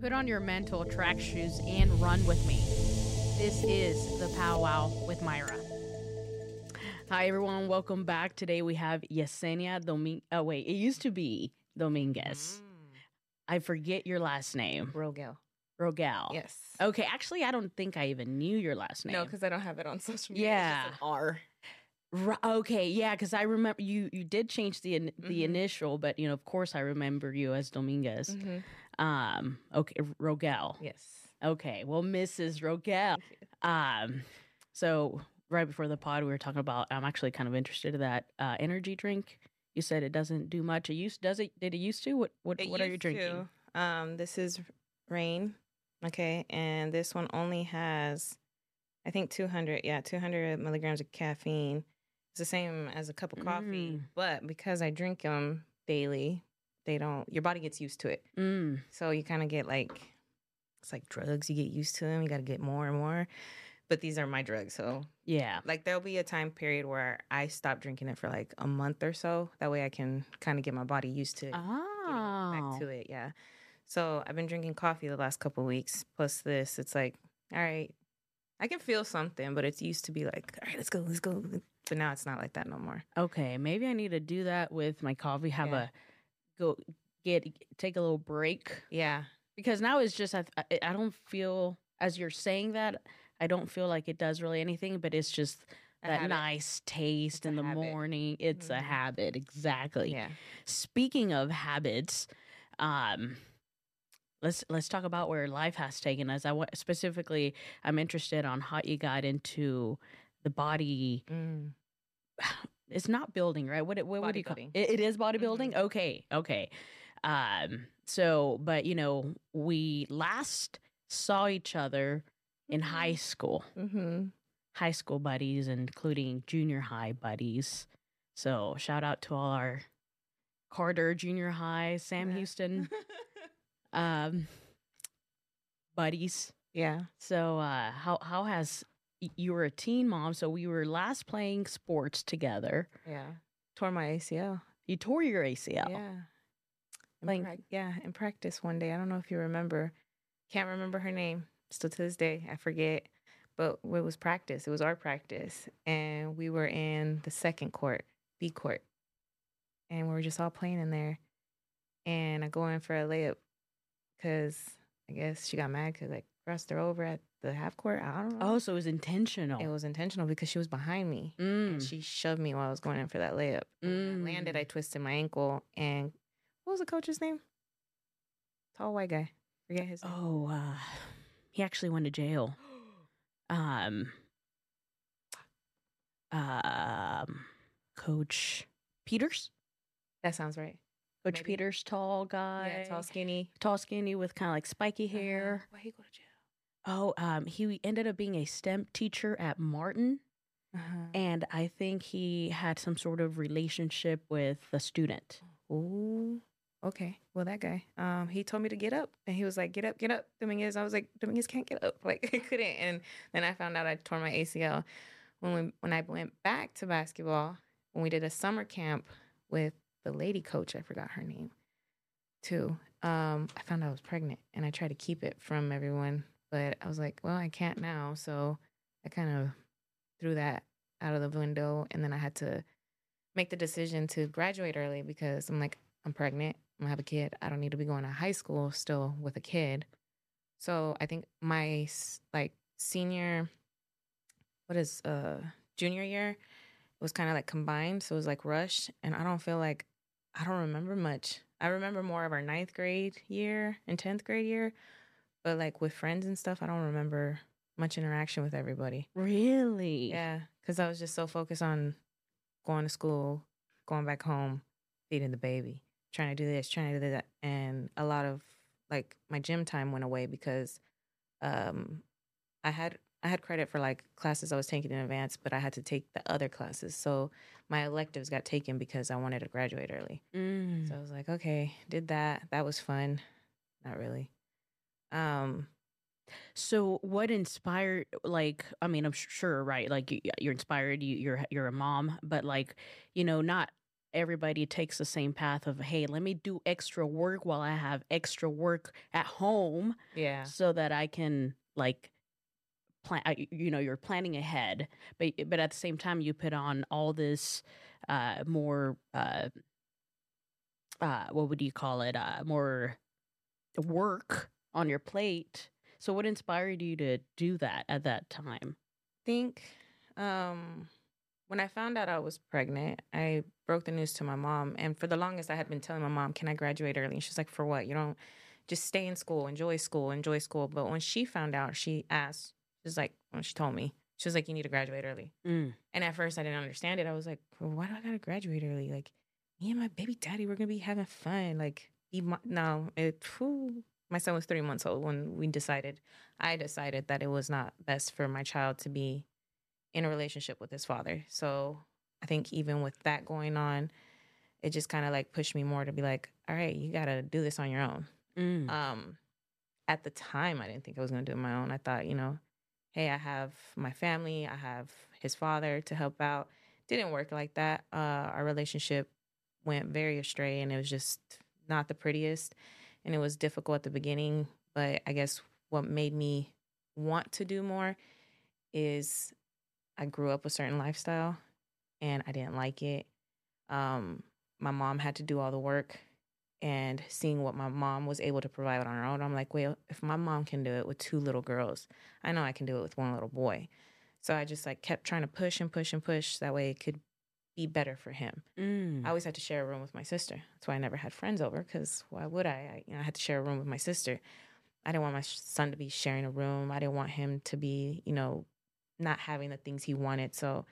Put on your mental track shoes and run with me. This is the powwow with Mayra. Hi, everyone. Welcome back. Today we have Yesenia Dominguez. Oh, wait. It used to be Dominguez. I forget your last name. Rogel. Rogel. Yes. Okay. Actually, I don't think I even knew your last name. No, because I don't have it on social media. Yeah. It's just an R. Okay. Yeah. Because I remember you, you did change the, in- the initial, but, you know, of course, I remember you as Dominguez. Mhm. Um, okay. Rogel. Yes. Okay. Well, Mrs. Rogel. Um, so right before the pod, we were talking about. I'm actually kind of interested in that uh, energy drink. You said it doesn't do much. It used does it? Did it used to? What what It what are you drinking? to. Um, this is Reign. Okay, and this one only has, I think, 200. Yeah, 200 milligrams of caffeine. It's the same as a cup of coffee, Mm. but because I drink them daily, they don't. Your body gets used to it. Mm. So you kind of get like, it's like drugs. You get used to them. You got to get more and more. But these are my drugs, so Yeah. like there'll be a time period where I stop drinking it for like a month or so. That way I can kind of get my body used to Oh. back to it. Yeah. So I've been drinking coffee the last couple weeks. Plus this, it's like, all right, I can feel something, but it's used to be like, all right, let's go, let's go. But now it's not like that no more. Okay. Maybe I need to do that with my coffee. Have Yeah. a go get take a little break Yeah. because now it's just I I don't feel as you're saying that I don't feel like it does really anything, but it's just A that habit. nice taste It's in the habit. morning. It's a Mhm. habit, exactly. Yeah. Speaking of habits, um, let's let's talk about where life has taken us. I specifically, I'm interested on how you got into the body. Mm. It's not building, right? What what, what do you call it? It is bodybuilding. Mhm. Okay, okay. Um, so, but you know, we last saw each other in high school, Mm-hmm. high school buddies, including junior high buddies. So, shout out to all our Carter Junior High, Sam Yeah. Houston um, buddies. yeah. So, uh, how how has you were a teen mom? So we were last playing sports together. Yeah. Tore my ACL. You tore your ACL. Yeah. In Like- prac- yeah, in practice one day. I don't know if you remember. Can't remember her name. Still to this day, I forget. But it was practice. It was our practice. And we were in the second court, B court. And we were just all playing in there. And I go in for a layup because I guess she got mad because I crossed her over at the half court. I don't know. Oh, so it was intentional. It was intentional because she was behind me Mm. and she shoved me while I was going in for that layup. When I landed, Mm. I twisted my ankle. And what was the coach's name? Tall white guy. Forget his name. Oh, uh, he actually went to jail. Um, um, Coach Peters. That sounds right. Coach Maybe. Peters, tall guy, Yeah, tall, skinny. tall, skinny with kind of like spiky hair. Why he go to jail? Oh, um, he ended up being a STEM teacher at Martin, Uh-huh. and I think he had some sort of relationship with the student. Ooh. Okay. Well, that guy. Um, he told me to get up, and he was like, "Get up, get up, Dominguez." I was like, "Dominguez can't get up." Like I couldn't, and then I found out I tore my ACL when we, when I went back to basketball when we did a summer camp with the lady coach. I forgot her name, too. Um, I found out I was pregnant, and I tried to keep it from everyone, but I was like, "Well, I can't now," so I kind of threw that out of the window, and then I had to make the decision to graduate early because I'm like, I'm pregnant. I'm gonna have a kid. I don't need to be going to high school still with a kid. So I think my like senior, what is uh junior year, was kind of like combined. So it was like rush, and I don't feel like I don't remember much. I remember more of our ninth grade year and tenth grade year, but like with friends and stuff, I don't remember much interaction with everybody. Really? Yeah, because I was just so focused on going to school, going back home, feeding the baby, trying to do this, trying to do that, and a lot of like my gym time went away because um, I had I had credit for like classes I was taking in advance, but I had to take the other classes, so my electives got taken because I wanted to graduate early. Mm. So I was like, okay, did that. That was fun. Not really. Um, So, what inspired? Like, I mean, I'm sure, right? Like, you- you're inspired. You, you're you're a mom, but like, you know, not everybody takes the same path of hey let me do extra work while i have extra work at home Yeah. so that i can like plan you know you're planning ahead but but at the same time you put on all this uh more uh uh what would you call it uh more work on your plate so what inspired you to do that at that time I think um when I found out I was pregnant, I broke the news to my mom. And for the longest, I had been telling my mom, Can I graduate early? And she's like, For what? You don't just stay in school, enjoy school, enjoy school. But when she found out, she asked, She's like, When she told me, she was like, You need to graduate early. mm. And at first, I didn't understand it. I was like, well, Why do I got to graduate early? Like, me and my baby daddy, we're to be having fun. Like, be my, no, it, whew. My son was three months old when we decided, I decided that it was not best for my child to be in a relationship with his father. So I think even with that going on, it just kind of like pushed me more to be like, all right, you got to do this on your own. Mm. Um, at the time, I didn't think I was going to do it on my own. I thought, you know, hey, I have my family, I have his father to help out. Didn't work like that. Uh, our relationship went very astray, and it was just not the prettiest, and it was difficult at the beginning. But I guess what made me want to do more is I grew up a certain lifestyle, and I didn't like it. Um, my mom had to do all the work and seeing what my mom was able to provide on her own, I'm like, well, if my mom can do it with two little girls, I know I can do it with one little boy. So I just like kept trying to push and push and push that way it could be better for him. Mm. I always had to share a room with my sister. That's why I never had friends over because why would I? I, you know, I had to share a room with my sister. I didn't want my son to be sharing a room. I didn't want him to be, you know, not having the things he wanted. So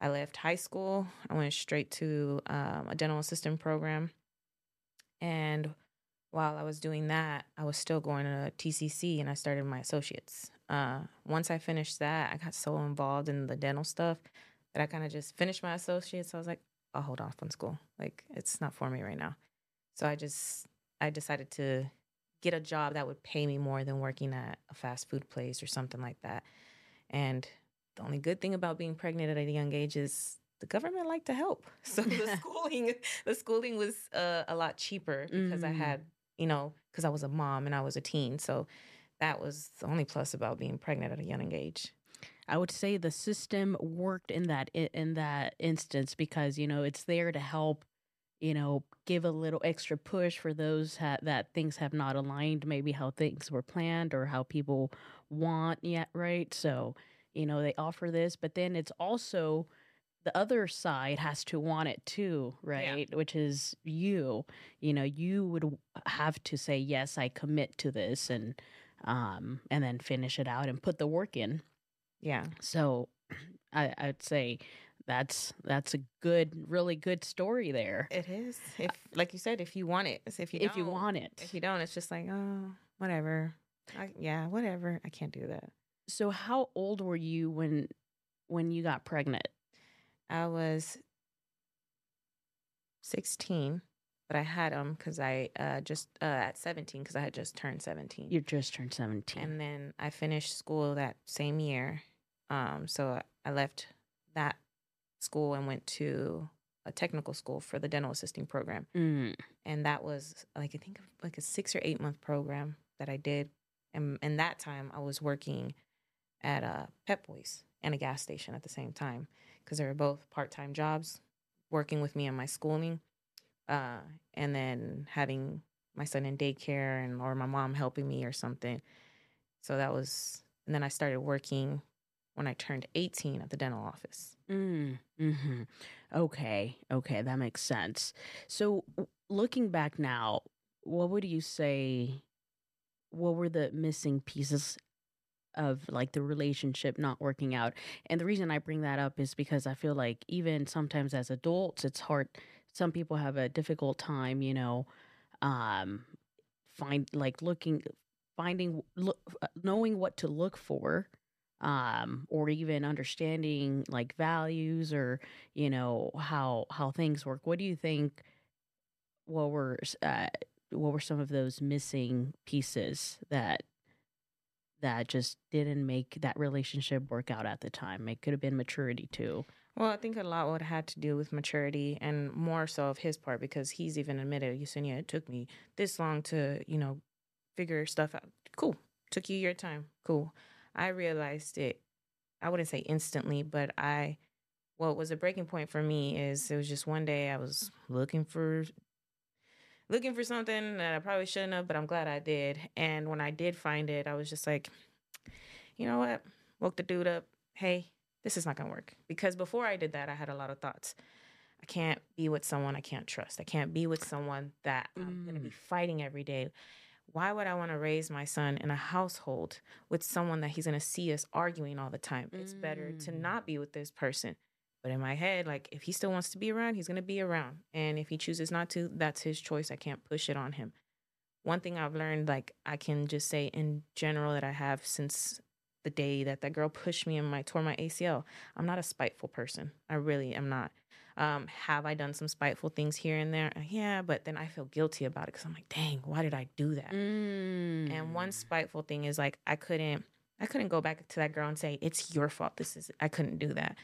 I left high school. I went straight to um, a dental assistant program. And while I was doing that, I was still going to TCC and I started my associates. Uh, once I finished that, I got so involved in the dental stuff that I kind of just finished my associates. I was like, I'll hold off on school. Like, it's not for me right now. So I just, I decided to get a job that would pay me more than working at a fast food place or something like that. And the only good thing about being pregnant at a young age is the government liked to help. So the schooling, the schooling was uh, a lot cheaper because I Mm. had, you know, because I was a mom and I was a teen. So that was the only plus about being pregnant at a young age. I would say the system worked in that in that instance because you know it's there to help, you know, give a little extra push for those ha- that things have not aligned, maybe how things were planned or how people want yet, right? So you know they offer this, but then it's also the other side has to want it too, right? Which is you. You know, you would have to say yes, I commit to this, and um, and then finish it out and put the work in. Yeah. So I, I'd say that's that's a good, really good story there. It is. If, like you said, if you want it, if you If you want it. if you don't, it's just like, oh, whatever. I, yeah, whatever. I can't do that. So how old were you when when you got pregnant? I was 16, but I had them because I uh, just uh, at 17 because I had just turned 17. You just turned 17. and then I finished school that same year. Um, so I left that school and went to a technical school for the dental assisting program. Mm. and that was like I think like a six or eight month program that I did, and and that time I was working at a Pep Boys and a gas station at the same time because they were both part time jobs, working with me on my schooling, uh, and then having my son in daycare and or my mom helping me or something. So that was, and then I started working when I turned eighteen at the dental office. Mm. hmm Okay. Okay, that makes sense. So looking back now, what would you say what were the missing pieces of like the relationship not working out? And the reason I bring that up is because I feel like even sometimes as adults it's hard some people have a difficult time, you know, um find like looking finding look, knowing what to look for um or even understanding like values or you know how how things work what do you think what were uh, what were some of those missing pieces that that just didn't make that relationship work out at the time it could have been maturity too Well, I think a lot would have had to do with maturity and more so of his part because he's even admitted, Yesenia, it took me this long to, you know, figure stuff out. Cool. Took you your time. Cool. I realized it, I wouldn't say instantly, but I, what was a breaking point for me is it was just one day I was looking for, looking for something that I probably shouldn't have, but I'm glad I did. And when I did find it, I was just like, you know what? Woke the dude up. Hey, this is not going to work. Because before I did that, I had a lot of thoughts. I can't be with someone I can't trust. I can't be with someone that I'm going to be mm. fighting every day. Why would I want to raise my son in a household with someone that he's going to see us arguing all the time? It's better to Mm. not be with this person. But in my head, like if he still wants to be around, he's going to be around. And if he chooses not to, that's his choice. I can't push it on him. One thing I've learned, like I can just say in general that I have since the day that that girl pushed me and my tore my ACL. I'm not a spiteful person. I really am not. Um, have I done some spiteful things here and there? Yeah, but then I feel guilty about it because I'm like, dang, why did I do that? Mm. And one spiteful thing is like I couldn't I couldn't go back to that girl and say, It's your fault. This is I couldn't do that.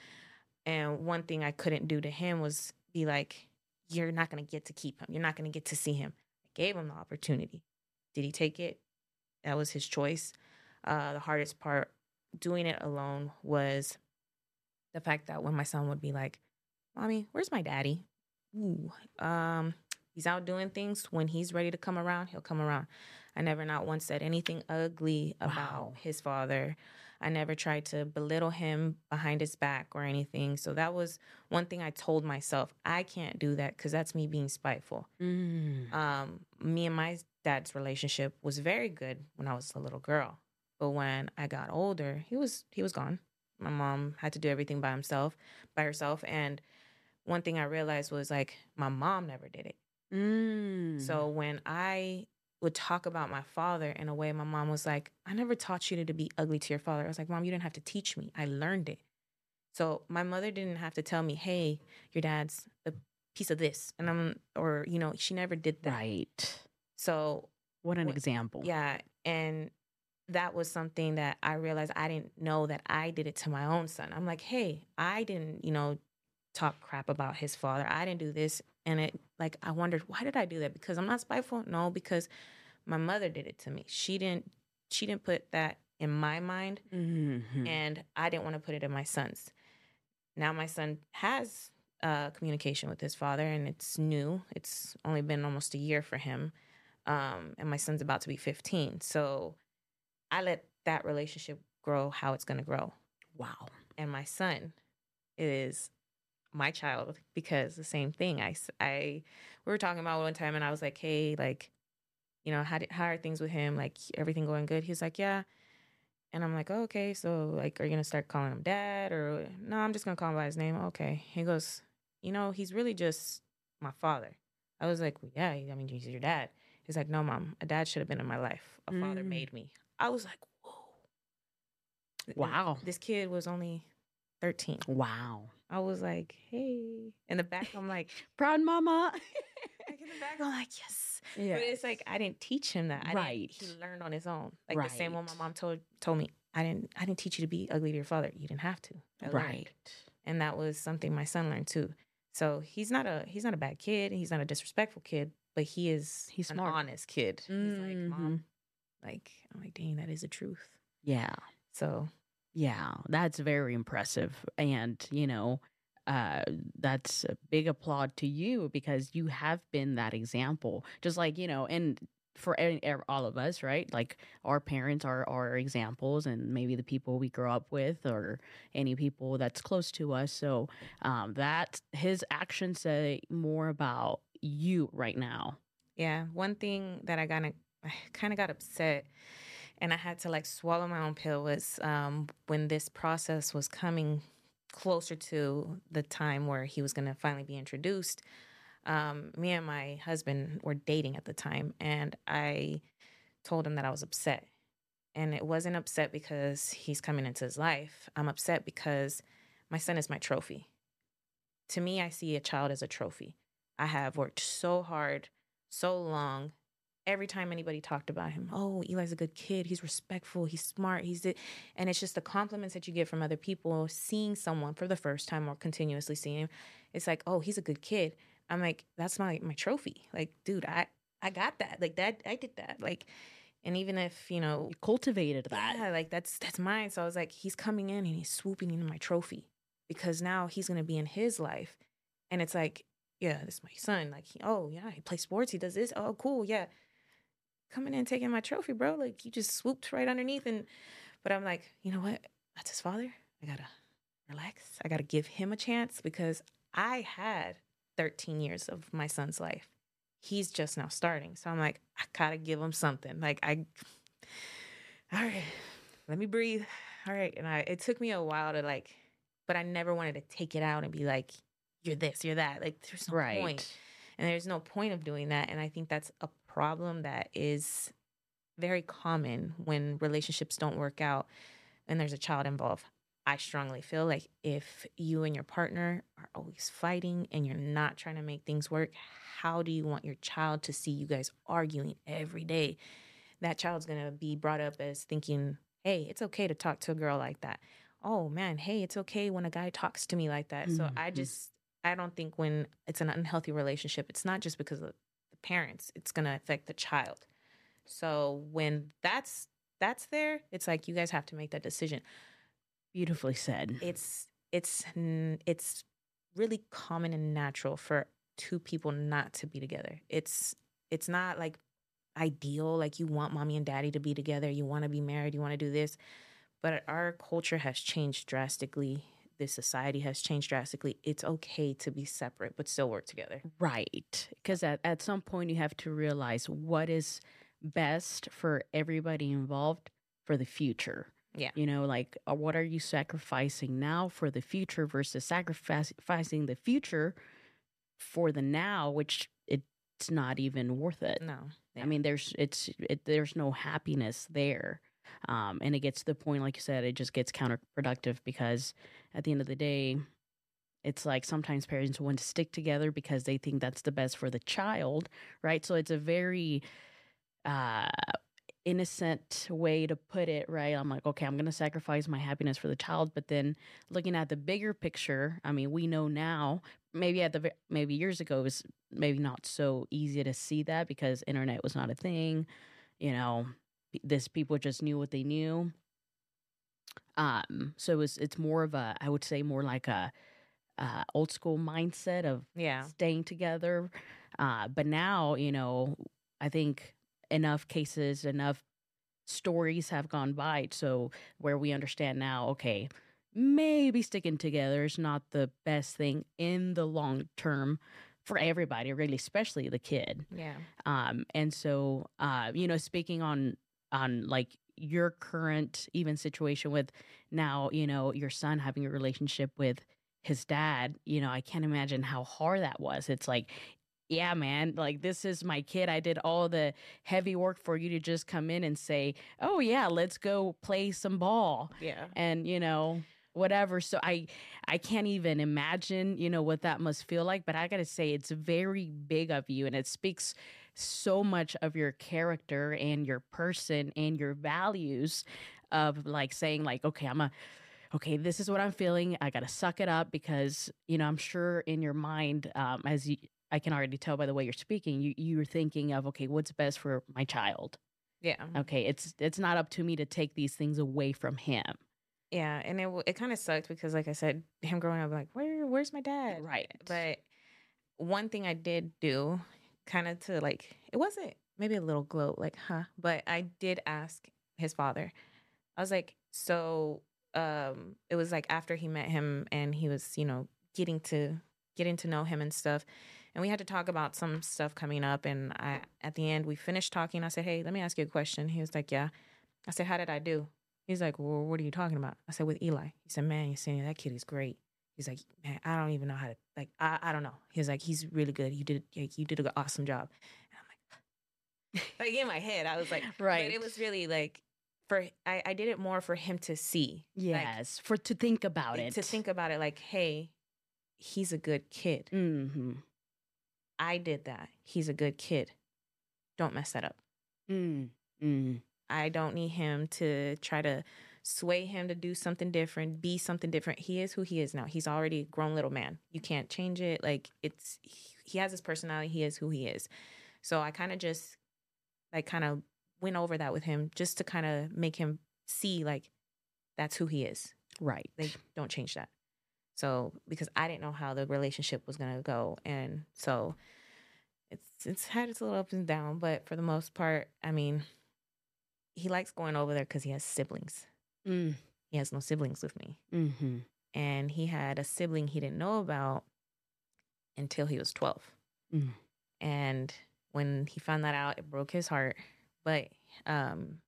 And one thing I couldn't do to him was be like, You're not gonna get to keep him. You're not gonna get to see him. I gave him the opportunity. Did he take it? That was his choice. Uh, the hardest part doing it alone was the fact that when my son would be like, Mommy, where's my daddy? Ooh, um, he's out doing things. When he's ready to come around, he'll come around. I never not once said anything ugly about Wow. his father. I never tried to belittle him behind his back or anything. So that was one thing I told myself. I can't do that because that's me being spiteful. Mm. Um, me and my dad's relationship was very good when I was a little girl. But when I got older, he was he was gone. My mom had to do everything by himself, by herself. And one thing I realized was like my mom never did it. Mm. So when I would talk about my father in a way, my mom was like, I never taught you to be ugly to your father. I was like, Mom, you didn't have to teach me. I learned it. So my mother didn't have to tell me, hey, your dad's a piece of this. And I'm, or, you know, she never did that. right. So, What an What- example. yeah. And that was something that I realized I didn't know that I did it to my own son. I'm like, hey, I didn't, you know, talk crap about his father. I didn't do this. And it, like, I wondered, why did I do that? Because I'm not spiteful? No, because my mother did it to me. She didn't, she didn't put that in my mind Mhm. and I didn't want to put it in my son's. Now my son has uh, communication with his father, and it's new. It's only been almost a year for him, um, and my son's about to be 15. So I let that relationship grow how it's going to grow. wow. And my son is my child because the same thing. I, I, we were talking about one time, and I was like, hey, like, you know, how did, how are things with him? Like everything going good? He's like, yeah. And I'm like, oh, okay, so like, are you gonna start calling him dad or no? I'm just gonna call him by his name. Okay. He goes, you know, he's really just my father. I was like, well, yeah, I mean, he's your dad. He's like, no, mom, a dad should have been in my life. A father Mm. made me. I was like, whoa. Wow. This kid was only 13. Wow. I was like, hey. In the back, I'm like, Proud mama. like in the back, I'm like, yes. yeah. But it's like I didn't teach him that. I Right. Didn't, he learned on his own. Like the same one my mom told told me. I didn't I didn't teach you to be ugly to your father. You didn't have to. I learned. right. And that was something my son learned too. So he's not a he's not a bad kid. He's not a disrespectful kid, but he is He's an smart. honest kid. He's like, mom, mm-hmm. like I'm like, dang, that is the truth. Yeah. So Yeah, that's very impressive. And, you know, uh, that's a big applaud to you because you have been that example. Just like, you know, and for any- all of us, right? Like our parents are our examples and maybe the people we grow up with or any people that's close to us. So um, that his actions say more about you right now. Yeah, one thing that I got kind of got upset and I had to like swallow my own pill was um, when this process was coming closer to the time where he was going to finally be introduced. Um, me and my husband were dating at the time, and I told him that I was upset. And it wasn't upset because he's coming into his life. I'm upset because my son is my trophy. To me, I see a child as a trophy. I have worked so hard, so long every time anybody talked about him, oh, Eli's a good kid. He's respectful. He's smart. He's it. And it's just the compliments that you get from other people seeing someone for the first time or continuously seeing him. It's like, oh, he's a good kid. I'm like, that's my my trophy. Like, dude, I I got that. Like that, I did that. Like, and even if you know, You cultivated that. yeah, like that's that's mine. So I was like, he's coming in and he's swooping into my trophy because now he's gonna be in his life, and it's like, yeah, this is my son. Like, he, oh yeah, he plays sports. He does this. Oh, cool. Yeah, coming in taking my trophy, bro. Like you just swooped right underneath, and but I'm like, you know what? That's his father. I gotta relax. I gotta give him a chance because I had 13 years of my son's life. He's just now starting. So I'm like, I gotta give him something. Like I all right, let me breathe. All right. And I it took me a while to like, but I never wanted to take it out and be like, you're this, you're that. Like there's no right. point. And there's no point of doing that. And I think that's a problem that is very common when relationships don't work out and there's a child involved. I strongly feel like if you and your partner are always fighting and you're not trying to make things work, how do you want your child to see you guys arguing every day? That child's going to be brought up as thinking, hey, it's okay to talk to a girl like that. Oh man, hey, it's okay when a guy talks to me like that. So I Mhm. just, I don't think when it's an unhealthy relationship, it's not just because of parents, it's going to affect the child. So when that's, that's there, it's like you guys have to make that decision Beautifully said. it's it's it's really common and natural for two people not to be together. It's it's not like ideal like you want mommy and daddy to be together, you want to be married, you want to do this. But our culture has changed drastically. This society has changed drastically. It's okay to be separate but still work together. Right. Because at, at some point, you have to realize what is best for everybody involved for the future. Yeah. You know, like uh, what are you sacrificing now for the future versus sacrificing the future for the now, which it's not even worth it. No. I mean, there's it's it, there's no happiness there, um, and it gets to the point, like you said, it just gets counterproductive because at the end of the day, it's like sometimes parents want to stick together because they think that's the best for the child, right? So it's a very uh, innocent way to put it, right? I'm like, okay, I'm going to sacrifice my happiness for the child, but then looking at the bigger picture, I mean, we know now. Maybe at the maybe years ago it was maybe not so easy to see that because internet was not a thing. You know, this people just knew what they knew. Um, so it was it's more of a I would say more like a uh, old school mindset of Yeah. staying together. Uh, but now, you know, I think enough cases, enough stories have gone by. So where we understand now, okay, maybe sticking together is not the best thing in the long term for everybody, really, especially the kid. Yeah. Um, and so, uh, you know, speaking on on like your current even situation with now, you know, your son having a relationship with his dad, you know, I can't imagine how hard that was. It's like, yeah, man, like this is my kid. I did all the heavy work for you to just come in and say, oh, yeah, let's go play some ball Yeah. and you know whatever so i i can't even imagine you know what that must feel like but i gotta say it's very big of you and it speaks so much of your character and your person and your values of like saying like okay i'm a okay this is what i'm feeling i gotta suck it up because you know i'm sure in your mind um as you i can already tell by the way you're speaking you you're thinking of okay what's best for my child Yeah. okay it's it's not up to me to take these things away from him Yeah, and it it kind of sucked because, like I said, him growing up, like, where where's my dad? Right. But one thing I did do, kind of to like, it wasn't maybe a little gloat, like, huh? But I did ask his father. I was like, so, um, it was like after he met him and he was, you know, getting to getting to know him and stuff. And we had to talk about some stuff coming up. And I, at the end, we finished talking. I said, hey, let me ask you a question. He was like, yeah. I said, how did I do? He's like, well, what are you talking about? I said, with Eli. He said, man, you saying that kid is great. He's like, man, I don't even know how to like. I, I don't know. He's like, he's really good. You did like, you did an awesome job. And I'm like, like in my head, I was like, Right. But it was really like for I, I did it more for him to see, like, Yes, for to think about it. to think about it. Like, hey, he's a good kid. hmm I did that. He's a good kid. don't mess that up. Mm. Mm. I don't need him to try to sway him to do something different, be something different. He is who he is now. He's already a grown little man. You can't change it. Like it's he has his personality. He is who he is. So I kind of just like kind of went over that with him just to kind of make him see like that's who he is. Right. Like don't change that. So because I didn't know how the relationship was gonna go, and so it's it's had its little ups and downs, but for the most part, I mean, he likes going over there because he has siblings. Mm. He has no siblings with me, Mm-hmm. and he had a sibling he didn't know about until he was twelve. Mm. And when he found that out, it broke his heart. But um,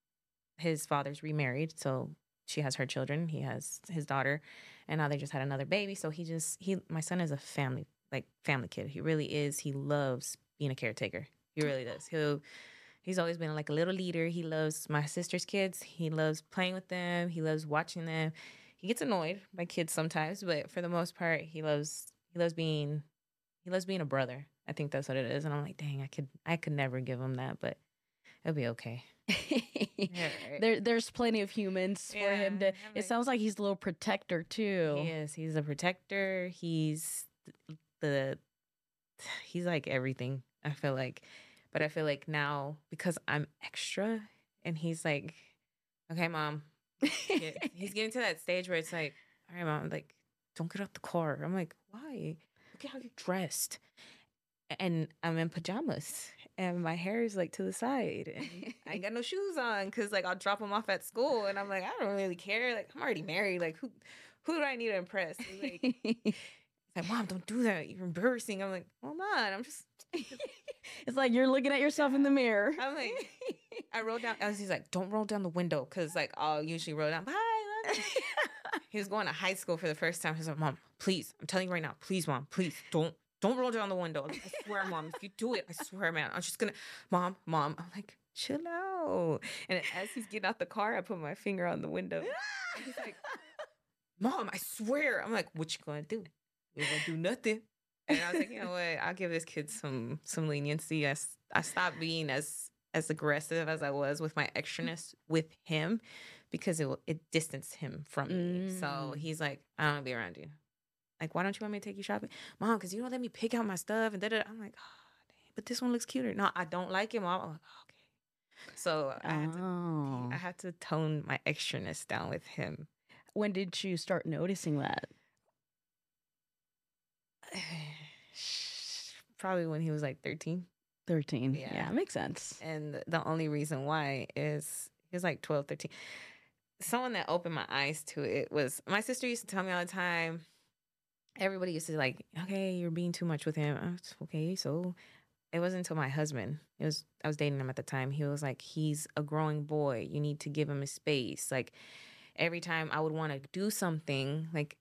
his father's remarried, so she has her children. He has his daughter, and now they just had another baby. So he just he my son is a family like family kid. He really is. He loves being a caretaker. He really does. He'll he's always been like a little leader. He loves my sister's kids. He loves playing with them. He loves watching them. He gets annoyed by kids sometimes, but for the most part, he loves he loves being he loves being a brother. I think that's what it is. And I'm like, dang, I could I could never give him that, but it'll be okay. Yeah, right. there, there's plenty of humans for him to. Yeah, I'm It sounds like he's a little protector too. He. He's a protector. He's th- the he's like everything. I feel like, but I feel like now because I'm extra, and he's like, okay, mom. Get- he's getting to that stage where it's like, all right, mom, like, don't get out the car. I'm like, why? Look at how you're dressed. And I'm in pajamas, and my hair is like to the side, and I ain't got no shoes on because like I'll drop them off at school, and I'm like, I don't really care. Like I'm already married. Like who, who do I need to impress? Like, like, mom, don't do that. You're embarrassing. I'm like, hold on. I'm just. it's like you're looking at yourself in the mirror. I'm like, I rolled down. I was, he's like, don't roll down the window because like I'll usually roll down. Bye. love you." he was going to high school for the first time. He's like, mom, please, I'm telling you right now, please, mom, please don't. Don't roll down the window. I swear, mom. If you do it, I swear, man. I'm just gonna, mom, mom. I'm like, chill out. And as he's getting out the car, I put my finger on the window. And he's like, Mom, I swear. I'm like, what you gonna do? You gonna do nothing. And I was like, you know what? I'll give this kid some some leniency. i stopped being as as aggressive as I was with my extraness with him because it it distanced him from me. So Mm. he's like, I don't want to be around you. Like, why don't you want me to take you shopping, Mom? Because you don't let me pick out my stuff and da da. I'm like, oh, dang, but this one looks cuter. No, I don't like it, Mom. I'm like, oh, okay. So I had to oh. I had to tone my extraness down with him. When did you start noticing that? Probably when he was like 13. 13. Yeah. Yeah, makes sense. And the only reason why is he was like 12, 13. Someone that opened my eyes to it was my sister used to tell me all the time. Everybody used to like, okay, you're being too much with him. Was, okay, so it wasn't until my husband. It was I was dating him at the time. He was like, he's a growing boy. You need to give him a space. Like every time I would want to do something, like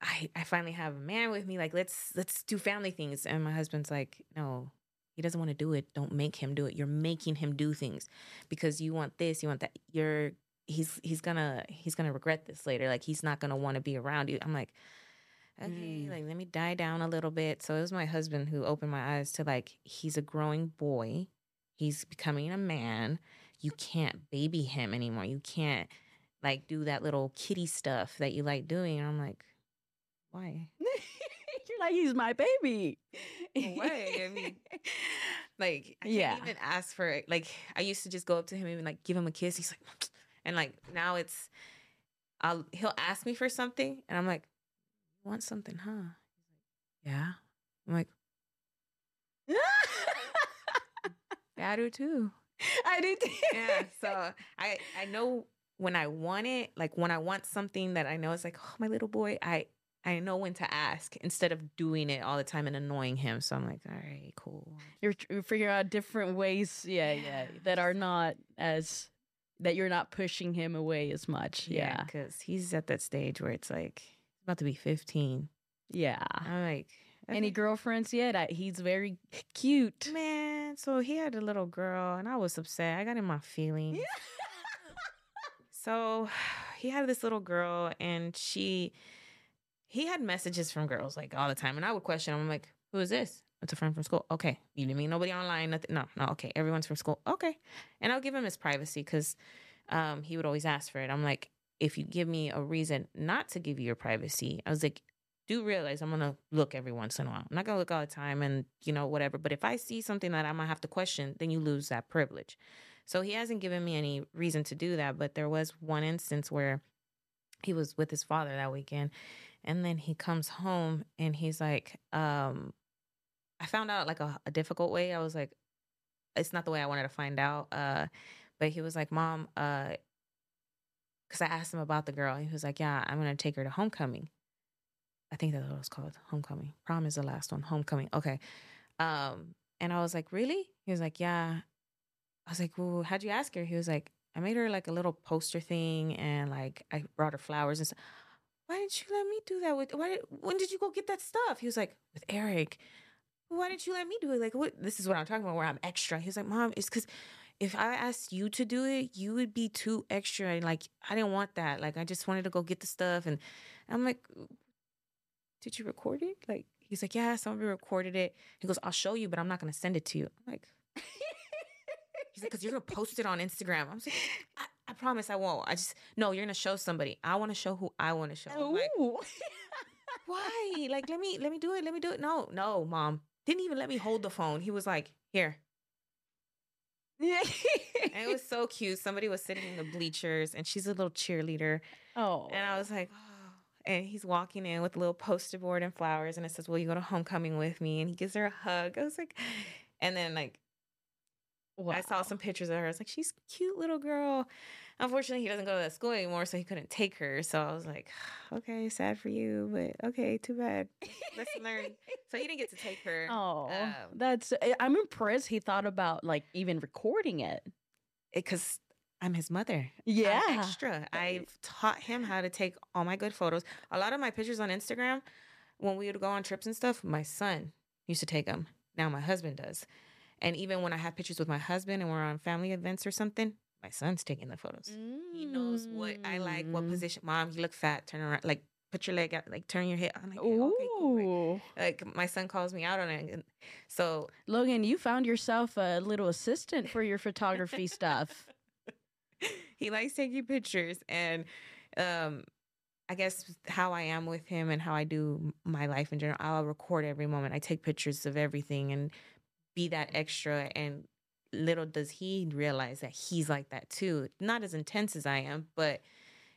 I I finally have a man with me. Like let's let's do family things. And my husband's like, no, he doesn't want to do it. Don't make him do it. You're making him do things because you want this, you want that. You're he's he's gonna he's gonna regret this later. Like he's not gonna want to be around you. I'm like, okay, Mm. like let me die down a little bit. So it was my husband who opened my eyes to like he's a growing boy. He's becoming a man. You can't baby him anymore. You can't like do that little kitty stuff that you like doing. And I'm like, why? You're like, he's my baby. Why? I mean, Like I Yeah. even ask for it. Like I used to just go up to him and like give him a kiss. He's like, and like now it's, I'll he'll ask me for something and I'm like, you want something, huh? He's like, yeah. I'm like, yeah, I do too. I did. Yeah. So I I know when I want it, like when I want something that I know it's like, oh my little boy, I I know when to ask instead of doing it all the time and annoying him. So I'm like, all right, cool. You're, figuring out different ways, yeah, yeah, Yeah. that are not as that you're not pushing him away as much. Yeah, because he's at that stage where it's like about to be 15. yeah. I'm like, Any girlfriends yet? I, he's very cute. man? So he had a little girl, and I was upset. I got in my feelings. Yeah. So he had this little girl, and she, he had messages from girls like all the time, and I would question him. I'm like, who is this? it's a friend from school. Okay. You didn't nobody online, nothing. No, no. Okay. Everyone's from school. Okay. And I'll give him his privacy because um, he would always ask for it. I'm like, if you give me a reason not to give you your privacy, I was like, do realize I'm gonna look every once in a while. I'm not gonna look all the time and you know, whatever. But if I see something that I might have to question, then you lose that privilege. So he hasn't given me any reason to do that. But there was one instance where he was with his father that weekend and then he comes home and he's like, um, I found out like a, a difficult way. I was like, it's not the way I wanted to find out. Uh, but he was like, Mom, uh, because I asked him about the girl. He was like, Yeah, I'm gonna take her to homecoming. I think that's what it was called. Homecoming. Prom is the last one. Homecoming. Okay. Um, and I was like, Really? He was like, Yeah. I was like, Well, how'd you ask her? He was like, I made her like a little poster thing and like I brought her flowers and stuff. Why didn't you let me do that with why when did you go get that stuff? He was like, with Eric. Why didn't you let me do it? Like what this is what I'm talking about where I'm extra. He was like, Mom, it's cause if I asked you to do it, you would be too extra. And like, I didn't want that. Like, I just wanted to go get the stuff. And I'm like, did you record it? Like, he's like, yeah, somebody recorded it. He goes, I'll show you, but I'm not going to send it to you. I'm like, he's like, because you're going to post it on Instagram. I'm like, promise I won't. I just, no, you're going to show somebody. I want to show who I want to show. I'm like, why? Like, let me, let me do it. Let me do it. No, no, mom. Didn't even let me hold the phone. He was like, here, yeah. it was so cute. Somebody was sitting in the bleachers and she's a little cheerleader. Oh. And I was like, oh. And he's walking in with a little poster board and flowers and it says, Will you go to homecoming with me? And he gives her a hug. I was like, and then like wow. I saw some pictures of her. I was like, She's cute little girl. Unfortunately, he doesn't go to that school anymore, so he couldn't take her. So I was like, okay, sad for you, but okay, too bad. Let's learn. So he didn't get to take her. Oh, um, that's. Eh, I'm impressed. He thought about like even recording it because I'm his mother. Yeah. I'm extra. I've taught him how to take all my good photos. A lot of my pictures on Instagram, when we would go on trips and stuff, my son used to take them. Now my husband does. And even when I have pictures with my husband and we're on family events or something, my son's taking the photos. Mm. He knows what I like, what mm. position. Mom, you look fat. Turn around, like put your leg out, like turn your head. I'm like, okay, cool. Like my son calls me out on it. So Logan, you found yourself a little assistant for your photography stuff. He likes taking pictures, and um, I guess how I am with him and how I do my life in general. I'll record every moment. I take pictures of everything and be that extra and little does he realize that he's like that too. Not as intense as I am, but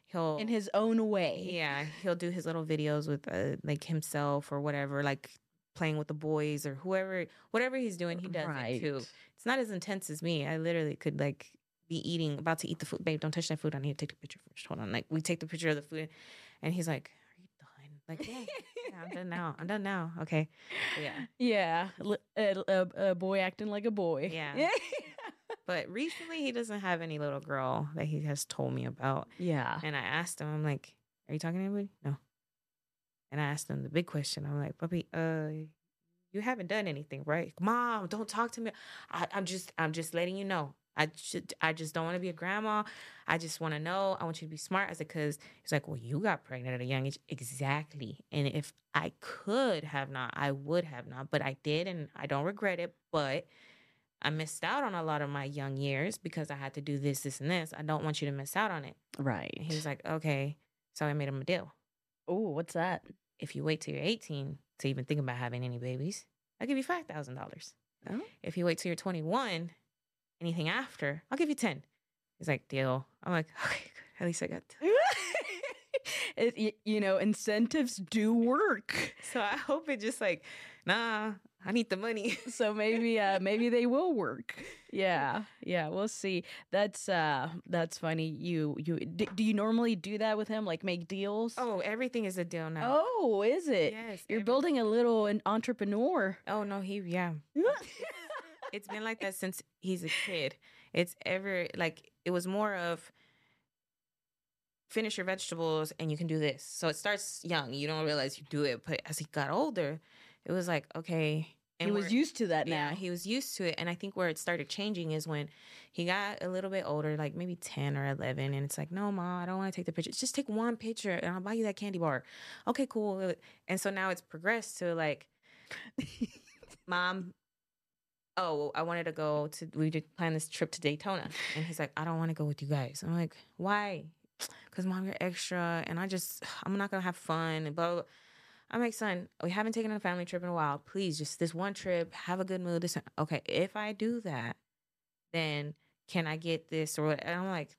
he'll in his own way. Yeah, he'll do his little videos with uh, like himself or whatever, like playing with the boys or whoever, whatever he's doing, he does right. it too. It's not as intense as me. I literally could like be eating, about to eat the food. Babe, don't touch that food. I need to take the picture first. Hold on. Like we take the picture of the food, and he's like, like, yeah, yeah, I'm done now. I'm done now. Okay. yeah. Yeah. A, a, a, boy acting like a boy. Yeah. but recently, he doesn't have any little girl that he has told me about. Yeah. And I asked him, I'm like, are you talking to anybody? No. And I asked him the big question. I'm like, puppy, uh, you haven't done anything, right? Mom, don't talk to me. I, I'm just, I'm just letting you know. I should, I just don't want to be a grandma. I just want to know. I want you to be smart. I said, because he's like, well, you got pregnant at a young age. Exactly. And if I could have not, I would have not, but I did. And I don't regret it. But I missed out on a lot of my young years because I had to do this, this, and this. I don't want you to miss out on it. Right. And he was like, okay. So I made him a deal. Oh, what's that? If you wait till you're 18 to even think about having any babies, I'll give you $5,000. Oh. If you wait till you're 21 anything after, I'll give you 10. He's like, deal. I'm like, okay, at least I got it, you know, incentives do work. So I hope it just like, nah, I need the money. so maybe uh maybe they will work. Yeah. Yeah, we'll see. That's uh that's funny. You you d- do you normally do that with him like make deals? Oh, everything is a deal now. Oh, is it? Yes. You're building a little an entrepreneur. Oh, no, he yeah it's been like that since he's a kid. It's ever like it was more of finish your vegetables and you can do this. So it starts young. You don't realize you do it, but as he got older, it was like okay. And he was used to that now. Yeah, he was used to it, and I think where it started changing is when he got a little bit older, like maybe ten or eleven, and it's like, no, mom, I don't want to take the picture. Just take one picture, and I'll buy you that candy bar. Okay, cool. And so now it's progressed to like mom, oh, I wanted to go to, we did plan this trip to Daytona. And he's like, I don't want to go with you guys. I'm like, why? Because mom, you're extra. And I just, I'm not going to have fun. And blah, blah, blah. I'm like, son, we haven't taken a family trip in a while. Please, just this one trip, have a good mood. This, okay, if I do that, then can I get this or what? And I'm like,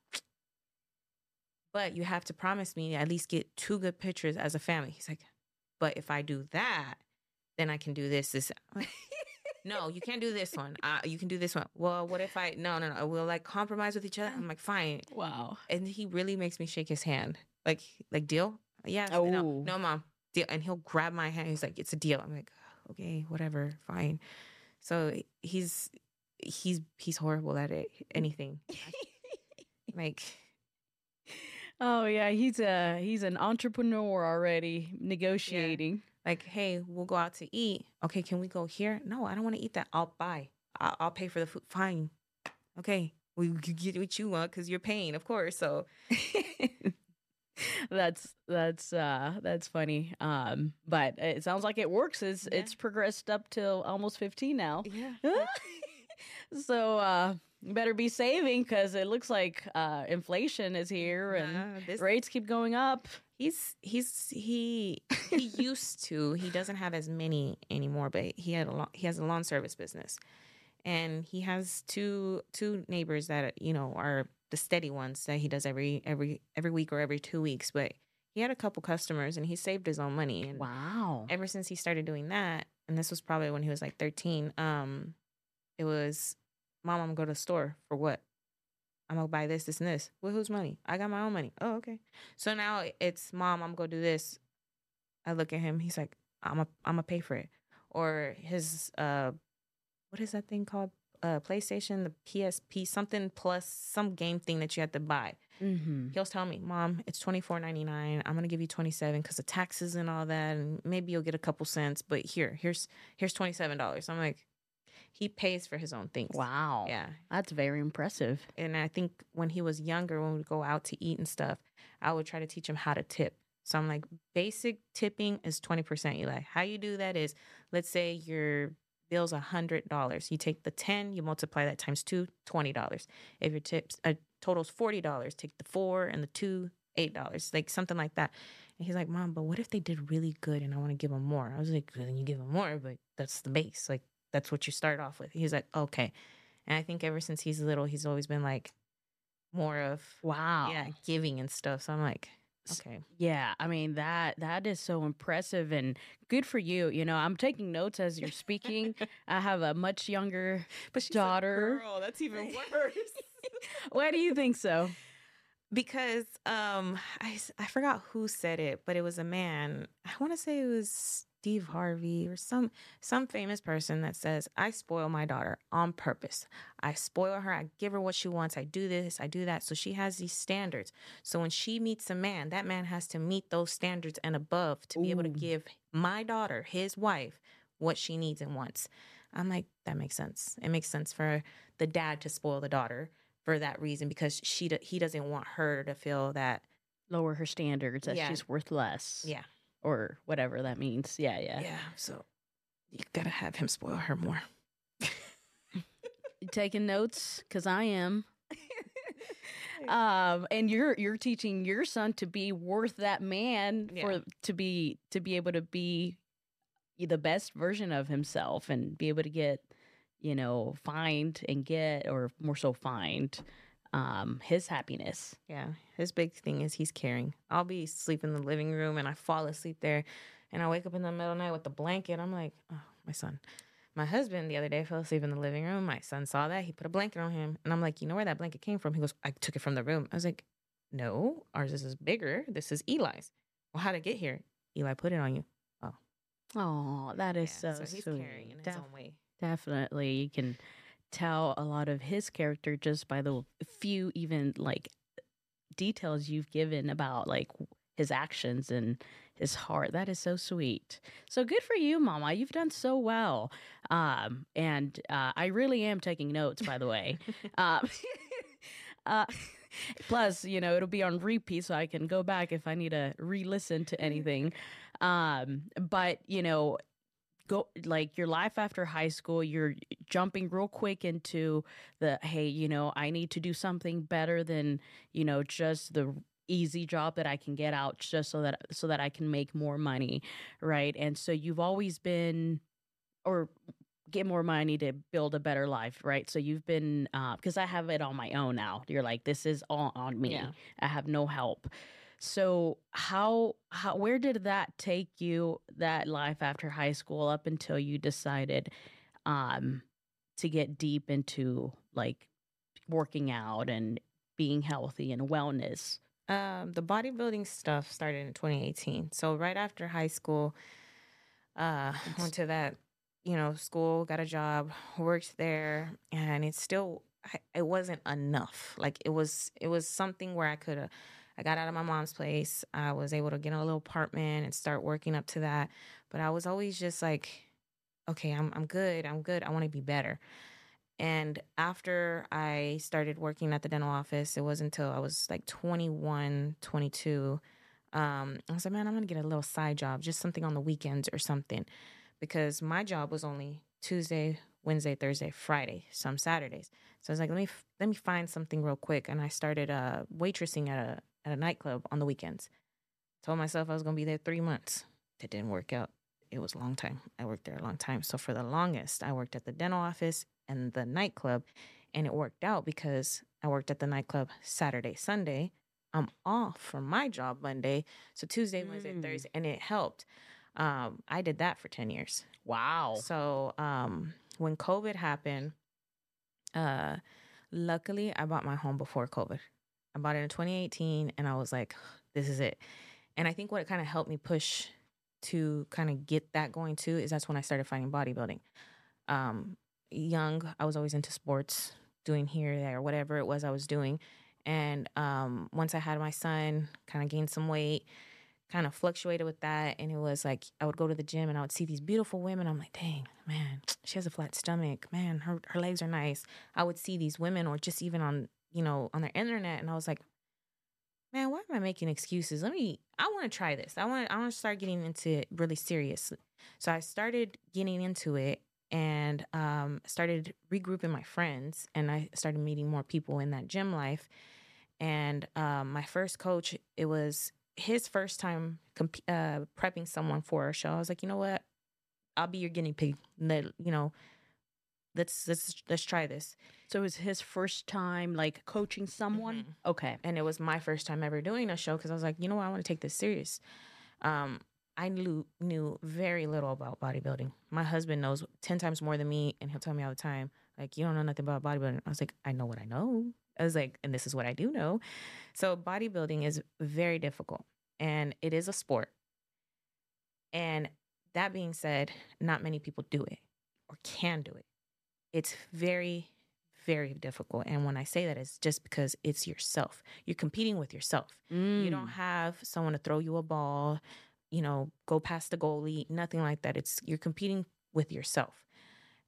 but you have to promise me at least get two good pictures as a family. He's like, but if I do that, then I can do this. This. I'm like, no, you can't do this one. Uh, you can do this one. Well, what if I? No, no, no. We'll like compromise with each other. I'm like, fine. Wow. And he really makes me shake his hand. Like, like deal. Yeah. Oh. No, no, mom. Deal. And he'll grab my hand. He's like, it's a deal. I'm like, okay, whatever, fine. So he's he's he's horrible at it. Anything. like Oh yeah, he's a he's an entrepreneur already negotiating. Like, hey, we'll go out to eat. Okay, can we go here? No, I don't want to eat that. I'll buy. I'll, I'll pay for the food. Fine. Okay, we well, get what you want because you're paying, of course. So that's that's uh that's funny. Um, but it sounds like it works. It's Yeah. it's progressed up till almost fifteen now. yeah, so uh, better be saving because it looks like uh inflation is here and Nah, this rates keep going up. He's he's he he used to. He doesn't have as many anymore, but he had a lot. He has a lawn service business, and he has two two neighbors that you know are the steady ones that he does every every every week or every two weeks. But he had a couple customers, and he saved his own money. And Wow. ever since he started doing that, and this was probably when he was like thirteen. Um, it was, Mom, I'm gonna to the store for what? I'm gonna buy this, this, and this. With whose money? I got my own money. Oh, okay. So now it's mom, I'm gonna go do this. I look at him, he's like, I'm a I'm gonna pay for it. Or his uh what is that thing called? Uh PlayStation, the PSP, something plus some game thing that you have to buy. Mm-hmm. He'll tell me, Mom, it's twenty four ninety nine. I'm gonna give you twenty seven because of taxes and all that, and maybe you'll get a couple cents. But here, here's here's twenty seven dollars. I'm like, he pays for his own things. Wow. Yeah That's very impressive. and I think when he was younger, when we'd go out to eat and stuff, I would try to teach him how to tip. So I'm like, basic tipping is 20%. Eli, how you do that is, let's say your bill's $100. You take the 10, you multiply that times two, $20. If your tips uh, total's $40, take the four and the two, $8, like something like that. And he's like, Mom, but what if they did really good and I want to give them more? I was like, then you give them more, but that's the base. Like, that's what you start off with. He's like, okay. And I think ever since he's little, he's always been like more of Wow. yeah, giving and stuff. So I'm like, okay. Yeah, I mean that that is so impressive and good for you. You know, I'm taking notes as you're speaking. I have a much younger. but she's daughter. girl. That's even worse. Why do you think so? Because um, I I forgot who said it, but it was a man. I want to say it was Steve Harvey or some some famous person that says, "I spoil my daughter on purpose. I spoil her. I give her what she wants. I do this. I do that." So she has these standards. So when she meets a man, that man has to meet those standards and above to be able to give my daughter, his wife, what she needs and wants. I'm like, that makes sense. It makes sense for the dad to spoil the daughter for that reason because she he doesn't want her to feel that Lower her standards that Yeah. she's worth less. yeah Or whatever that means. Yeah, yeah. yeah so you gotta have him spoil her more You taking notes? Cause I am. um and you're you're teaching your son to be worth that man Yeah. for to be to be able to be the best version of himself and be able to get you know find and get or more so find um his happiness. Yeah his big thing is he's caring. I'll be asleep in the living room and i fall asleep there and i wake up in the middle of the night with the blanket. I'm like oh my son. My husband the other day fell asleep in the living room. My son saw that. He put a blanket on him and i'm like you know where that blanket came from? He goes i took it from the room. I was like no ours is bigger. This is eli's. Well how'd it get here? Eli put it on you. Oh. Oh, that is Yeah, so, he's sweet. caring in his Def- own way definitely you can tell a lot of his character just by the few even like details you've given about like his actions and his heart. That is so sweet. So good for you mama. You've done so well. Um and uh i really am taking notes by the way. Um uh plus you know it'll be on repeat so i can go back if i need to re-listen to anything. Um but you know go like your life after high school you're jumping real quick into the hey you know i need to do something better than you know just the easy job that i can get out just so that so that i can make more money right? And so you've always been or get more money to build a better life right? So you've been because uh, i have it on my own now. You're like this is all on me. Yeah. i have no help so how how where did that take you that life after high school up until you decided um to get deep into like working out and being healthy and wellness? Um, the bodybuilding stuff started in 2018. So right after high school, uh, went to that, you know, school, got a job, worked there, and it still, it wasn't enough. Like it was, it was something where I could have. I got out of my mom's place. I was able to get a little apartment and start working up to that. But I was always just like, okay, I'm I'm good. I'm good. I want to be better. And after I started working at the dental office, it wasn't until I was like 21, 22. Um, I was like, man, I'm going to get a little side job, just something on the weekends or something. Because my job was only Tuesday, Wednesday, Thursday, Friday, some Saturdays. So I was like, let me let me find something real quick. And I started uh, waitressing at a at a nightclub on the weekends. Told myself I was going to be there three months. That didn't work out. It was a long time. I worked there a long time. So for the longest, I worked at the dental office and the nightclub. And it worked out because I worked at the nightclub Saturday, Sunday. I'm off from my job Monday. So Tuesday, Wednesday, Mm. Thursday. And it helped. Um, I did that for 10 years. Wow. So um, when COVID happened, uh, luckily I bought my home before COVID. I bought it in 2018, and I was like, "This is it." And I think what it kind of helped me push to kind of get that going too is that's when I started finding bodybuilding. Um, young, I was always into sports, doing here, there, whatever it was I was doing. And um, once I had my son, kind of gained some weight, kind of fluctuated with that. And it was like I would go to the gym and I would see these beautiful women. I'm like, dang, man, she has a flat stomach. Man, her her legs are nice. I would see these women or just even on, you know, on the internet and I was like, man, why am I making excuses? Let me I want to try this. I want I want to start getting into it really seriously. So I started getting into it and um started regrouping my friends and I started meeting more people in that gym life. And um, my first coach, it was his first time comp- uh, prepping someone for a show. I was like, you know what? I'll be your guinea pig. You know, let's let's let's try this. So it was his first time like coaching someone? Mhm. Okay. and it was my first time ever doing a show because I was like, you know what, I want to take this serious. Um, I knew knew very little about bodybuilding. My husband knows ten times more than me, and he'll tell me all the time, like, you don't know nothing about bodybuilding. I was like, I know what I know. I was like, and this is what I do know. So bodybuilding is very difficult, and it is a sport. And that being said, not many people do it or can do it. It's very very difficult. And when I say that, it's just because it's yourself. You're competing with yourself. You don't Mm. have someone to throw you a ball, you know, go past the goalie, nothing like that. It's you're competing with yourself.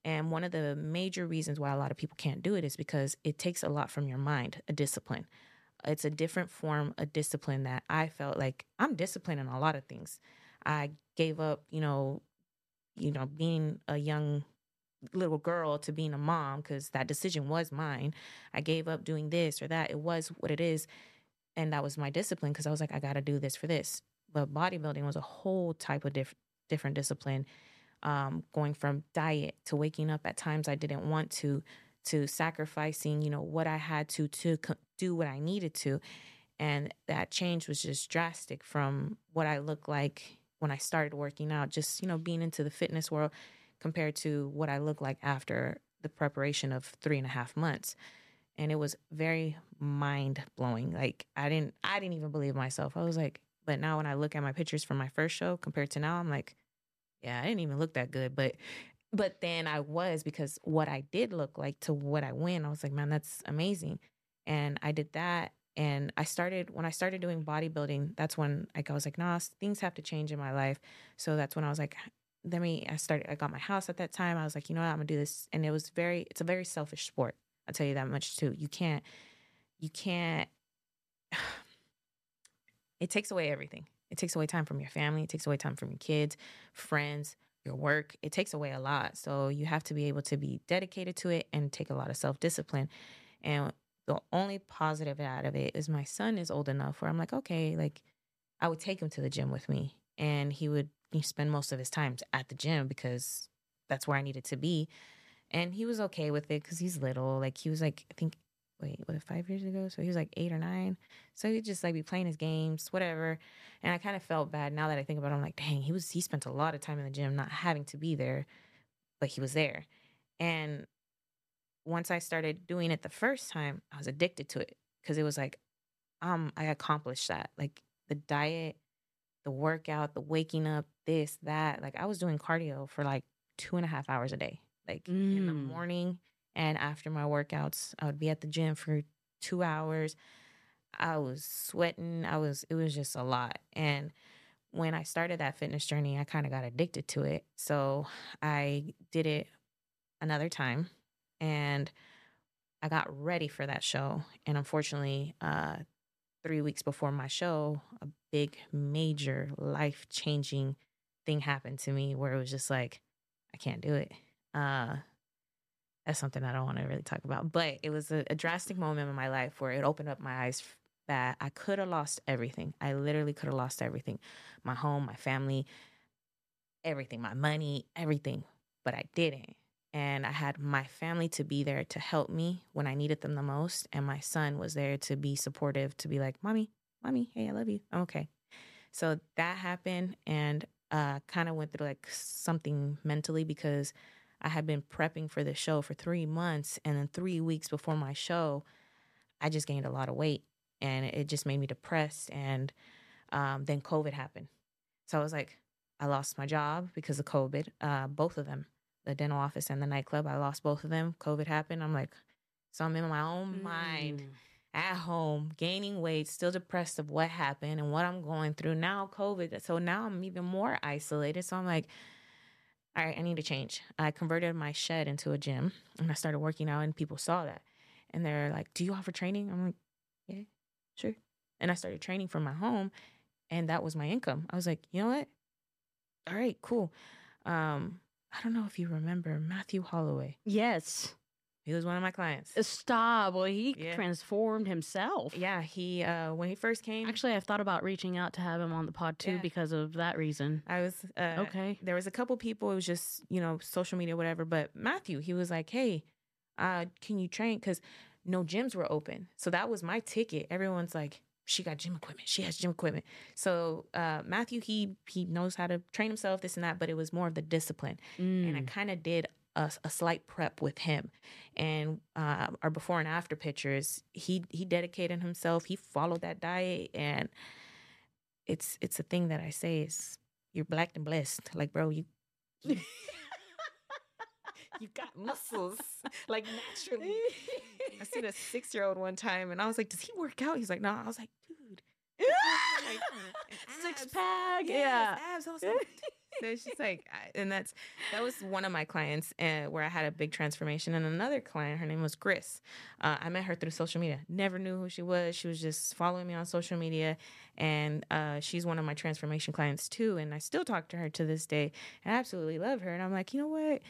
And one of the major reasons why a lot of people can't do it is because it takes a lot from your mind, a discipline. It's a different form of discipline that I felt like I'm disciplined in a lot of things. I gave up, you know, you know, being a young little girl to being a mom because that decision was mine. I gave up doing this or that. It was what it is. And that was my discipline because I was like, I got to do this for this. But bodybuilding was a whole type of diff- different discipline. Um, going from diet to waking up at times I didn't want to, to sacrificing, you know, what I had to to do what I needed to. And that change was just drastic from what I looked like when I started working out, just, you know, being into the fitness world compared to what I look like after the preparation of three and a half months. And it was very mind blowing. Like I didn't I didn't even believe myself. I was like, but now when I look at my pictures from my first show compared to now, I'm like, yeah, I didn't even look that good. But but then I was because what I did look like to what I went, I was like, man, that's amazing. And I did that. And I started when I started doing bodybuilding, that's when like I was like, nah, things have to change in my life. So that's when I was like, let me I started I got my house at that time. I was like, you know what, I'm gonna do this. And it was very it's a very selfish sport. I'll tell you that much too. You can't you can't it takes away everything. It takes away time from your family, it takes away time from your kids, friends, your work. It takes away a lot. So you have to be able to be dedicated to it and take a lot of self discipline. And the only positive out of it is my son is old enough where I'm like, okay, like I would take him to the gym with me and he would spend most of his time at the gym because that's where I needed to be. And he was okay with it because he's little. Like he was like, I think, wait, what, five years ago? So he was like eight or nine. So he'd just like be playing his games, whatever. And I kind of felt bad now that I think about it. I'm like, dang, he was, he spent a lot of time in the gym not having to be there, but he was there. And once I started doing it the first time, I was addicted to it because it was like, um, I accomplished that. Like the diet, the workout, the waking up, this, that. Like I was doing cardio for like two and a half hours a day. Like mm. in the Mm. morning and after my workouts, I would be at the gym for two hours. I was sweating. I was, it was just a lot. And when I started that fitness journey, I kind of got addicted to it. So I did it another time and I got ready for that show. And unfortunately, uh, three weeks before my show, a big, major, life changing thing happened to me where it was just like, I can't do it. Uh, that's something I don't want to really talk about, but it was a, a drastic moment in my life where it opened up my eyes that I could have lost everything. I literally could have lost everything my home, my family, everything, my money, everything, but I didn't. And I had my family to be there to help me when I needed them the most. And my son was there to be supportive, to be like, Mommy, Mommy, hey, I love you. I'm okay. So that happened and uh, kind of went through like something mentally because I had been prepping for the show for three months. And then three weeks before my show, I just gained a lot of weight and it just made me depressed. And um, then COVID happened. So I was like, I lost my job because of COVID, uh, both of them, the dental office and the nightclub. I lost both of them. COVID happened. I'm like, so I'm in my own mind Mm. At home, gaining weight, still depressed of what happened and what I'm going through. Now, COVID. So now I'm even more isolated. So I'm like, all right, I need to change. I converted my shed into a gym and I started working out, and people saw that. And they're like, Do you offer training? I'm like, Yeah, sure. And I started training from my home, and that was my income. I was like, You know what? All right, cool. Um, I don't know if you remember Matthew Holloway. Yes. He was one of my clients. Stop. Well, he Yeah. transformed himself. Yeah, he uh when he first came, Actually, I've thought about reaching out to have him on the pod too Yeah. because of that reason. I was uh, Okay. There was a couple people. It was just you know social media, whatever. But Matthew, he was like, "Hey, uh, can you train?" Because no gyms were open, so that was my ticket. Everyone's like, "She got gym equipment. She has gym equipment." So uh, Matthew, he he knows how to train himself, this and that. But it was more of the discipline, and I Mm. kind of did. A, a slight prep with him, and uh, our before and after pictures. He he dedicated himself. He followed that diet, and it's it's a thing that I say is you're black and blessed. Like, bro, you you, got muscles like naturally. I seen a six year old one time, and I was like, "Does he work out?" He's like, "No." I was like, "Dude, like, six pack. Yes, Yeah. abs." I was like, so it's just like, and that's that was one of my clients uh, where I had a big transformation. And another client, her name was Chris. Uh, I met her through social media. Never knew who she was. She was just following me on social media, and uh, she's one of my transformation clients too. And I still talk to her to this day. And I absolutely love her. And I'm like, you know what?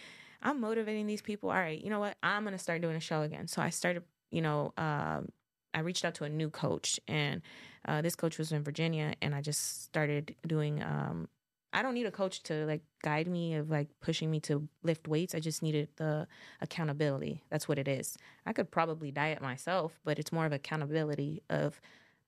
I'm motivating these people. All right, you know what? I'm gonna start doing a show again. So I started, you know, um, I reached out to a new coach, and uh, this coach was in Virginia, and I just started doing. Um, I don't need a coach to like guide me of like pushing me to lift weights. I just needed the accountability. That's what it is. I could probably diet myself, but it's more of accountability of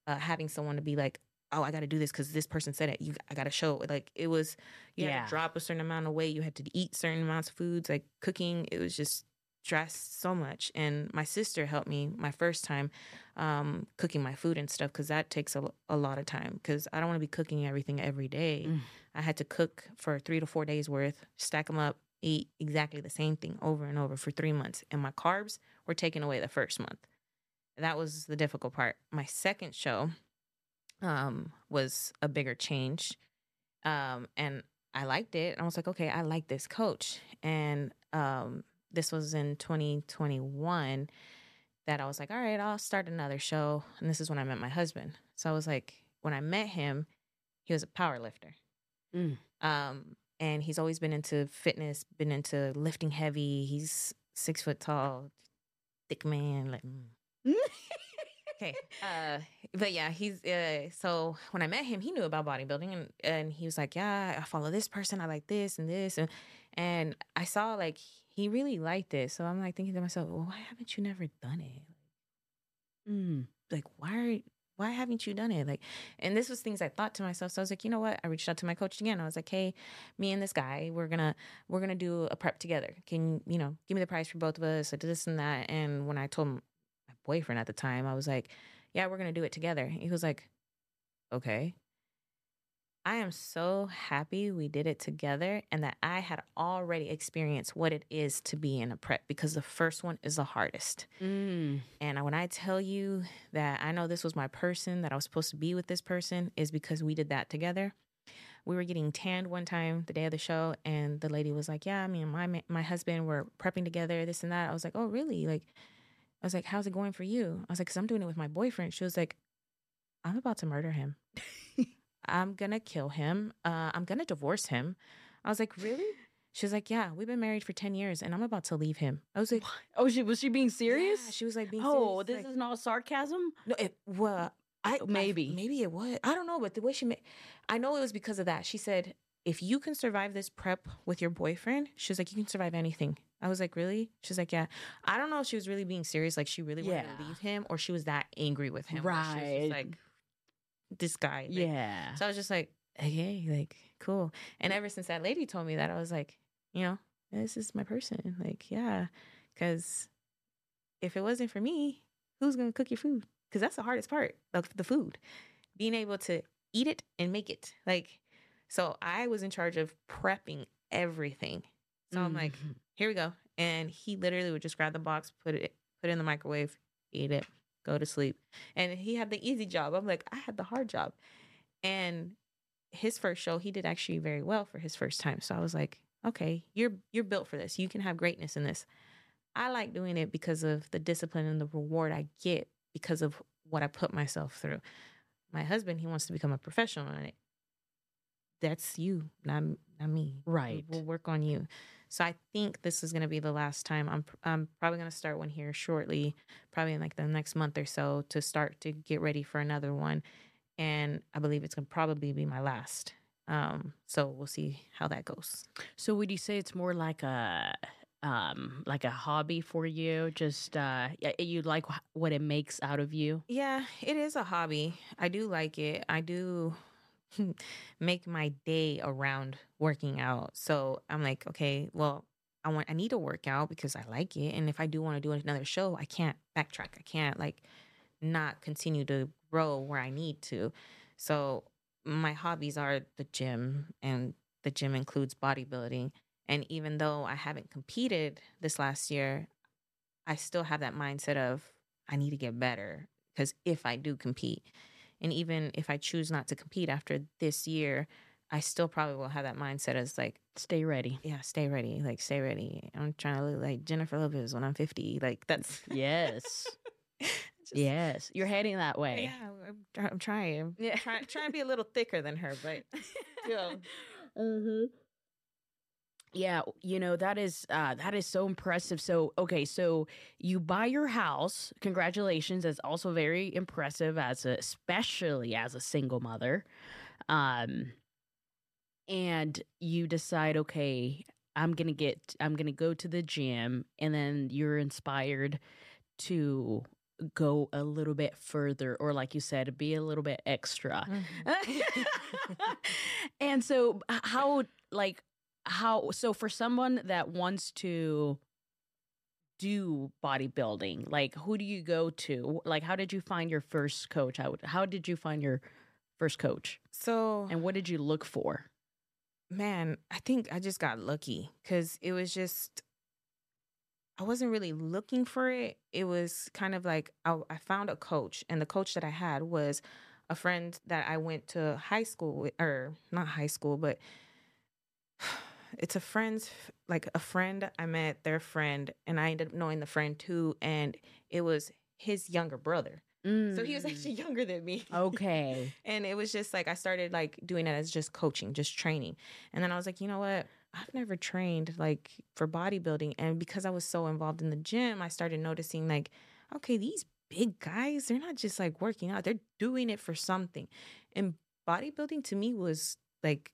uh, having someone to be like, oh, I got to do this because this person said it. You, I got to show. it. Like it was, you had to drop a certain amount of weight. You had to eat certain amounts of foods. Like cooking, it was just stressed so much. And my sister helped me my first time um, cooking my food and stuff because that takes a, a lot of time. Because I don't want to be cooking everything every day. Mm. I had to cook for three to four days worth, stack them up, eat exactly the same thing over and over for three months. And my carbs were taken away the first month. That was the difficult part. My second show um, was a bigger change. Um, and I liked it. I was like, okay, I like this coach. And um, this was in 2021 that I was like, all right, I'll start another show. And this is when I met my husband. So I was like, when I met him, he was a power lifter. Mm. Um, and he's always been into fitness, been into lifting heavy. He's six foot tall, thick man. Like, mm. okay, uh, but yeah, he's uh, so when I met him, he knew about bodybuilding, and and he was like, yeah, I follow this person, I like this and this, and and I saw like he really liked it. So I'm like thinking to myself, well, why haven't you never done it? Mm. Like, why are why haven't you done it? Like, and this was things I thought to myself. So I was like, you know what? I reached out to my coach again. I was like, hey, me and this guy, we're gonna we're gonna do a prep together. Can you know give me the price for both of us? I did this and that. And when I told my boyfriend at the time, I was like, yeah, we're gonna do it together. He was like, okay. I am so happy we did it together and that I had already experienced what it is to be in a prep because the first one is the hardest. Mm. And when I tell you that I know this was my person, that I was supposed to be with this person, is because we did that together. We were getting tanned one time the day of the show, and the lady was like, "Yeah, I mean, my my husband were prepping together, this and that." I was like, "Oh, really?" Like, I was like, "How's it going for you?" I was like, "Cause I'm doing it with my boyfriend." She was like, "I'm about to murder him. I'm gonna kill him. Uh, I'm gonna divorce him." I was like, "Really?" She was like, "Yeah, we've been married for ten years, and I'm about to leave him." I was like, Oh, she was she being serious? yeah, she was like being oh, serious, this like- is not sarcasm. no, it well, I Maybe. I, maybe it was. I don't know, but the way she made, I know it was because of that. She said, "If you can survive this prep with your boyfriend, she was like, you can survive anything." I was like, "Really?" She's like, "Yeah." I don't know if she was really being serious, like she really wanted Yeah. to leave him, or she was that angry with him. where she was Right. like this guy. like- Yeah. So I was just like, okay, like cool. And ever since that lady told me that, I was like, you know, this is my person. Like, yeah, because if it wasn't for me, who's gonna cook your food? Because that's the hardest part, like the food, being able to eat it and make it. Like, so I was in charge of prepping everything. So I'm like, Mhm. here we go. And he literally would just grab the box, put it put it in the microwave, eat it, go to sleep. And he had the easy job. I'm like, I had the hard job. And his first show, he did actually very well for his first time. So I was like, okay, you're you're built for this. You can have greatness in this. I like doing it because of the discipline and the reward I get because of what I put myself through. My husband, he wants to become a professional in it. That's you, not not me. Right. We'll work on you. So I think this is going to be the last time. I'm I'm probably going to start one here shortly, probably in like the next month or so to start to get ready for another one. And I believe it's going to probably be my last. Um, so we'll see how that goes. So would you say it's more like a um like a hobby for you? Just uh you like what it makes out of you? Yeah, it is a hobby. I do like it. I do make my day around working out. So I'm like, okay, well, I want I need to work out because I like it. And if I do want to do another show, I can't backtrack. I can't like not continue to grow where I need to. So my hobbies are the gym and the gym includes bodybuilding. And even though I haven't competed this last year, I still have that mindset of I need to get better because if I do compete, and even if I choose not to compete after this year, I still probably will have that mindset as like, Stay ready. yeah, stay ready, like stay ready. I'm trying to look like Jennifer Lopez when I'm 50. Like that's Yes. just- yes. You're heading that way. Yeah, I'm, I'm trying. Yeah. trying, trying to be a little thicker than her, but still. hmm Yeah, you know that is uh that is so impressive. So okay, so you buy your house. Congratulations. That's also very impressive as a especially as a single mother. Um and you decide, okay, I'm gonna get I'm gonna go to the gym and then you're inspired to go a little bit further or like you said, be a little bit extra. and so how like how so for someone that wants to do bodybuilding like who do you go to? Like how did you find your first coach? How, how did you find your first coach? So and what did you look for? Man, I think I just got lucky because it was just, I wasn't really looking for it. It was kind of like I, I found a coach, and the coach that I had was a friend that I went to high school with, or not high school, but it's a friend's, like a friend I met, their friend, and I ended up knowing the friend too, and it was his younger brother. So he was Mm. actually younger than me. okay. and it was just like I started like doing it as just coaching, just training. And then I was like, you know what? I've never trained like for bodybuilding. And because I was so involved in the gym, I started noticing like, okay, these big guys, they're not just like working out, they're doing it for something. And bodybuilding to me was like,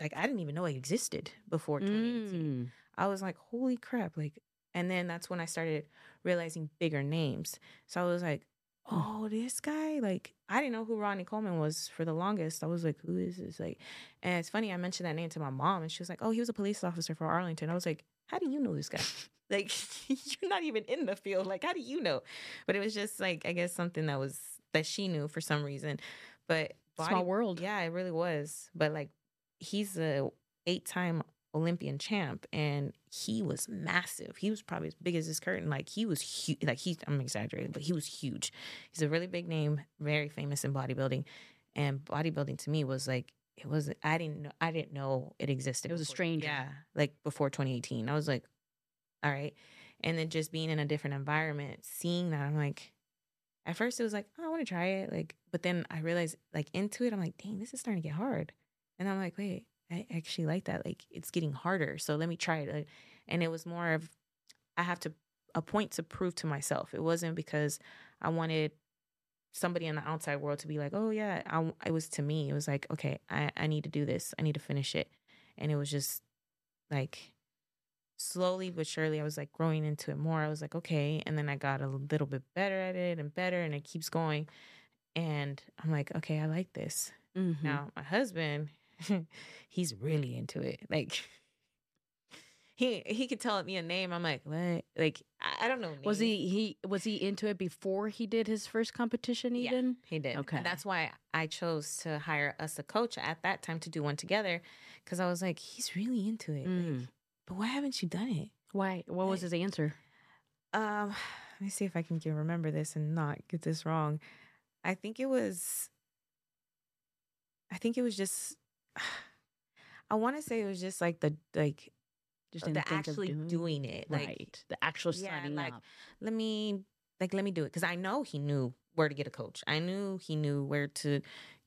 like I didn't even know it existed before 2018. Mm. I was like, holy crap. Like, and then that's when I started realizing bigger names. So I was like, oh, this guy, like, I didn't know who Ronnie Coleman was for the longest. I was like, who is this? Like, and it's funny, I mentioned that name to my mom, and she was like, oh, he was a police officer for Arlington. I was like, how do you know this guy? like, you're not even in the field. Like, how do you know? But it was just like, I guess something that was, that she knew for some reason. But Small world. yeah, it really was. But like, he's a eight time Olympian champ, and he was massive. He was probably as big as this curtain. Like he was huge. Like he's I'm exaggerating, but he was huge. He's a really big name, very famous in bodybuilding, and bodybuilding to me was like it was. I didn't know. I didn't know it existed. It was a before- stranger. Yeah, like before 2018, I was like, all right. And then just being in a different environment, seeing that, I'm like, at first it was like, oh, I want to try it. Like, but then I realized, like, into it, I'm like, dang, this is starting to get hard. And I'm like, wait, I actually like that. Like, it's getting harder. So let me try it. And it was more of, I have to, a point to prove to myself. It wasn't because I wanted somebody in the outside world to be like, oh, yeah, I, it was to me. It was like, okay, I, I need to do this. I need to finish it. And it was just like, slowly but surely I was like growing into it more. I was like, okay. And then I got a little bit better at it and better and it keeps going. And I'm like, okay, I like this. Mhm. Now, my husband, he's really into it. Like he he could tell me a name. I'm like, what? Like I, I don't know. Was he he was he into it before he did his first competition? Yeah. Even He did. Okay. And that's why I chose to hire us a coach at that time to do one together. Cause I was like, he's really into it. Like, Mm. but why haven't you done it? why? What was his answer? Um, let me see if I can remember this and not get this wrong. I think it was. I think it was just. I want to say it was just like the like Just the didn't think of actually doing, it. Like, right, the actual yeah, signing like, up. let me like let me do it because I know he knew where to get a coach. I knew he knew where to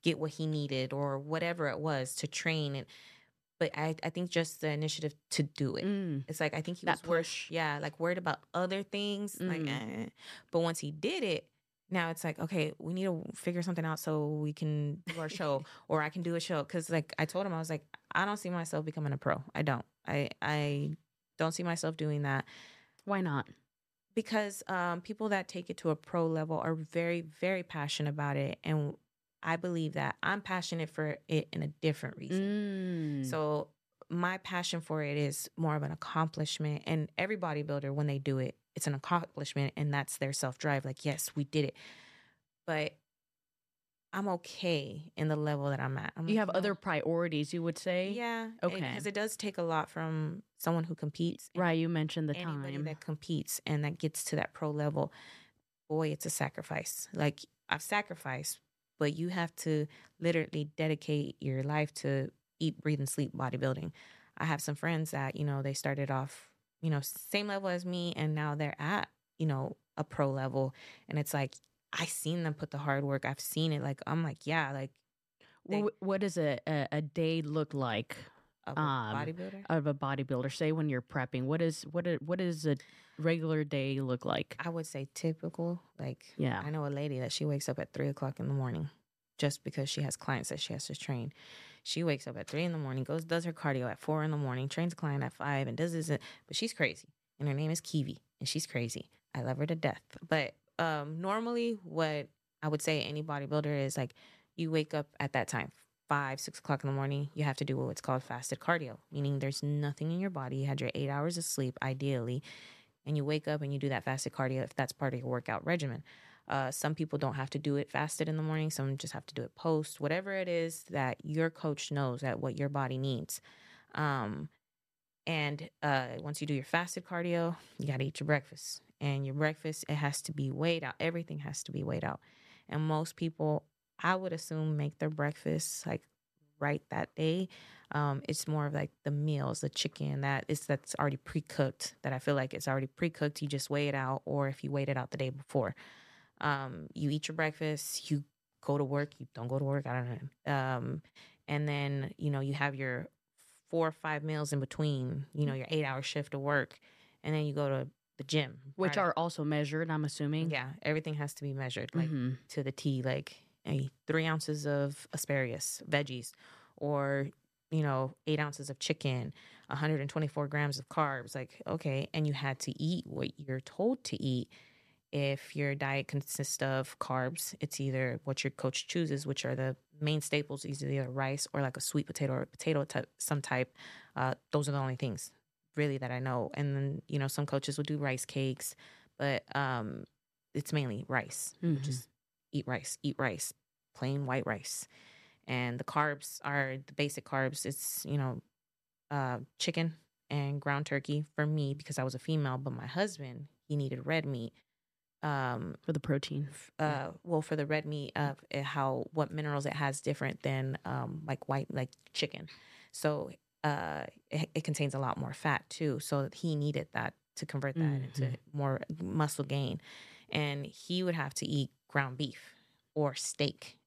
get what he needed or whatever it was to train and. But I, I think just the initiative to do it. Mm. It's like I think he That was worried, push. yeah, like worried about other things. Like, Mm. eh. but once he did it, now it's like, okay, we need to figure something out so we can do our show, or I can do a show. Because like I told him, I was like, I don't see myself becoming a pro. I don't. I I don't see myself doing that Why not? because um, people that take it to a pro level are very very passionate about it, and I believe that I'm passionate for it in a different reason. Mm. So my passion for it is more of an accomplishment. And every bodybuilder, when they do it, it's an accomplishment and that's their self drive. Like, yes, we did it. But I'm okay in the level that I'm at. I'm you like, have know, other priorities, you would say. Yeah. Okay. Because it does take a lot from someone who competes. Right. You mentioned the Anybody time. that competes and that gets to that pro level, boy, it's a sacrifice. Like I've sacrificed, but you have to literally dedicate your life to eat, breathe, and sleep bodybuilding. I have some friends that, you know, they started off, you know, same level as me and now they're at, you know, a pro level. And it's like I seen them put the hard work. I've seen it. Like I'm like, yeah, like they- Wh- what does a, a, a day look like Of a Um, bodybuilder. of a bodybuilder? Say when you're prepping, what is what a, what does a regular day look like? I would say typical. Like Yeah. I know a lady that she wakes up at three o'clock in the morning just because she has clients that she has to train. She wakes up at three in the morning, goes does her cardio at four in the morning, trains a client at five, and does this. But she's crazy, and her name is Kiwi, and she's crazy. I love her to death. But um, normally, what I would say any bodybuilder is like, you wake up at that time, five, six o'clock in the morning. You have to do what's called fasted cardio, meaning there's nothing in your body. You had your eight hours of sleep, ideally, and you wake up and you do that fasted cardio if that's part of your workout regimen. Uh, some people don't have to do it fasted in the morning. Some just have to do it post. Whatever it is that your coach knows that what your body needs. Um, and uh, once you do your fasted cardio, you got to eat your breakfast. And your breakfast, it has to be weighed out. Everything has to be weighed out. And most people, I would assume, make their breakfast like right that day. Um, it's more of like the meals, the chicken that is that's already pre cooked. That I feel like it's already pre cooked. You just weigh it out, or if you weighed it out the day before. Um, you eat your breakfast, you go to work, you don't go to work, I don't know. Um, and then, you know, you have your four or five meals in between, you know, your eight hour shift of work, and then you go to the gym. Which right? are also measured, I'm assuming. yeah, everything has to be measured like Mhm. to the T, like a three ounces of asparagus, veggies, or you know, eight ounces of chicken, 124 grams of carbs. Like, okay, and you had to eat what you're told to eat. If your diet consists of carbs, it's either what your coach chooses, which are the main staples, either rice or like a sweet potato or potato type, some type. Uh, those are the only things really that I know. And then you know, some coaches will do rice cakes, but um, it's mainly rice. Mhm. Just eat rice, eat rice, plain white rice. And the carbs are the basic carbs. It's, you know, uh, chicken and ground turkey for me because I was a female, but my husband, he needed red meat. Um, for the protein. uh, well, for the red meat, of how what minerals it has different than um, like white, like chicken. So uh, it, it contains a lot more fat too. So he needed that to convert that into Mhm. more muscle gain, and he would have to eat ground beef or steak.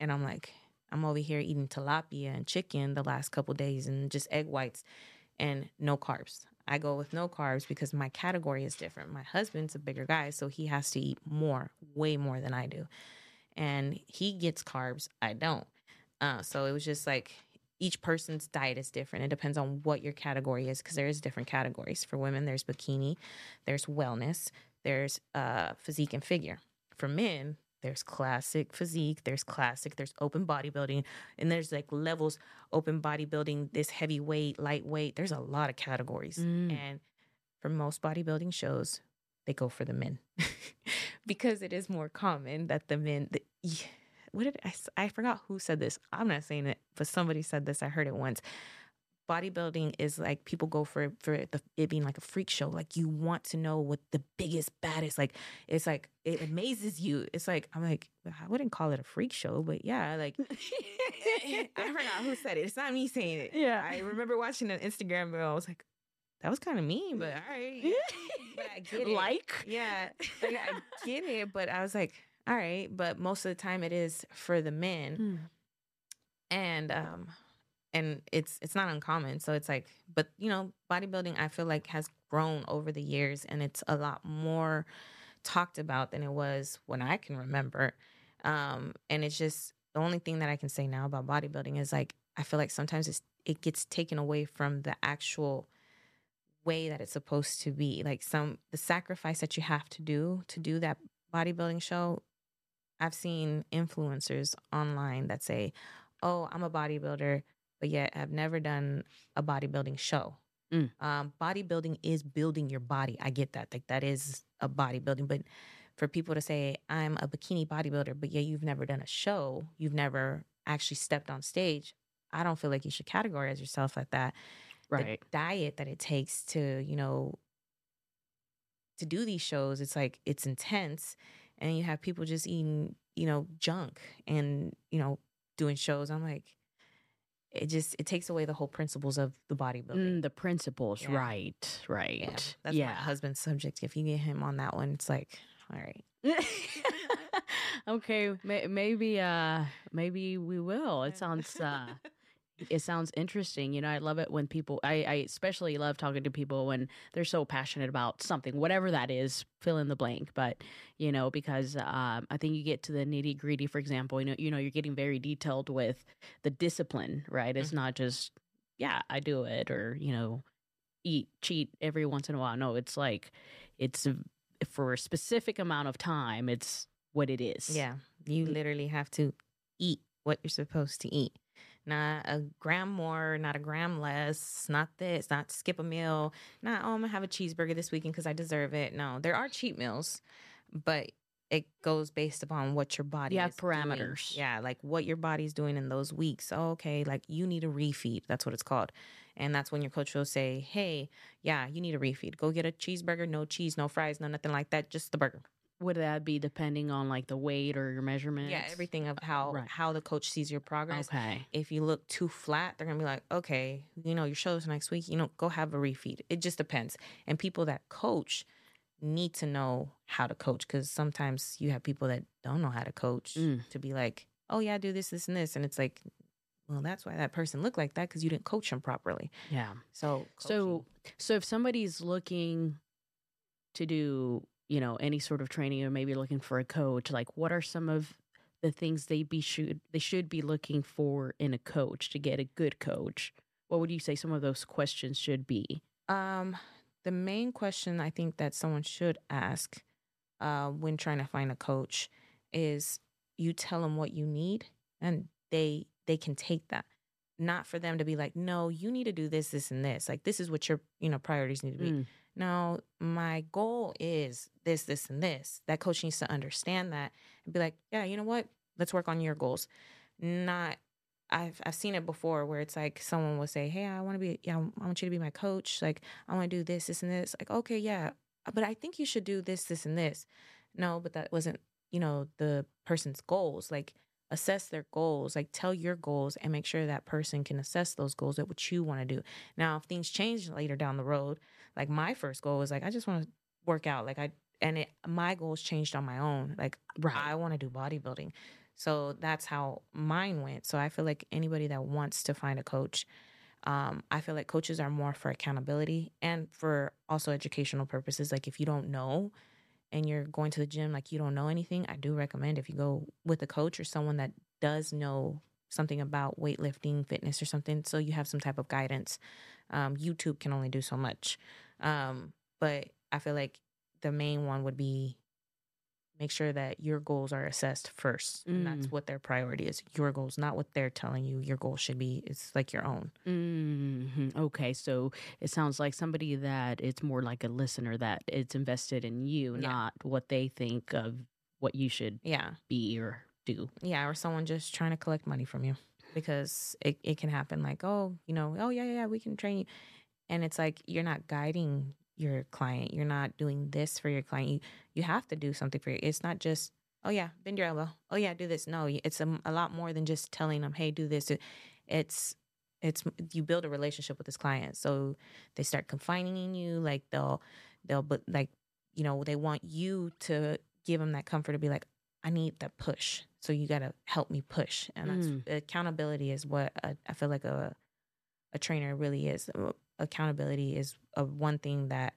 And I'm like, I'm over here eating tilapia and chicken the last couple days and just egg whites and no carbs. I go with no carbs because my category is different. My husband's a bigger guy, so he has to eat more, way more than I do. And he gets carbs, I don't. Uh, so it was just like each person's diet is different. It depends on what your category is because there is different categories. For women, there's bikini, there's wellness, there's uh, physique and figure. For men, there's classic physique, there's classic, there's open bodybuilding, and there's like levels open bodybuilding, this heavyweight, lightweight. There's a lot of categories. Mm. And for most bodybuilding shows, they go for the men because it is more common that the men. The, what did I? I forgot who said this. I'm not saying it, but somebody said this. I heard it once. Bodybuilding is like people go for for the, it being like a freak show. Like you want to know what the biggest, baddest. Like it's like it amazes you. It's like I'm like I wouldn't call it a freak show, but yeah, like I forgot who said it. It's not me saying it. Yeah. I remember watching an Instagram video. I was like, that was kind of mean, but all right. But I get it. like Yeah, like, I get it, but I was like, all right. But most of the time, it is for the men, Mm. and um, and it's it's not uncommon. So it's like, but you know, bodybuilding, I feel like has grown over the years, and it's a lot more talked about than it was when I can remember. Um, and it's just the only thing that I can say now about bodybuilding is like I feel like sometimes it's it gets taken away from the actual way that it's supposed to be. Like some the sacrifice that you have to do to do that bodybuilding show. I've seen influencers online that say, "Oh, I'm a bodybuilder, but yet I've never done a bodybuilding show." Mm. Um, bodybuilding is building your body. I get that. Like that is a bodybuilding, but for people to say I'm a bikini bodybuilder, but yeah, you've never done a show, you've never actually stepped on stage. I don't feel like you should categorize yourself like that right. the diet that it takes to you know to do these shows it's like it's intense and you have people just eating you know junk and you know doing shows i'm like it just it takes away the whole principles of the bodybuilding Mm, the principles, Yeah. right, right. yeah that's yeah. my husband's subject if you get him on that one it's like all right okay, may, maybe uh maybe we will. It sounds uh it sounds interesting. You know, I love it when people I, I especially love talking to people when they're so passionate about something, whatever that is, fill in the blank. But, you know, because um I think you get to the nitty gritty, for example, you know, you know, you're getting very detailed with the discipline, right? It's Mhm. not just, yeah, I do it or, you know, eat, cheat every once in a while. No, it's like it's for a specific amount of time, it's what it is. yeah you literally have to eat what you're supposed to eat not a gram more not a gram less not this not skip a meal not oh i'm gonna have a cheeseburger this weekend because i deserve it. No there are cheat meals but it goes based upon what your body You have is doing. parameters. yeah like what your body's doing in those weeks. Oh, okay like you need a refeed that's what it's called. And that's when your coach will say hey yeah you need a refeed. Go get a cheeseburger no cheese no fries no nothing like that just the burger Would that be depending on like the weight or your measurements? yeah everything of how Right. how the coach sees your progress Okay. if you look too flat they're gonna be like okay you know your show's next week you know go have a refeed it just depends and people that coach need to know how to coach because sometimes you have people that don't know how to coach Mm. to be like, oh yeah, do this, this, and this, and it's like, well, that's why that person looked like that because you didn't coach them properly. Yeah. So, So, so if somebody's looking to do, you know, any sort of training or maybe looking for a coach, like what are some of the things they be should they should be looking for in a coach to get a good coach? What would you say some of those questions should be? Um, the main question I think that someone should ask uh, when trying to find a coach is you tell them what you need and they they can take that. Not for them to be like, no, you need to do this, this, and this. Like this is what your you know priorities need to be. Mm, No, my goal is this, this, and this. That coach needs to understand that and be like, yeah, you know what? Let's work on your goals. Not, I've I've seen it before where it's like someone will say, hey, I want to be, yeah, I want you to be my coach. Like I want to do this, this, and this. Like okay, yeah, but I think you should do this, this, and this. No, but that wasn't, you know, the person's goals. Like assess their goals like tell your goals and make sure that person can assess those goals at what you want to do now if things change later down the road like my first goal was like i just want to work out like i and it my goals changed on my own like right. i want to do bodybuilding. So that's how mine went. So i feel like anybody that wants to find a coach um, i feel like coaches are more for accountability and for also educational purposes. Like if you don't know and you're going to the gym like you don't know anything i do recommend if you go with a coach or someone that does know something about weightlifting fitness or something so you have some type of guidance. Um, youtube can only do so much um, but i feel like the main one would be make sure that your goals are assessed first and that's Mm. what their priority is your goals not what they're telling you your goal should be it's like your own hmm Okay, so it sounds like somebody that it's more like a listener that it's invested in you, Yeah. not what they think of what you should yeah be or do. yeah or someone just trying to collect money from you because it, it can happen like oh you know oh yeah yeah yeah, we can train you and it's like you're not guiding your client. You're not doing this for your client. You you have to do something for you. It's not just oh yeah bend your elbow. Oh yeah do this. No it's a, a lot more than just telling them hey do this. It's it's you build a relationship with this client. So they start confining in you like they'll they'll but like you know they want you to give them that comfort to be like i need that push. So you got to help me push. And that's Mm. accountability is what I, I feel like a a trainer really is. Uh, accountability is a one thing that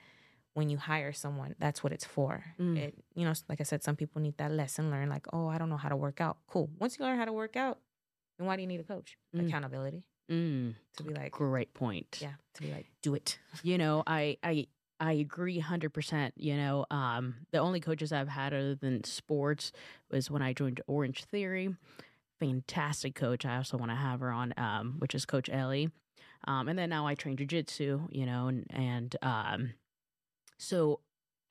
when you hire someone that's what it's for. Mm. it you know like i said some people need that lesson learned like oh i don't know how to work out. Cool. Once you learn how to work out then why do you need a coach? Mm. accountability. Mm, to be like great point. yeah to be like do it. You know i i i agree 100% you know um the only coaches i've had other than sports was when i joined Orangetheory. Fantastic coach. I also want to have her on um which is coach ellie um and then now i train jiu-jitsu you know and and um so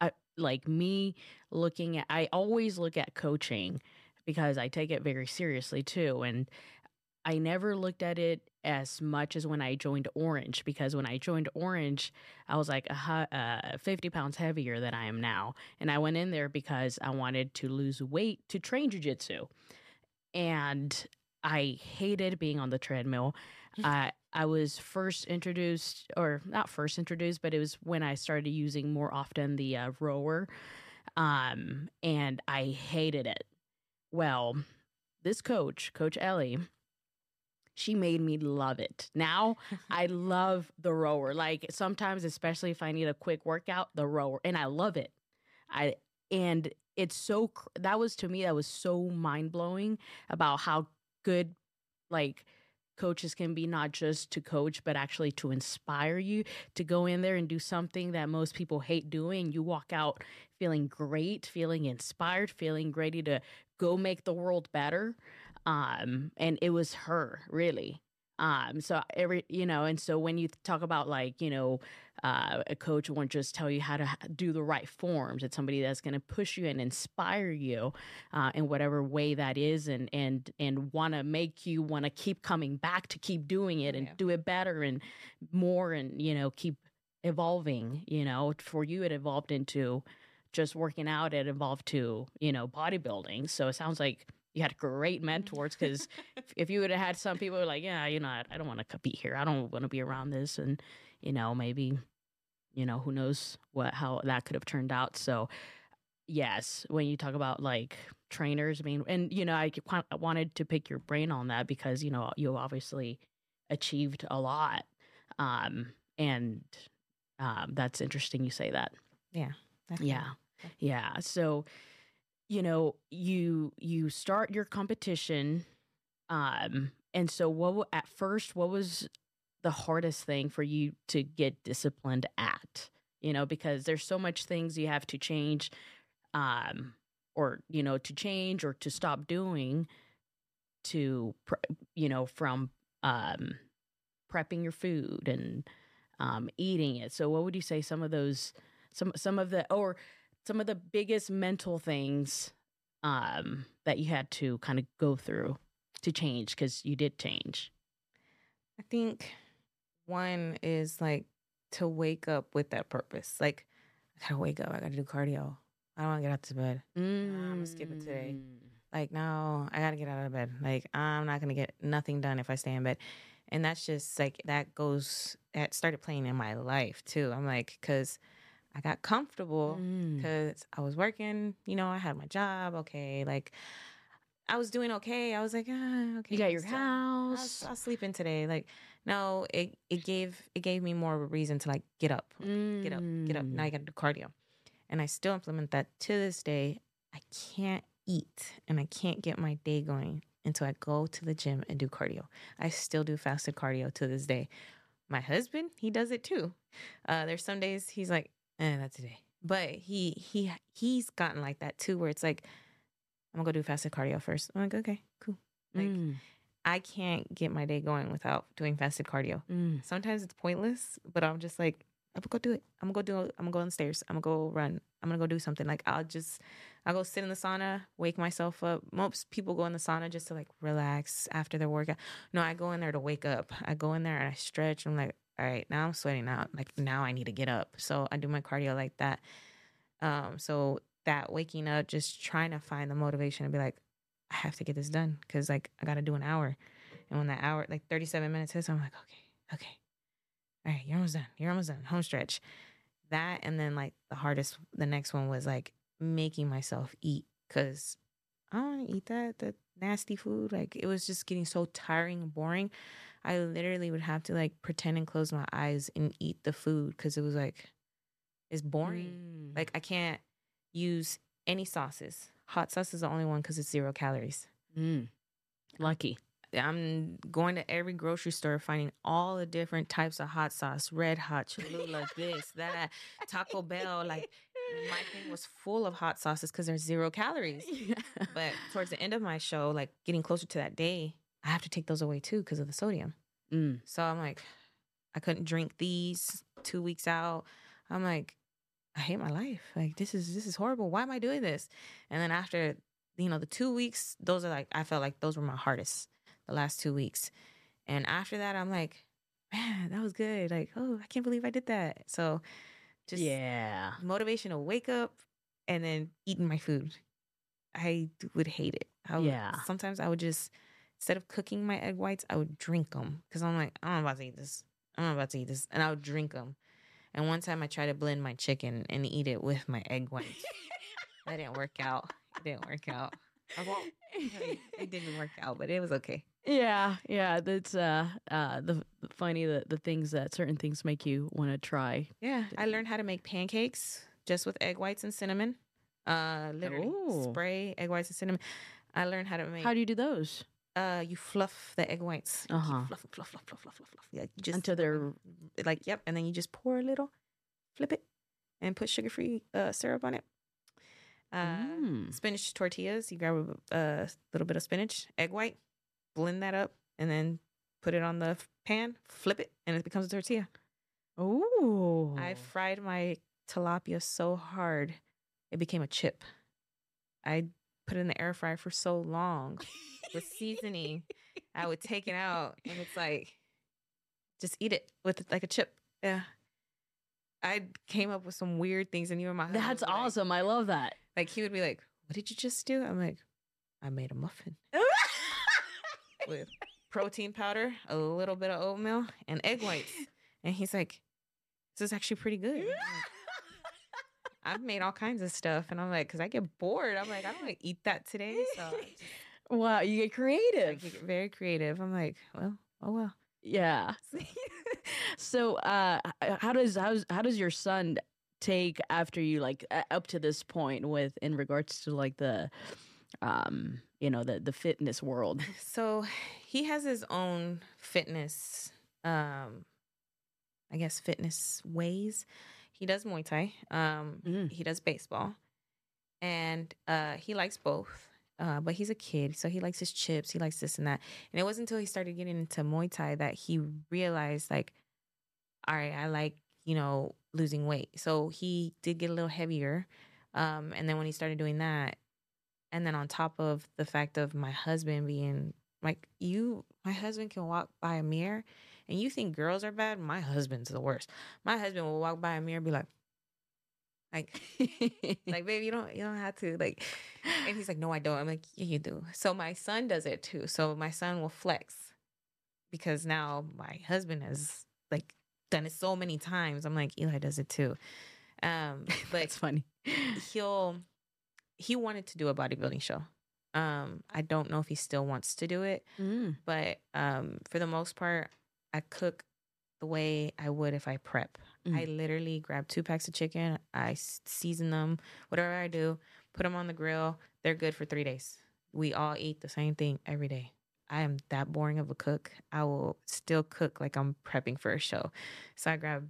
i like me looking at i always look at coaching because i take it very seriously too and I never looked at it as much as when I joined Orange because when I joined Orange, I was like uh, 50 pounds heavier than I am now. And I went in there because I wanted to lose weight to train jujitsu. And I hated being on the treadmill. I I was first introduced, or not first introduced, but it was when I started using more often the uh, rower. Um, and I hated it. Well, this coach, Coach Ellie, she made me love it. Now I love the rower. Like sometimes, especially if I need a quick workout, the rower, and I love it. I and it's so that was to me that was so mind blowing about how good like coaches can be not just to coach but actually to inspire you to go in there and do something that most people hate doing. You walk out feeling great feeling inspired feeling ready to go make the world better. Um and it was her really um so every you know and so when you talk about like you know uh, a coach won't just tell you how to do the right forms it's somebody that's going to push you and inspire you uh, in whatever way that is and and and want to make you want to keep coming back to keep doing it and Yeah. do it better and more and you know keep evolving you know for you it evolved into just working out it evolved to you know bodybuilding so it sounds like you had great mentors because if, you would have had some people who were like yeah you know i, I don't want to be here i don't want to be around this and you know maybe you know, who knows what how that could have turned out. So, yes, when you talk about like trainers, I mean, and you know, I wanted to pick your brain on that because you know you obviously achieved a lot, um, and um, that's interesting. You say that, Definitely. yeah, yeah. So, you know, you you start your competition, um, and so what at first what was the hardest thing for you to get disciplined at? You know, because there's so much things you have to change, um, or you know, to change or to stop doing, to you know, from um, prepping your food and um, eating it. So, what would you say some of those, some some of the, or some of the biggest mental things um, that you had to kind of go through to change because you did change. I think one is like to wake up with that purpose. Like, I gotta wake up. I gotta do cardio. I don't want to get out to bed. I'ma skip it today. Mm. Like, no, I gotta get out of bed. Like, I'm not gonna get nothing done if I stay in bed. And that's just like that goes. That started playing in my life too. I'm like, cause I got comfortable Mm. because I was working. You know, I had my job. Okay, like I was doing okay. I was like, ah, okay. You got your so I'll, house. I'll sleep in today. Like, no, it it gave it gave me more of a reason to like get up, Like, get up, get up. Now Mm. you got to do cardio, and I still implement that to this day. I can't eat and I can't get my day going until I go to the gym and do cardio. I still do fasted cardio to this day. My husband, he does it too. Uh, there's some days he's like, eh, not today. But he he he's gotten like that too, where it's like, I'm gonna go do fasted cardio first. I'm like, okay, cool. Like Mm. I can't get my day going without doing fasted cardio. Mm. Sometimes it's pointless, but I'm just like, I'm gonna go do it. I'm gonna go do it. I'm gonna go on the stairs. I'm gonna go run. I'm gonna go do something. Like I'll just, I'll go sit in the sauna, wake myself up. Most people go in the sauna just to like relax after their workout. No, I go in there to wake up. I go in there and I stretch. I'm like, all right, now I'm sweating out. Like now I need to get up. So I do my cardio like that. Um, so that waking up, just trying to find the motivation to be like, I have to get this done because like I gotta do an hour. And when that hour, like 37 minutes hits, I'm like, okay, okay. All right, you're almost done. You're almost done. Home stretch. That and then like the hardest, the next one was like making myself eat because I don't want to eat that that nasty food. Like it was just getting so tiring and boring. I literally would have to like pretend and close my eyes and eat the food because it was like it's boring. Mm. Like I can't use any sauces. Hot sauce is the only one because it's zero calories. Mm. Lucky. I'm going to every grocery store finding all the different types of hot sauce, red hot, Cholula, this, that, Taco Bell. Like my thing was full of hot sauces because there's zero calories. But towards the end of my show, like getting closer to that day, I have to take those away too because of the sodium. Mm. So I'm like, I couldn't drink these two weeks out. I'm like, I hate my life. Like this is this is horrible. Why am I doing this? And then after, you know, the two weeks, those are like I felt like those were my hardest, the last two weeks. And after that, I'm like, man, that was good. Like, oh, I can't believe I did that. So just yeah. motivation to wake up and then eating my food. I would hate it. I would, Yeah. Sometimes I would just instead of cooking my egg whites, I would drink them because I'm like, I'm about to eat this. I'm about to eat this, and I would drink them. And one time I tried to blend my chicken and eat it with my egg whites. that didn't work out. It didn't work out. I won't. It didn't work out, but it was okay. Yeah, yeah. That's uh, uh, the, the funny the the things that certain things make you want to try. Yeah, I learned how to make pancakes just with egg whites and cinnamon. Uh, literally Ooh. spray egg whites and cinnamon. I learned how to make. How do you do those? Uh, you fluff the egg whites. Uh-huh. Fluff, fluff, fluff, fluff, fluff, fluff, fluff. Yeah, you just Until they're like yep, and then you just pour a little, flip it, and put sugar free uh, syrup on it. Uh, Mm. Spinach tortillas. You grab a, a little bit of spinach, egg white, blend that up, and then put it on the pan. Flip it, and it becomes a tortilla. Oh, I fried my tilapia so hard, it became a chip. I put in the air fryer for so long with seasoning. I would take it out, and it's like, just eat it with like a chip. Yeah. I came up with some weird things, and even my husband That's like- awesome. I love that. Like he would be like, "What did you just do?" I'm like, "I made a muffin with protein powder, a little bit of oatmeal, and egg whites." And he's like, this is actually pretty good. I've made all kinds of stuff, and I'm like, because I get bored. I'm like, I don't want to eat that today. So just, wow, you get I creative. get very creative. I'm like, well, oh well. Yeah. so, uh, how does how's, how does your son take after you like up to this point with in regards to like the, um, you know, the the fitness world? So he has his own fitness, um, I guess fitness ways. He does Muay Thai. Um, Mm. he does baseball, and uh, he likes both. Uh, but he's a kid, so he likes his chips. He likes this and that. And it wasn't until he started getting into Muay Thai that he realized, like, all right, I like you know losing weight. So he did get a little heavier. Um, and then when he started doing that, and then on top of the fact of my husband being like you my husband can walk by a mirror and you think girls are bad? My husband's the worst. My husband will walk by a mirror and be like like like baby you don't you don't have to like and he's like no i don't. I'm like yeah you do. So my son does it too. So my son will flex because now my husband has like done it so many times. I'm like eli does it too. Um but it's funny. he'll he wanted to do a bodybuilding show. Um, I don't know if he still wants to do it, Mm. but um, for the most part, I cook the way I would if I prep. I mm. literally grab two packs of chicken, I season them, whatever I do, put them on the grill. They're good for three days. We all eat the same thing every day. I am that boring of a cook. I will still cook like I'm prepping for a show. So I grab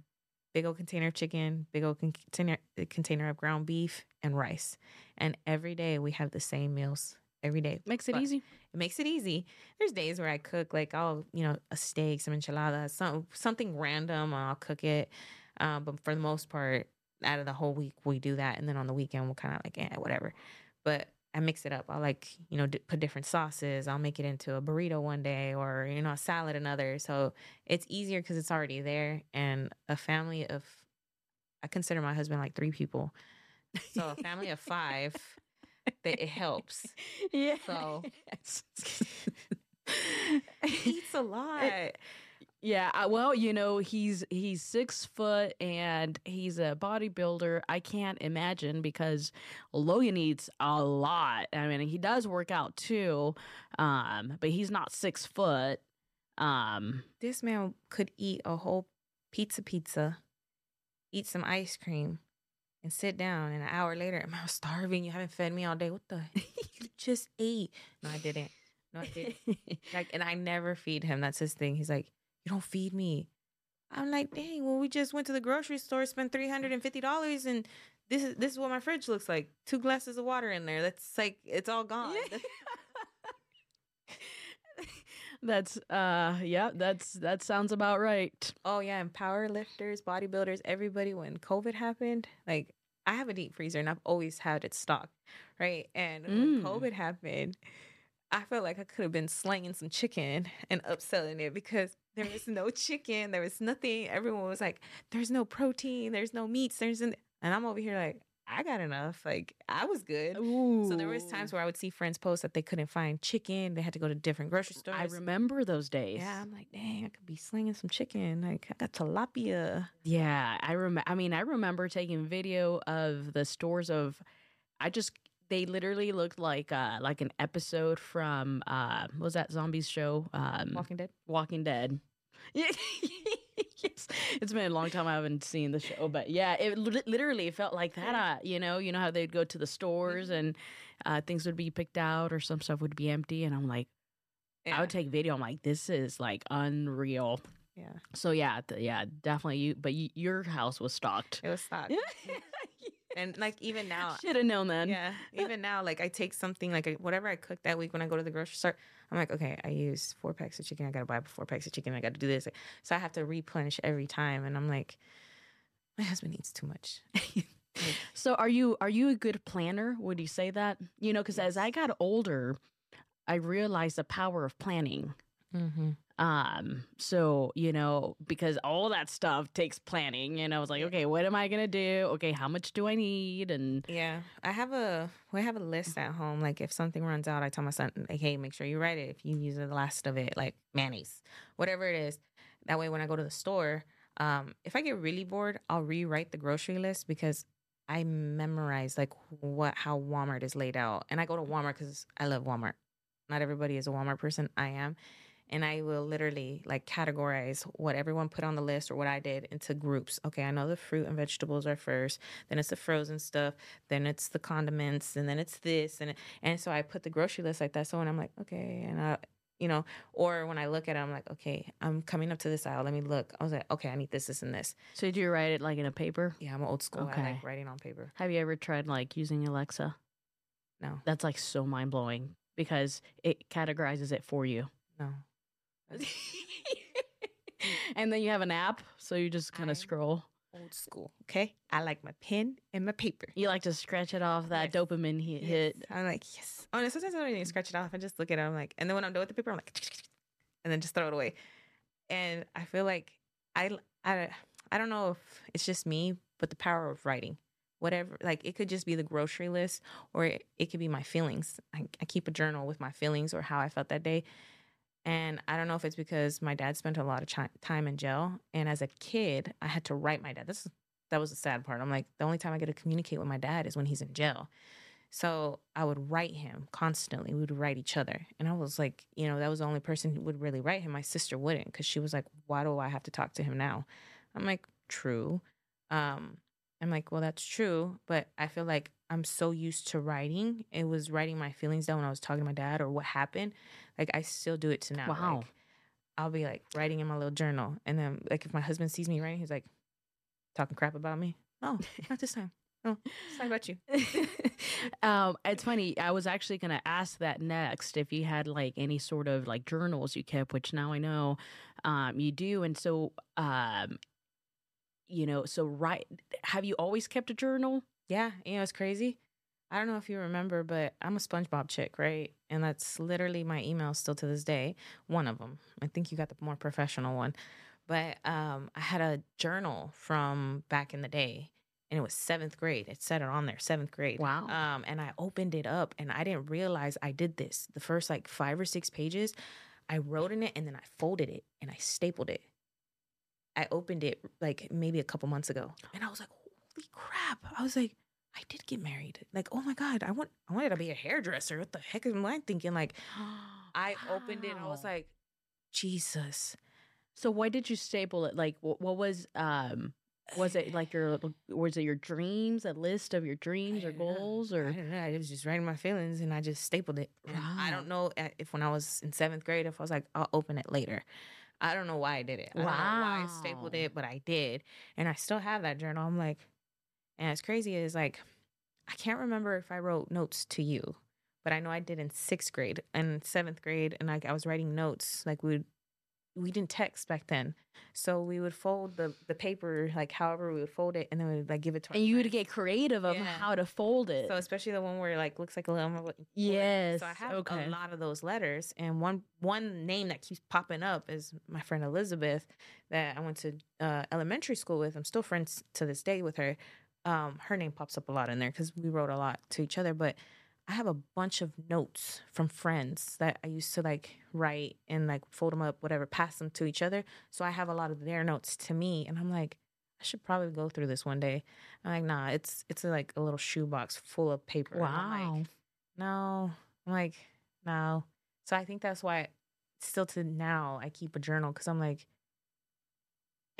big old container of chicken, big old container container of ground beef and rice. And every day we have the same meals. Every day. Makes it But easy. It makes it easy. There's days where I cook like I'll, you know, a steak, some enchiladas, some something random, and I'll cook it. Um, but for the most part, out of the whole week, we do that, and then on the weekend, we'll kind of like, eh, whatever. But I mix it up. I like, you know, d- put different sauces. I'll make it into a burrito one day, or you know, a salad another. So it's easier because it's already there. And a family of, I consider my husband like three people. So a family of five, that it helps. yeah. So- eats a lot. Yeah, I- well, you know, he's he's six foot and he's a bodybuilder. I can't imagine because Logan eats a lot. I mean, he does work out too, um, but he's not six foot. Um, this man could eat a whole pizza pizza, eat some ice cream, and sit down. And an hour later, I'm starving? You haven't fed me all day. What the? you just ate. No, I didn't. No, I didn't. Like, and I never feed him. That's his thing. He's like, you don't feed me. I'm like, dang. Well, we just went to the grocery store, spent three hundred and fifty dollars, and this is this is what my fridge looks like. Two glasses of water in there. That's like it's all gone. That's uh, yeah, that's that sounds about right. Oh yeah, and power lifters, bodybuilders, everybody when COVID happened, like I have a deep freezer and I've always had it stocked, right? And when Mm. COVID happened, I felt like I could have been slanging some chicken and upselling it because there was no chicken, there was nothing. Everyone was like, "There's no protein, there's no meats, there's," n-. and I'm over here like, I got enough. Like I was good. Ooh. So there was times where I would see friends post that they couldn't find chicken. They had to go to different grocery stores. I remember those days. Yeah, I'm like, dang, I could be slinging some chicken. Like I got tilapia. Yeah, I remember. I mean, I remember taking video of the stores of. I just they literally looked like uh like an episode from uh what was that zombies show um Walking Dead. Walking Dead. Yeah. yes. It's been a long time I haven't seen the show, but yeah, it li- literally felt like that. Uh, you know, you know how they'd go to the stores and uh, things would be picked out or some stuff would be empty, and I'm like, Yeah. I would take video. I'm like, this is like unreal. yeah. So yeah, th- yeah, definitely. You, but y- your house was stocked. It was stocked. And like even now, Should have known then. yeah, even now, like I take something like whatever I cook that week when I go to the grocery store. I'm like, okay, I use four packs of chicken. I gotta buy four packs of chicken. I got to do this, so I have to replenish every time. And I'm like, my husband eats too much. So are you are you a good planner? Would you say that? You know, because as I got older, I realized the power of planning. Mm-hmm. Um, so you know, because all that stuff takes planning, and I was like, okay, what am I gonna do? Okay, how much do I need? And Yeah, I have a we have a list at home. Like if something runs out, I tell my son, like, hey, make sure you write it. If you use the last of it, like mayonnaise, whatever it is. That way, when I go to the store, Um, if I get really bored, I'll rewrite the grocery list because I memorize like what how Walmart is laid out, and I go to Walmart because I love Walmart. Not everybody is a Walmart person. I am, and I will literally like categorize what everyone put on the list or what I did into groups. Okay, I know the fruit and vegetables are first, then it's the frozen stuff, then it's the condiments, and then it's this, and and so I put the grocery list like that. So when I'm like, okay, and I you know, or when I look at it, I'm like, okay, I'm coming up to this aisle. Let me look. I was like, okay, I need this, this, and this. So do you write it like in a paper? Yeah, I'm old school. I Okay. like writing on paper. Have you ever tried like using Alexa? No, That's like so mind blowing because it categorizes it for you. no. and then you have an app, so you just kind of scroll. Old school. Okay, I like my pen and my paper. You like to scratch it off that Yes. dopamine hit. Yes. hit. I'm like, yes. Oh, and sometimes I don't even scratch it off. I just look at it. I'm like, and then when I'm done with the paper, I'm like, and then just throw it away. And I feel like I, I, I don't know if it's just me, but the power of writing, whatever, like it could just be the grocery list or it, it could be my feelings. I, I keep a journal with my feelings or how I felt that day. And I don't know if it's because my dad spent a lot of chi- time in jail. And as a kid, I had to write my dad. This is, that was the sad part. I'm like, the only time I get to communicate with my dad is when he's in jail. So I would write him constantly. We would write each other. And I was like, you know, that was the only person who would really write him. My sister wouldn't because she was like, why do I have to talk to him now? I'm like, true. Um, I'm like, well, that's true. But I feel like I'm so used to writing. It was writing my feelings down when I was talking to my dad or what happened. Like I still do it to now. Wow. Like, I'll be like writing in my little journal. And then like if my husband sees me writing, he's like, talking crap about me. No, not this time. No, it's not about you. um, it's funny. I was actually going to ask that next if you had like any sort of like journals you kept, which now I know um, you do. And so, um, you know, so right, have you always kept a journal? Yeah, you know, it's crazy. I don't know if you remember, but I'm a SpongeBob chick, right? And that's literally my email still to this day. One of them. I think you got the more professional one. But um, I had a journal from back in the day, and it was seventh grade. It said it on there, seventh grade. Wow. Um, and I opened it up, and I didn't realize I did this. The first like five or six pages, I wrote in it, and then I folded it and I stapled it. I opened it like maybe a couple months ago, and I was like, "Holy crap!" I was like, "I did get married." Like, oh my god, I want I wanted to be a hairdresser. What the heck am I thinking? Like, I opened it, and I was like, Jesus. so why did you staple it? Like, what, what was, um, was it like your, was it your dreams, a list of your dreams or don't know. goals I or? don't know. I was just writing my feelings, and I just stapled it. I don't know uh, if when I was in seventh grade, if I was like, I'll open it later. I don't know why I did it. I don't know why I stapled it, but I did, and I still have that journal. I'm like, and it's crazy is like, I can't remember if I wrote notes to you, but I know I did in sixth grade and seventh grade, and like I was writing notes. Like we we didn't text back then, so we would fold the the paper like however we would fold it, and then we would like give it to. And you would get creative of Yeah. how to fold it. So especially the one where it, like looks like a little. Yes, So I have okay. a lot of those letters, and one one name that keeps popping up is my friend Elizabeth that I went to uh, elementary school with. I'm still friends to this day with her. Um, her name pops up a lot in there because we wrote a lot to each other. But I have a bunch of notes from friends that I used to like write and like fold them up, whatever, pass them to each other. So I have a lot of their notes to me, and I'm like. I should probably go through this one day. I'm like, nah, it's it's like a little shoebox full of paper. I'm like, wow. no. I'm like, no. So I think that's why still to now I keep a journal because I'm like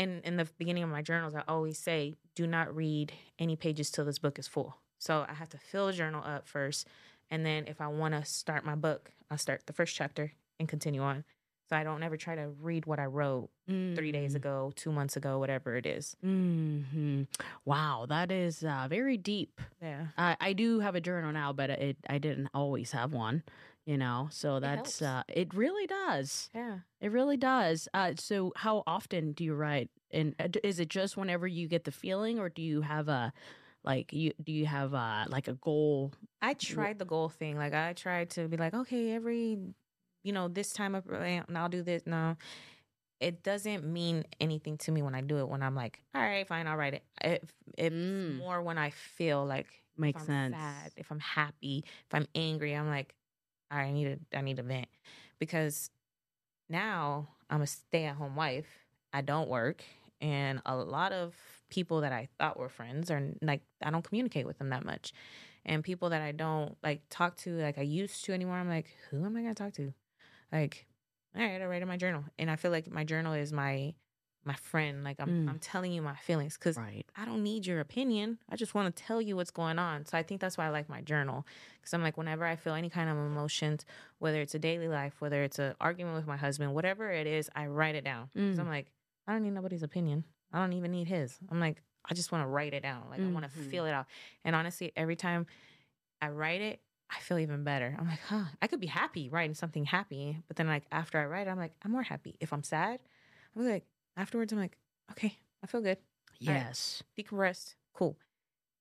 in in the beginning of my journals I always say do not read any pages till this book is full. So I have to fill the journal up first and then if I want to start my book, I'll start the first chapter and continue on. So I don't ever try to read what I wrote 3 days Mm. ago, 2 months ago, whatever it is. hmm Wow, that is uh, very deep. Yeah. I, I do have a journal now, but it I didn't always have one. You know, so that's helps. uh, it really does. Yeah. It really does. Uh, so how often do you write? And uh, is it just whenever you get the feeling, or do you have a like you do you have a like a goal? I tried the goal thing. Like I tried to be like, okay, every, you know, this time of and I'll do this. No, it doesn't mean anything to me when I do it. When I'm like, all right, fine, I'll write it. It it's Mm. more when I feel like if Makes I'm sense. sad, if I'm happy, if I'm angry, I'm like, I need a, I need a vent because now I'm a stay at home wife. I don't work and a lot of people that I thought were friends are like I don't communicate with them that much, and people that I don't like talk to like I used to anymore. I'm like, who am I gonna talk to? Like, all right, I write in my journal, and I feel like my journal is my my friend. Like I'm Mm. I'm telling you my feelings because Right. I don't need your opinion. I just want to tell you what's going on. So I think that's why I like my journal because I'm like whenever I feel any kind of emotions, whether it's a daily life, whether it's an argument with my husband, whatever it is, I write it down because Mm. I'm like I don't need nobody's opinion. I don't even need his. I'm like I just want to write it down. Like I want to feel it out. And honestly, every time I write it, I feel even better. I'm like, huh, I could be happy writing something happy, but then like after I write, it, I'm like, I'm more happy. If I'm sad, I'm like afterwards, I'm like, okay, I feel good right. Yes. decompressed, cool,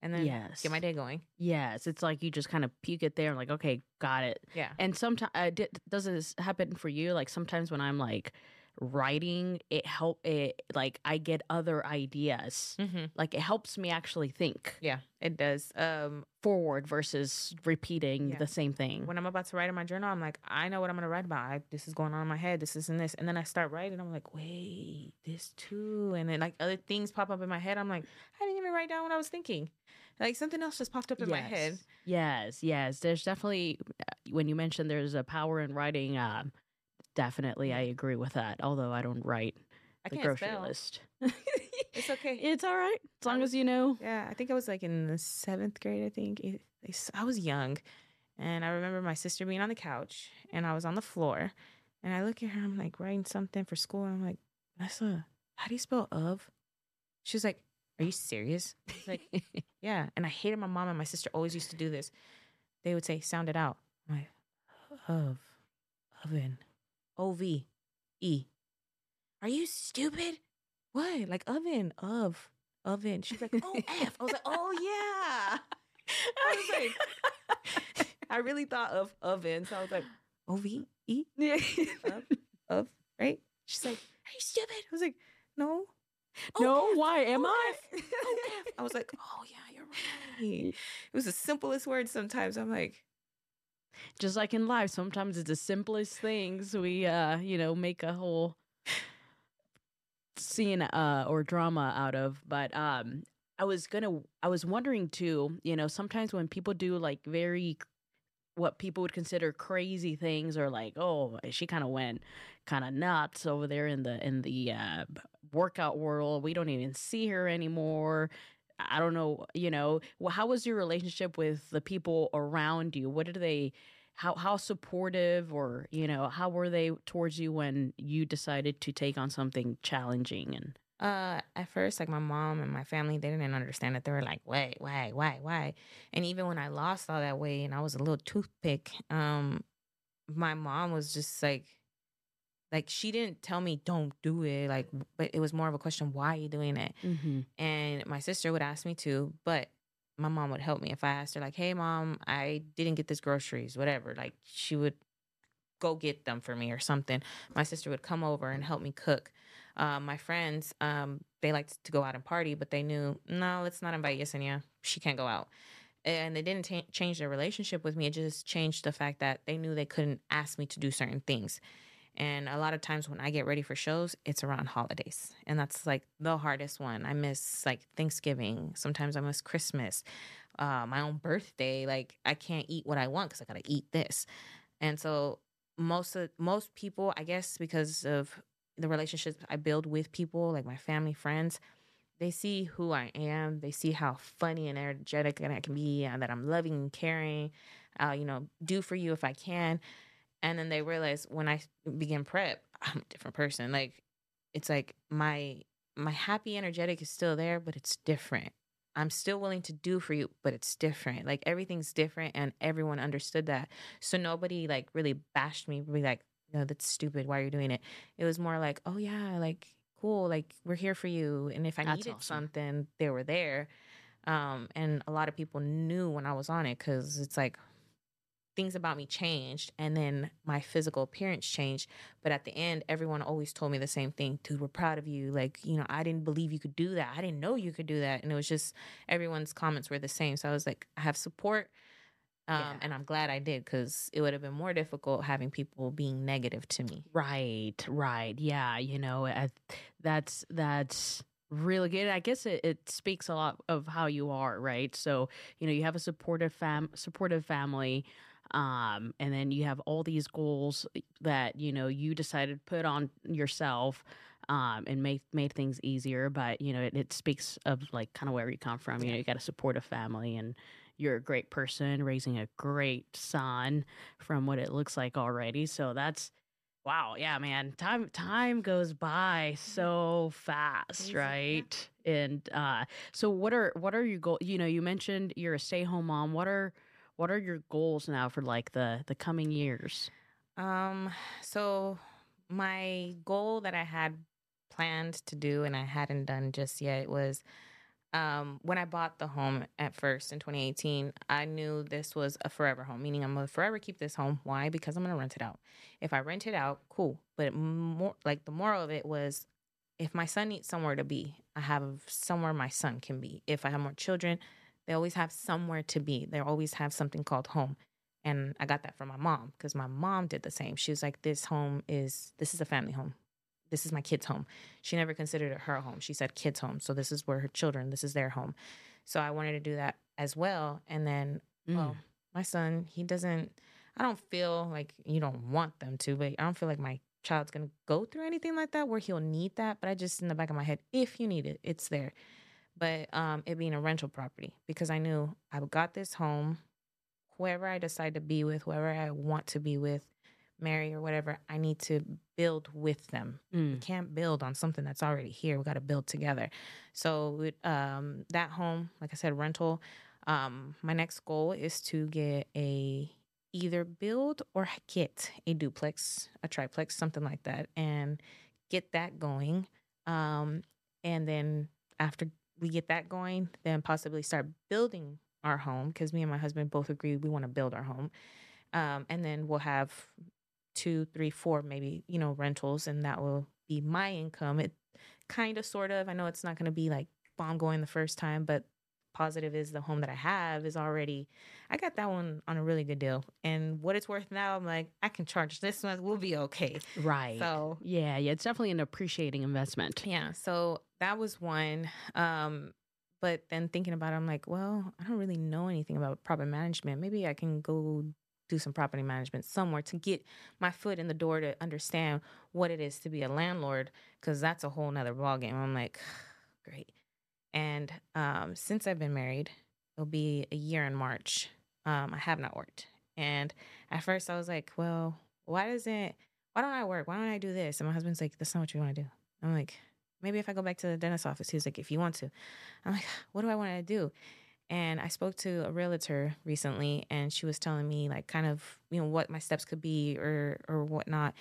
and then Yes. get my day going. Yes. It's like you just kind of puke it there, and like, okay, got it. Yeah, And sometimes, uh, does this happen for you? Like sometimes when I'm like writing, it help it like I get other ideas. mm-hmm. Like it helps me actually think yeah, it does. Um, forward versus repeating Yeah. the same thing. when I'm about to write in my journal, I'm like, I know what I'm gonna write about. I, this is going on in my head. This is and this, and then I start writing. I'm like, wait, this too, and then like other things pop up in my head. I'm like, I didn't even write down what I was thinking. Like something else just popped up in my head. Yes, yes. There's definitely uh, when you mentioned there's a power in writing. Um, definitely, I agree with that. Although I don't write I the grocery spell. list. It's okay. It's all right as long I as you know. Yeah, I think I was like in the seventh grade. I think eh, I was young, and I remember my sister being on the couch, and I was on the floor, and I look at her. I'm like writing something for school. And I'm like, Vanessa, how do you spell of? She's like, Are you serious? Like, Yeah. And I hated my mom and my sister always used to do this. They would say, Sound it out. I'm like, Of, oven, O V, E. Are you stupid? What? Like oven, of, oven. She's like, oh, F. I was like, oh, yeah. I was like, I really thought of oven. So I was like, O V E, of, of, right? She's like, are you stupid? I was like, no. No, why am I? F. Oh, F. I was like, oh, yeah, you're right. It was the simplest word sometimes. I'm like, Just like in life, sometimes it's the simplest things we, uh, you know, make a whole scene uh, or drama out of. But um, I was gonna, I was wondering too. You know, sometimes when people do like very, what people would consider crazy things, or like, oh, she kind of went kind of nuts over there in the in the uh, workout world. We don't even see her anymore. I don't know, you know, how was your relationship with the people around you? What did they, how how supportive or you know how were they towards you when you decided to take on something challenging and Uh, at first, like my mom and my family, they didn't understand it. They were like, "Why, why, why, why?" And even when I lost all that weight and I was a little toothpick, um, my mom was just like, like she didn't tell me don't do it, like, but it was more of a question, "Why are you doing it?" And my sister would ask me to, but my mom would help me if I asked her, like, "Hey, mom, I didn't get this groceries, whatever." Like she would go get them for me or something. My sister would come over and help me cook. Um, my friends, um, they liked to go out and party, but they knew, no, let's not invite Yesenia. She can't go out. And they didn't ta change their relationship with me. It just changed the fact that they knew they couldn't ask me to do certain things. And a lot of times when I get ready for shows, it's around holidays. And that's like the hardest one. I miss like Thanksgiving. Sometimes I miss Christmas, uh, my own birthday. Like I can't eat what I want because I got to eat this. And so most of most people, I guess, because of the relationships I build with people, like my family, friends, they see who I am. They see how funny and energetic and I can be, and that I'm loving and caring. I'll, you know, do for you if I can. And then they realize when I begin prep, I'm a different person. Like it's like my my happy energetic is still there, but it's different. I'm still willing to do for you, but it's different. Like everything's different and everyone understood that. So nobody like really bashed me, be like, no, that's stupid. Why are you doing it? It was more like, oh yeah, like cool, like we're here for you. And if I That's needed awesome. something, they were there. Um, and a lot of people knew when I was on it because it's like things about me changed and then my physical appearance changed. But at the end, everyone always told me the same thing. Dude, we're proud of you. Like, you know, I didn't believe you could do that. I didn't know you could do that. And it was just everyone's comments were the same. So I was like, I have support. Um, Yeah. And I'm glad I did because it would have been more difficult having people being negative to me. right right yeah you know I, that's that's really good. I guess it, it speaks a lot of how you are, right? So, you know, you have a supportive fam supportive family. Um, and then you have all these goals that, you know, you decided to put on yourself um, and made made things easier. But, you know, it, it speaks of like kind of where you come from. You know, you got to support a supportive family and you're a great person raising a great son from what it looks like already. So that's Wow, yeah, man. Time time goes by so fast, right? And uh so what are what are your goals? You know, you mentioned you're a stay-home mom. What are what are your goals now for like the the coming years? Um, so my goal that I had planned to do and I hadn't done just yet was um, when I bought the home at first in 2018, I knew this was a forever home, meaning I'm gonna forever keep this home. Why? Because I'm gonna rent it out. If I rent it out, cool. But more like the moral of it was, if my son needs somewhere to be, I have somewhere my son can be. If I have more children, they always have somewhere to be. They always have something called home. And I got that from my mom because my mom did the same. She was like, "This home is this is a family home this is my kids' home. She never considered it her home. She said kids' home. So this is where her children, this is their home. So I wanted to do that as well. And then, mm. well, my son, he doesn't, I don't feel like you don't want them to, but I don't feel like my child's to go through anything like that where he'll need that. But I just, in the back of my head, if you need it, it's there. But um, it being a rental property because I knew I got this home, whoever I decide to be with, whoever I want to be with, marry or whatever, I need to build with them. Mm. We can't build on something that's already here. We got to build together. So um, that home, like I said, rental. Um, my next goal is to get a either build or get a duplex, a triplex, something like that, and get that going. Um, and then after we get that going, then possibly start building our home because me and my husband both agree we want to build our home. Um, and then we'll have two, three, four, maybe, you know, rentals, and that will be my income. It kind of, sort of, I know it's not going to be like bomb going the first time, but positive is the home that I have is already, I got that one on a really good deal. And what it's worth now, I'm like, I can charge this one, we'll be okay. Right. So, yeah, yeah, it's definitely an appreciating investment. Yeah. So that was one. Um, but then thinking about it, I'm like, well, I don't really know anything about property management. Maybe I can go do some property management somewhere to get my foot in the door to understand what it is to be a landlord because that's a whole nother ballgame. I'm like, great. And um, since I've been married, it'll be a year in March. Um, I have not worked. And at first I was like, well, why doesn't, why don't I work? Why don't I do this? And my husband's like, that's not what you want to do. I'm like, maybe if I go back to the dentist office, he's like, if you want to. I'm like, what do I want to do? And I spoke to a realtor recently, and she was telling me like kind of you know what my steps could be or or whatnot.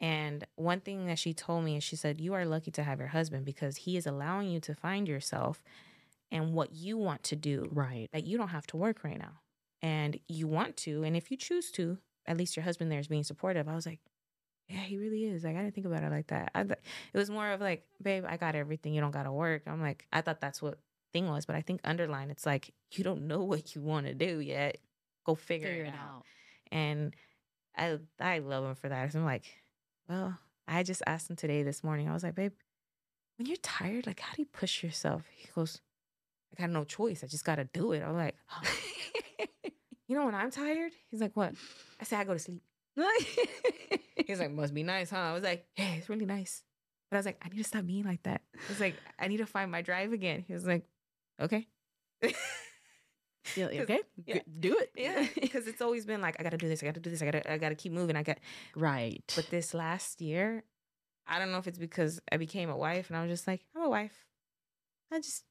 And one thing that she told me is she said, You are lucky to have your husband because he is allowing you to find yourself and what you want to do. Right. That you don't have to work right now. And you want to. And if you choose to, at least your husband there is being supportive. I was like, Yeah, he really is. Like, I didn't think about it like that. I, it was more of like, Babe, I got everything. You don't got to work. I'm like, I thought that's what thing was, but I think underline it's like you don't know what you want to do yet. Go figure, figure it, out. out. And I I love him for that. I'm like, well, I just asked him today this morning. I was like, babe, when you're tired, like how do you push yourself? He goes, I got no choice. I just gotta do it. I'm like, oh. you know when I'm tired? He's like, what? I say I go to sleep. He's like, must be nice, huh? I was like, yeah, it's really nice. But I was like, I need to stop being like that. He's like, I need to find my drive again. He was like, okay. yeah, okay, yeah. do it. Yeah, because it's always been like I got to do this, I got to do this, I got to, I got to keep moving. I got right. But this last year, I don't know if it's because I became a wife, and I was just like, I'm a wife. I just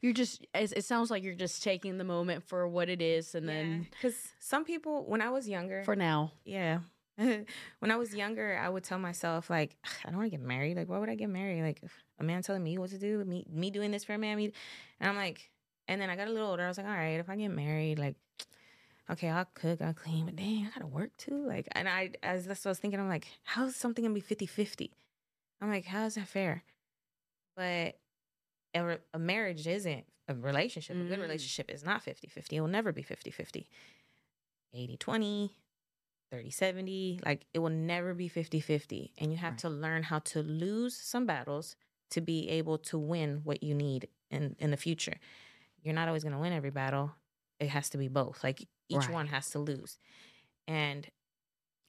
you're just it sounds like you're just taking the moment for what it is and yeah. then because some people when i was younger for now yeah when i was younger i would tell myself like i don't want to get married like why would i get married like a man telling me what to do me me doing this for a man me and i'm like and then I got a little older. I was like, all right, if I get married, like, okay, I'll cook, I'll clean, but dang, I gotta work too. Like, and I, as that's what I was thinking, I'm like, how's something gonna be 50 50? I'm like, how is that fair? But a, a marriage isn't a relationship. Mm. A good mm. relationship is not 50 50. It will never be 50 50. 80 20, 30 70. Like, it will never be 50 50. And you have right. to learn how to lose some battles to be able to win what you need in in the future. You're not always going to win every battle. It has to be both. Like each Right. one has to lose. And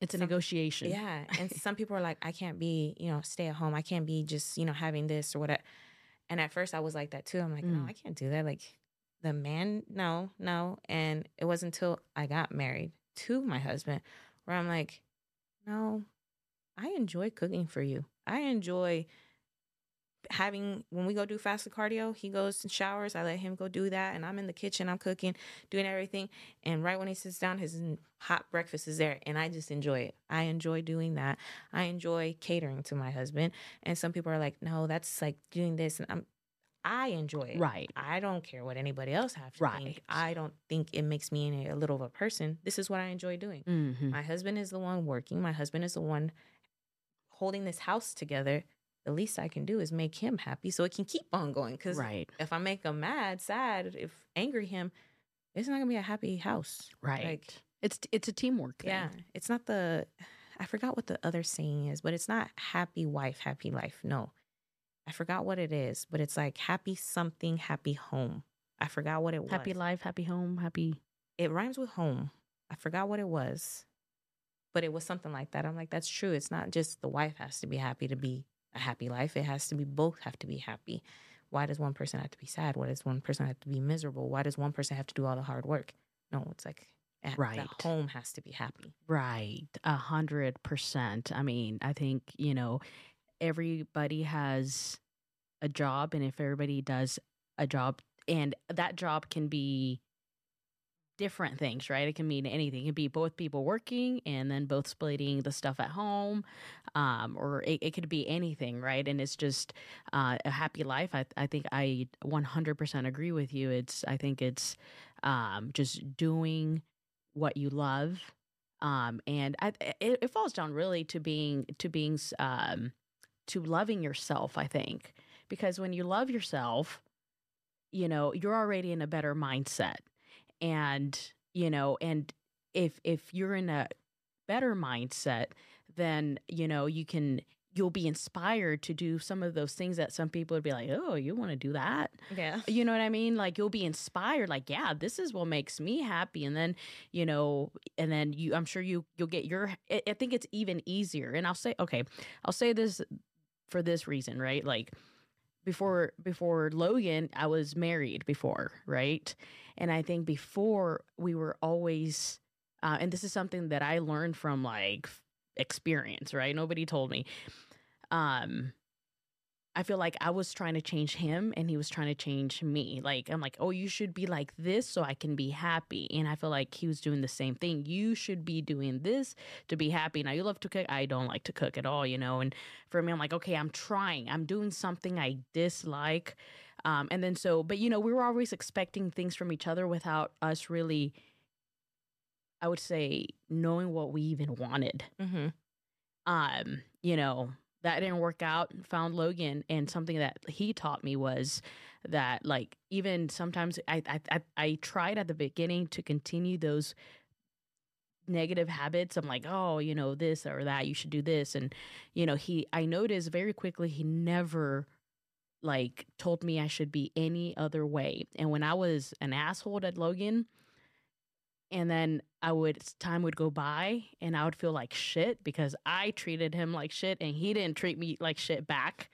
It's a Some- negotiation. yeah, and some people are like, I can't be, you know, stay at home. I can't be just, you know, having this or whatever. And at first, I was like that too. I'm like, no, Mm. I can't do that. Like, the man, no, no. And it wasn't until I got married to my husband where I'm like, no, I enjoy cooking for you. I enjoy having when we go do fasted cardio. He goes and showers. I let him go do that, and I'm in the kitchen. I'm cooking, doing everything. And right when he sits down, his hot breakfast is there, and I just enjoy it. I enjoy doing that. I enjoy catering to my husband. And some people are like, "No, that's like doing this," and I'm. I enjoy it. Right. I don't care what anybody else have to Right. think. I don't think it makes me any, a little of a person. This is what I enjoy doing. hmm My husband is the one working. My husband is the one holding this house together. The least I can do is make him happy so it can keep on going. Because Right. if I make him mad, sad, if angry him, it's not gonna be a happy house. Right. Like, it's it's a teamwork thing. yeah, it's not the. I forgot what the other saying is, but it's not happy wife, happy life. No, I forgot what it is, but it's like happy something, happy home. I forgot what it was. Happy life, happy home, happy. it rhymes with home. I forgot what it was, but it was something like that. I'm like, that's true. It's not just the wife has to be happy to be a happy life. It has to be both have to be happy. Why does one person have to be sad? Why does one person have to be miserable? Why does one person have to do all the hard work? No, it's like eh, Right. the home has to be happy. Right. A hundred percent. I mean, I think, you know, everybody has a job and if everybody does a job and that job can be different things, right? It can mean anything. It can be both people working and then both splitting the stuff at home. Um, or it, it could be anything, right? And it's just uh, a happy life. I, I think I 100% agree with you. It's, I think it's um, just doing what you love um and I, it, it falls down really to being to being um to loving yourself i think because when you love yourself you know you're already in a better mindset and you know and if if you're in a better mindset then you know you can you'll be inspired to do some of those things that some people would be like oh you want to do that Yeah. you know what I mean? Like you'll be inspired, like, yeah, this is what makes me happy. And then, you know, and then you I'm sure you you'll get your I I think it's even easier. And I'll say, okay, I'll say this for this reason, right? Like before before Logan, I was married before, right? And I think before we were always uh, and this is something that I learned from like experience, right? Nobody told me. Um I feel like I was trying to change him and he was trying to change me. Like, I'm like, oh, you should be like this so I can be happy. And I feel like he was doing the same thing. You should be doing this to be happy. Now, you love to cook. I don't like to cook at all, you know? And for me, I'm like, okay, I'm trying. I'm doing something I dislike. Um, and then so, but you know, we were always expecting things from each other without us really, I would say, knowing what we even wanted Mm-hmm. um you know that didn't work out found logan. And something that he taught me was that like even sometimes i i i, I tried at the beginning to continue those negative habits. I'm like oh you know this or that you should do this. And you know he i noticed very quickly he never like told me i should be any other way. And when i was an asshole at logan and then I would time would go by and I would feel like shit because I treated him like shit and he didn't treat me like shit back.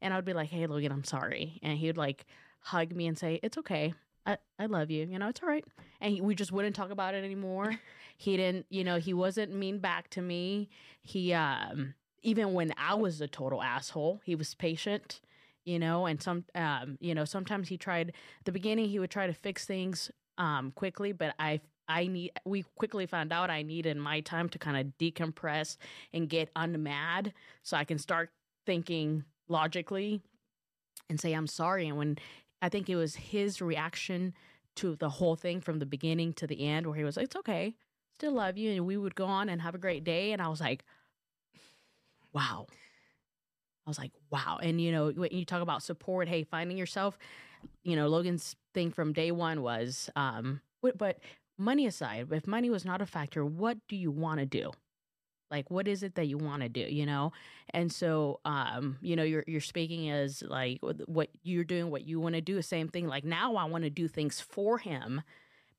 And I would be like, "Hey, Logan, I'm sorry," and he would like hug me and say, "It's okay, I I love you. You know, it's all right." And he, we just wouldn't talk about it anymore. he didn't, you know, he wasn't mean back to me. He um even when I was a total asshole, he was patient. You know, and some, um, you know, sometimes he tried. The beginning, he would try to fix things um quickly, but I I need we quickly found out I needed my time to kind of decompress and get unmad so I can start thinking logically and say I'm sorry and when I think it was his reaction to the whole thing from the beginning to the end where he was like it's okay still love you and we would go on and have a great day and I was like wow. I was like wow and you know when you talk about support hey finding yourself you know Logan's thing from day 1 was um but money aside, if money was not a factor, what do you want to do? Like, what is it that you want to do? You know, and so, um, you know, you're you're speaking as like what you're doing, what you want to do. The same thing. Like now, I want to do things for him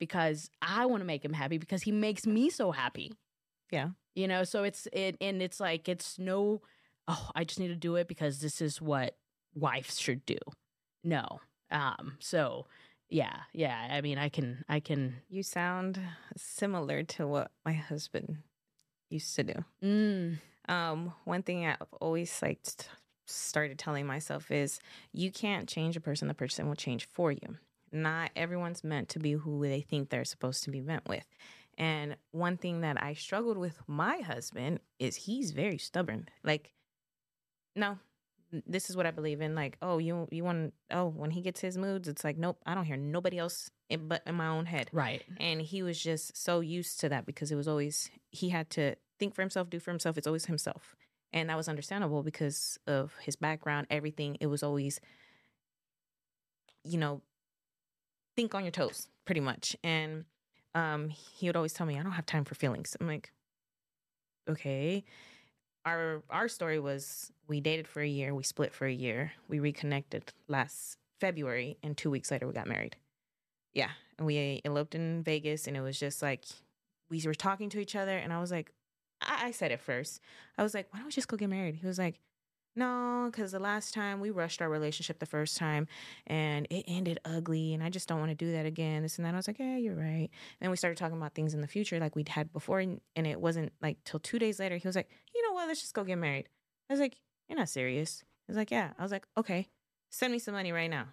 because I want to make him happy because he makes me so happy. Yeah. You know, so it's it and it's like it's no oh, I just need to do it because this is what wives should do. No. Um so yeah, yeah, I mean I can I can You sound similar to what my husband used to do. mm, Um, one thing I've always like started telling myself is you can't change a person, the person will change for you. Not everyone's meant to be who they think they're supposed to be meant with. And one thing that I struggled with my husband is he's very stubborn. Like, no, this is what I believe in. Like, oh, you you want oh when he gets his moods, it's like nope, I don't hear nobody else in, but in my own head. right. And he was just so used to that because it was always, he had to think for himself, do for himself. It's always himself. And that was understandable because of his background, everything. It was always, you know, think on your toes, pretty much. And um, he would always tell me, I don't have time for feelings. I'm like, okay. Our our story was we dated for a year, we split for a year, we reconnected last February, and two weeks later we got married. Yeah, and we eloped in Vegas, and it was just like we were talking to each other, and I was like, I, I said it first. I was like, why don't we just go get married? He was like, no, because the last time we rushed our relationship the first time, and it ended ugly, and I just don't want to do that again. This and that. I was like, yeah, you're right. And then we started talking about things in the future like we'd had before, and, and it wasn't like till two days later. He was like, you Let's just go get married. I was like, you're not serious. He was like, yeah. I was like, okay, send me some money right now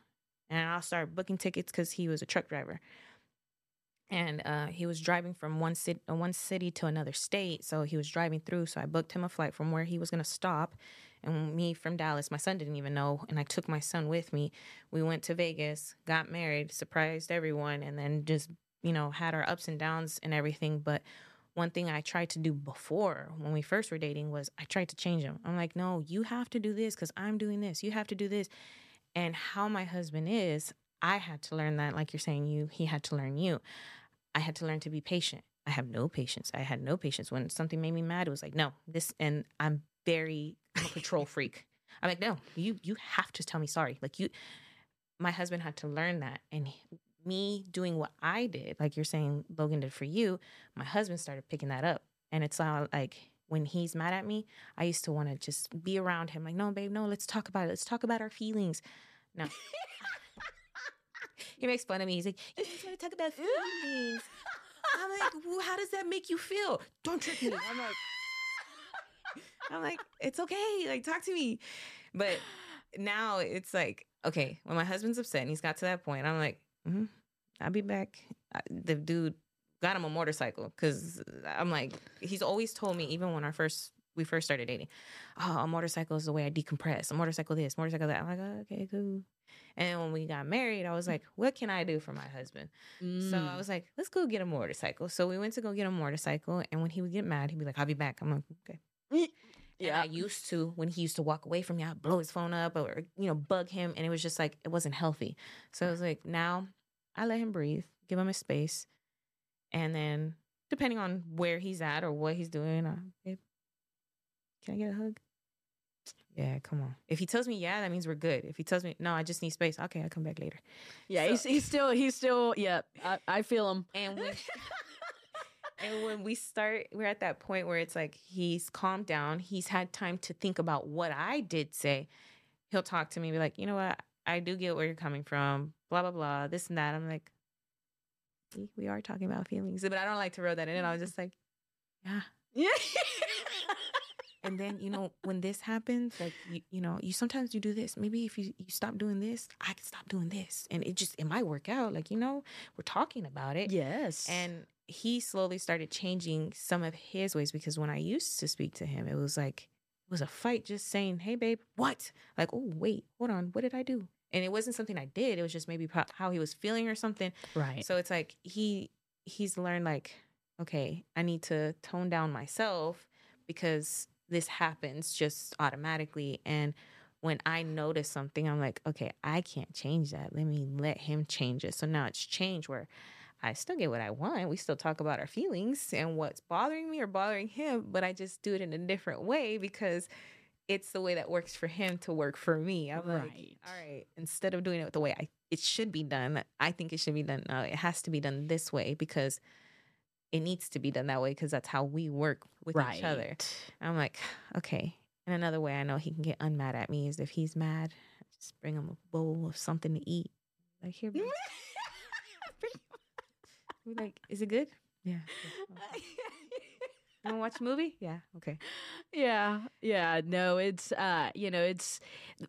and I'll start booking tickets because he was a truck driver. And uh, he was driving from one city, uh, one city to another state. So he was driving through. So I booked him a flight from where he was going to stop. And me from Dallas, my son didn't even know. And I took my son with me. We went to Vegas, got married, surprised everyone, and then just, you know, had our ups and downs and everything. But one thing I tried to do before when we first were dating was I tried to change him. I'm like, no, you have to do this because I'm doing this. You have to do this. And how my husband is i had to learn that like you're saying you he had to learn you. I had to learn to be patient. I have no patience. I had no patience. When something made me mad it was like no this and i'm very i'm a control freak. I'm like no you you have to tell me sorry. Like you my husband had to learn that and me doing what i did like you're saying logan did for you my husband started picking that up and it's all like when he's mad at me, I used to want to just be around him. Like, no, babe, no, let's talk about it. Let's talk about our feelings. No. he makes fun of me. He's like, you just want to talk about feelings. I'm like, well, how does that make you feel? Don't trick me. I'm like, I'm like, it's okay. Like, talk to me. But now it's like, okay, when my husband's upset and he's got to that point, I'm like, mm-hmm, I'll be back. The dude got him a motorcycle because I'm like, he's always told me, even when our first we first started dating, oh, a motorcycle is the way I decompress. A motorcycle this, motorcycle that. I'm like, oh, okay, cool. And when we got married, I was like, what can I do for my husband? So Mm. I was like, let's go get a motorcycle. So we went to go get a motorcycle, and when he would get mad, he'd be like, I'll be back. I'm like, okay. And yeah. I used to, when he used to walk away from me, I'd blow his phone up or, you know, bug him. And it was just like, it wasn't healthy. So I was like, now I let him breathe, give him his space. And then, depending on where he's at or what he's doing, uh, babe, can I get a hug? Yeah, come on. If he tells me yeah, that means we're good. If he tells me no, I just need space. Okay, I'll come back later. yeah, so- he's, he's still he's still yeah. I, I feel him. And when and when we start, we're at that point where it's like he's calmed down. He's had time to think about what I did say. He'll talk to me, be like, you know what? I do get where you're coming from. Blah blah blah. This and that. I'm like, we are talking about feelings, but I don't like to roll that in. I was just like, yeah. Yeah. And then you know when this happens, like you, you know, you sometimes you do this. Maybe if you you stop doing this, I can stop doing this, and it just it might work out. Like you know, we're talking about it. yes. And he slowly started changing some of his ways because when I used to speak to him, it was like it was a fight just saying, "Hey, babe, what?" Like, "Oh, wait, hold on, what did I do?" And it wasn't something I did. It was just maybe how he was feeling or something. right. So it's like he he's learned like, okay, I need to tone down myself because this happens just automatically and when I notice something, I'm like, okay, I can't change that. Let me let him change it. So now it's changed where I still get what I want. We still talk about our feelings and what's bothering me or bothering him, but I just do it in a different way because it's the way that works for him to work for me. I'm like, all right, instead of doing it the way I it should be done, I think it should be done. No, it has to be done this way because it needs to be done that way because that's how we work with right. each other. I'm like, okay. And another way I know he can get unmad at me is if he's mad, just bring him a bowl of something to eat. Like here, Be like, is it good? Yeah. You wanna watch a movie? Yeah. Okay. yeah, yeah. No, it's uh, you know, it's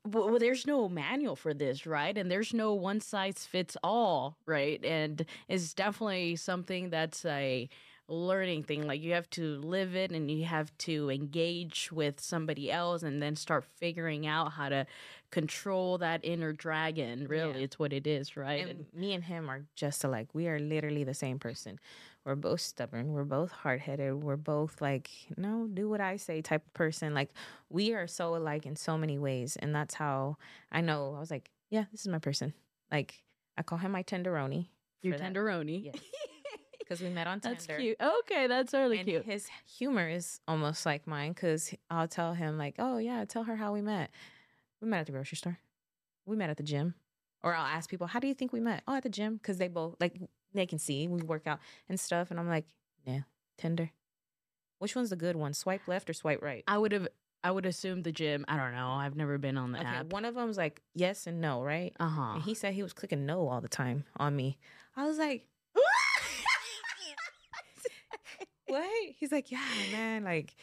well, there's no manual for this, right? And there's no one size fits all, right? And it's definitely something that's a learning thing. Like you have to live it and you have to engage with somebody else and then start figuring out how to control that inner dragon. Really, Yeah. it's what it is, right? And me and him are just alike. We are literally the same person. We're both stubborn. We're both hard headed. We're both like, no, do what I say type of person. Like, we are so alike in so many ways. And that's how I know I was like, yeah, this is my person. Like, I call him my tenderoni. Your tenderoni. Yes. Because we met on Tinder. That's cute. Okay, that's really and cute. his humor is almost like mine because I'll tell him like, "Oh yeah, tell her how we met. We met at the grocery store. We met at the gym." Or I'll ask people, "How do you think we met?" "Oh, at the gym," because they both like they can see we work out and stuff. And I'm like, "Yeah, Tinder. Which one's the good one? Swipe left or swipe right?" I would have. I would assume the gym. I don't know. I've never been on the Okay, app. one of them's like yes and no, right? Uh huh. And he said he was clicking no all the time on me. I was like, what? He's like, yeah, man, like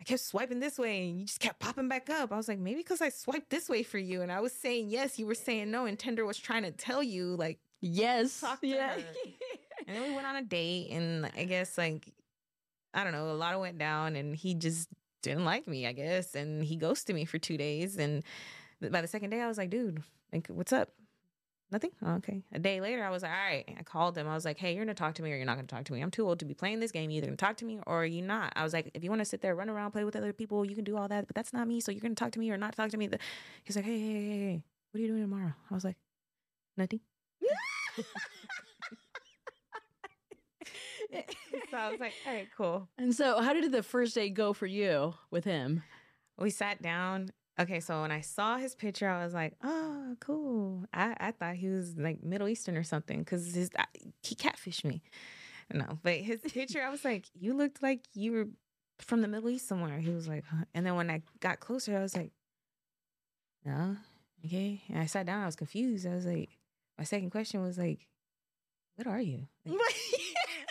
I kept swiping this way and you just kept popping back up. I was like, maybe because I swiped this way for you and I was saying yes, you were saying no, and Tinder was trying to tell you like yes. Yeah. and then we went on a date and I guess like I don't know, a lot of went down and he just didn't like me, I guess. And he ghosted me for two days. And by the second day I was like, dude, like what's up? Nothing? Oh, okay. A day later, I was like, all right. I called him. I was like, hey, you're going to talk to me or you're not going to talk to me. I'm too old to be playing this game. You're either going to talk to me or you're not. I was like, if you want to sit there, run around, play with other people, you can do all that. But that's not me. So you're going to talk to me or not talk to me. He's like, hey, hey, hey, hey, what are you doing tomorrow? I was like, nothing. so I was like, all right, cool. and so, how did the first day go for you with him? We sat down. Okay, so when I saw his picture, I was like, oh, cool. I, I thought he was like Middle Eastern or something because his I, he catfished me. No, but his picture, I was like, you looked like you were from the Middle East somewhere. He was like, huh. and then when I got closer, I was like, no, okay. And I sat down, I was confused. I was like, my second question was like, what are you?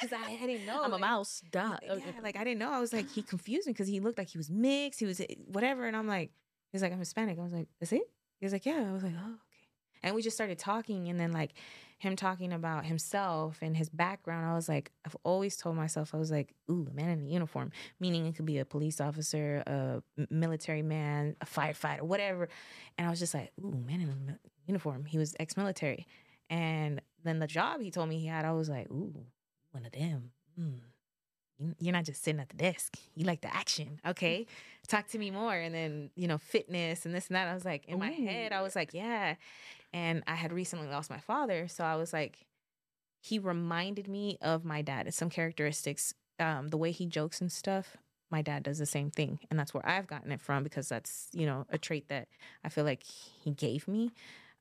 Because I, I didn't know. I'm a mouse. Duh. yeah, like I didn't know. I was like, he confused me because he looked like he was mixed. He was eh, whatever, and I'm like, he's like, I'm Hispanic. I was like, Is it. He was like, yeah. I was like, oh, okay. And we just started talking, and then like him talking about himself and his background. I was like, I've always told myself, I was like, ooh, a man in a uniform, meaning it could be a police officer, a military man, a firefighter, whatever. And I was just like, ooh, man in a uniform. He was ex-military, and then the job he told me he had, I was like, ooh, one of them. Mm. You- You're not just sitting at the desk. You like the action. Okay. Talk to me more. And then, you know, fitness and this and that. I was like, in my head, I was like, yeah. And I had recently lost my father. So I was like, he reminded me of my dad. Some characteristics, um, the way he jokes and stuff. My dad does the same thing. And that's where I've gotten it from because that's, you know, a trait that I feel like he gave me.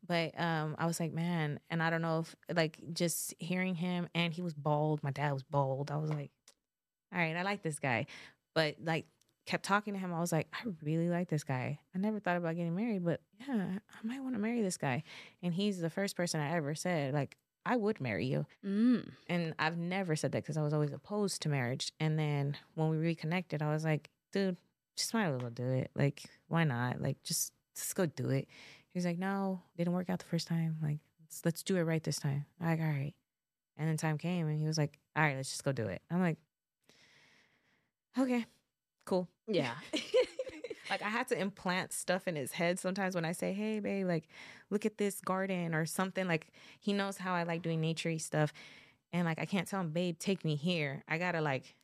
But um, I was like, man, and I don't know if like just hearing him, and he was bald. My dad was bald. I was like, all right, I like this guy. But like, kept talking to him. I was like, I really like this guy. I never thought about getting married, but yeah, I might want to marry this guy. And he's the first person I ever said like, I would marry you. Mm. And I've never said that because I was always opposed to marriage. And then when we reconnected, I was like, dude, just might as well do it. Like, why not? Like, just just go do it. He's like, no, didn't work out the first time. Like, let's, let's do it right this time. I'm like, all right. And then time came and he was like, all right, let's just go do it. I'm like, okay, cool. Yeah. Like I had to implant stuff in his head sometimes when I say, "Hey, babe, like look at this garden or something." Like he knows how I like doing naturey stuff, and like I can't tell him, "Babe, take me here." I gotta like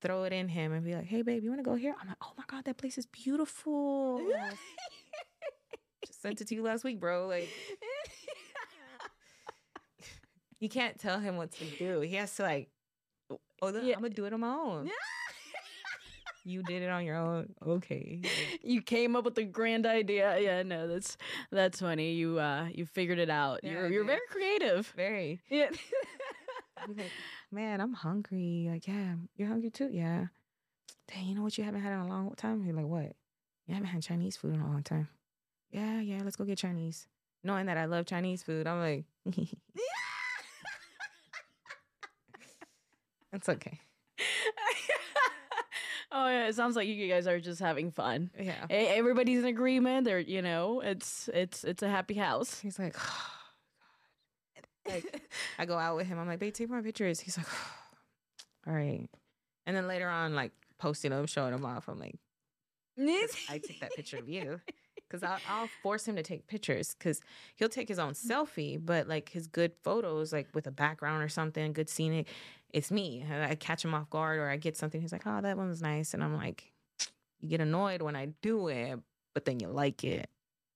throw it in him and be like, "Hey, babe, you want to go here?" I'm like, "Oh my god, that place is beautiful." Just sent it to you last week, bro. Like you can't tell him what to do. He has to like, oh, Yeah. I'm gonna do it on my own. You did it on your own. Okay. you came up with a grand idea. Yeah, no, that's that's funny. You uh you figured it out. Yeah, you're you're very creative. Very. Yeah. Like, man, I'm hungry. Like, yeah, you're hungry too. Yeah. Dang, you know what you haven't had in a long time? You're like, what? You haven't had Chinese food in a long time. Yeah, yeah, let's go get Chinese. Knowing that I love Chinese food, I'm like, it's okay. Oh yeah, it sounds like you guys are just having fun. Yeah. E- Everybody's in agreement. They're you know, it's it's it's a happy house. He's like, like I go out with him. I'm like, babe, take my pictures. He's like, all right. And then later on, like posting them, showing them off. I'm like, I take that picture of you. Because I'll, I'll force him to take pictures because he'll take his own selfie, but like his good photos, like with a background or something, good scenic, it's me. I catch him off guard or I get something. He's like, oh, that one was nice. And I'm like, you get annoyed when I do it, but then you like it.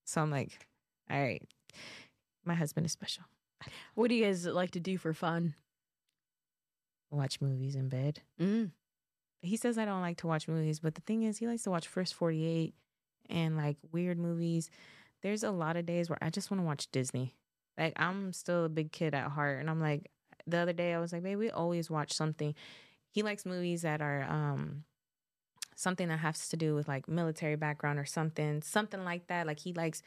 So I'm like, all right, my husband is special. What do you guys like to do for fun? Watch movies in bed. Mm. he says I don't like to watch movies, but the thing is, he likes to watch First 48 and like weird movies. There's a lot of days where I just want to watch Disney. Like, I'm still a big kid at heart. And I'm like, the other day, I was like, babe, we always watch something. He likes movies that are, um, something that has to do with like military background or something, something like that. Like he likes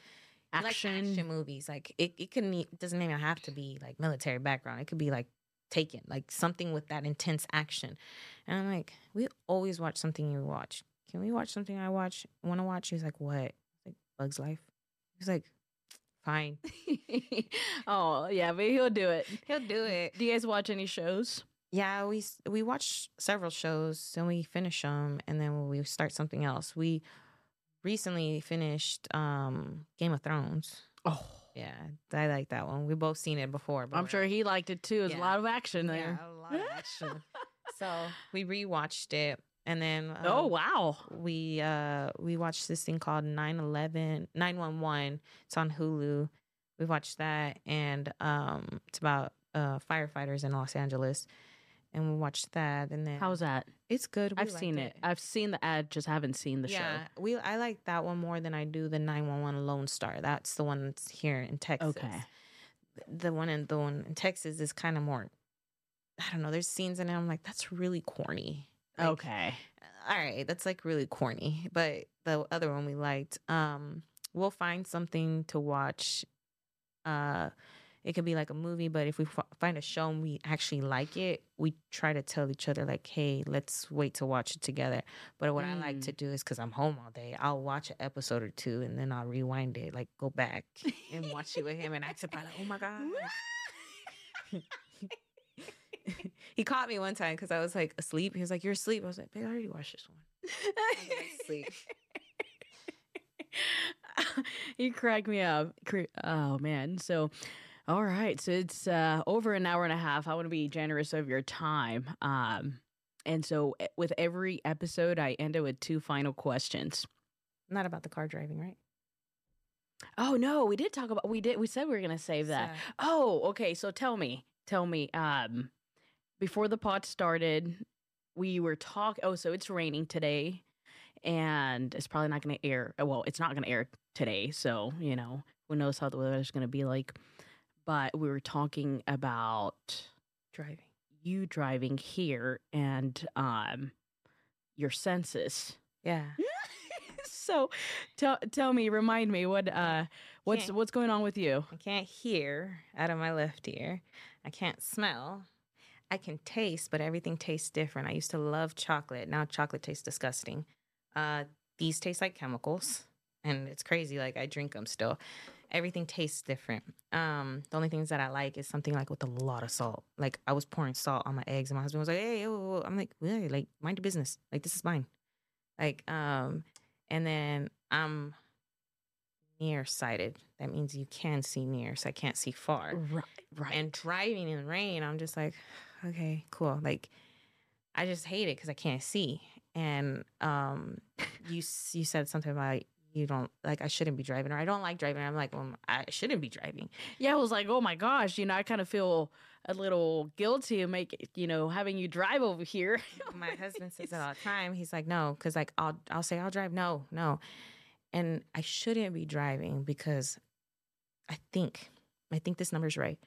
he likes Action. action movies. Like it, it couldn't e- it doesn't even have to be like military background. It could be like taken, like something with that intense action. And I'm like, we always watch something you watch. Can we watch something I watch want to watch? He's like, what? Like Bugs Life. He's like, fine. oh yeah, but he'll do it. He'll do it. Do you guys watch any shows? Yeah, we we watch several shows and we finish them, and then we start something else. We recently finished um Game of Thrones. Oh, Yeah, I like that one. We both seen it before. but I'm sure like, he liked it too. There's a lot of action there. Yeah, a lot of action. so we rewatched it, and then um, oh wow. we uh we watched this thing called 911 911 it's on hulu we watched that and um it's about uh firefighters in los angeles and we watched that and then How's that? it's good We I've seen it. I've seen the ad, just haven't seen the yeah show. we i like that one more than i do the 911 lone star that's the one that's here in texas Okay. the one in the one in texas is kind of more i don't know there's scenes in it i'm like that's really corny Like, okay. all right, that's like really corny. But the other one we liked, um, we'll find something to watch. Uh, it could be like a movie, but if we f- find a show and we actually like it, we try to tell each other like, "Hey, let's wait to watch it together." But what I like Mm. to do is because I'm home all day, I'll watch an episode or two and then I'll rewind it, like go back and watch it with him and act surprised, like, "Oh my god." he caught me one time because I was like asleep. He was like, "You're asleep." I was like, "Babe, I already watched this one." sleep. you crack me up. Oh man. So all right. So it's uh over an hour and a half. I want to be generous of your time. Um and so with every episode I end it with two final questions. Not about the car driving, right? Oh no, we did talk about we did we said we were going to save that. Oh, okay. So tell me, tell me. Um, before the pod started, we were talking. Oh, so it's raining today, and it's probably not going to air. Well, it's not going to air today, so you know who knows how the weather's going to be like. But we were talking about driving. you driving here and um your senses. Yeah. so tell tell me, remind me what uh what's what's going on with you? I can't hear out of my left ear. I can't smell. I can taste, but everything tastes different. I used to love chocolate. Now chocolate tastes disgusting. Uh, these taste like chemicals, and it's crazy. Like I drink them still. Everything tastes different. Um, the only things that I like is something like with a lot of salt. Like I was pouring salt on my eggs, and my husband was like, "Hey, whoa." I'm like, "Yeah, like mind your business. Like this is mine." Like, um, and then I'm nearsighted. That means you can see near, so I can't see far. Right, right. And driving in the rain, I'm just like, okay, cool. Like, I just hate it because I can't see. And um, you you said something about you don't like I shouldn't be driving or I don't like driving. I'm like, well, I shouldn't be driving. Yeah, I was like, oh my gosh, you know, I kind of feel a little guilty of make you know having you drive over here. My husband says that all the time. He's like, no, because like I'll I'll say I'll drive. No, no, and I shouldn't be driving because I think I think this number's right.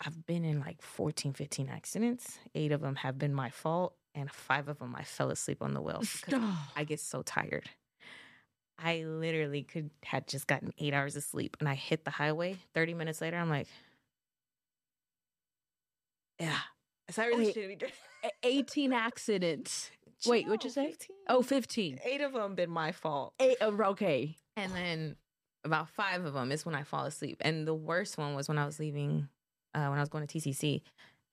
I've been in like 14, 15 accidents. Eight of them have been my fault, and five of them I fell asleep on the wheel because I get so tired. I literally could had just gotten eight hours of sleep, and I hit the highway. Thirty minutes later, I'm like, yeah, so I really Wait. shouldn't be driving. 18 accidents. Wait, what'd you say? 15. Oh, 15. eight of them been my fault. Eight, oh, okay. And then about five of them is when I fall asleep. And the worst one was when I was leaving, uh, when I was going to TCC.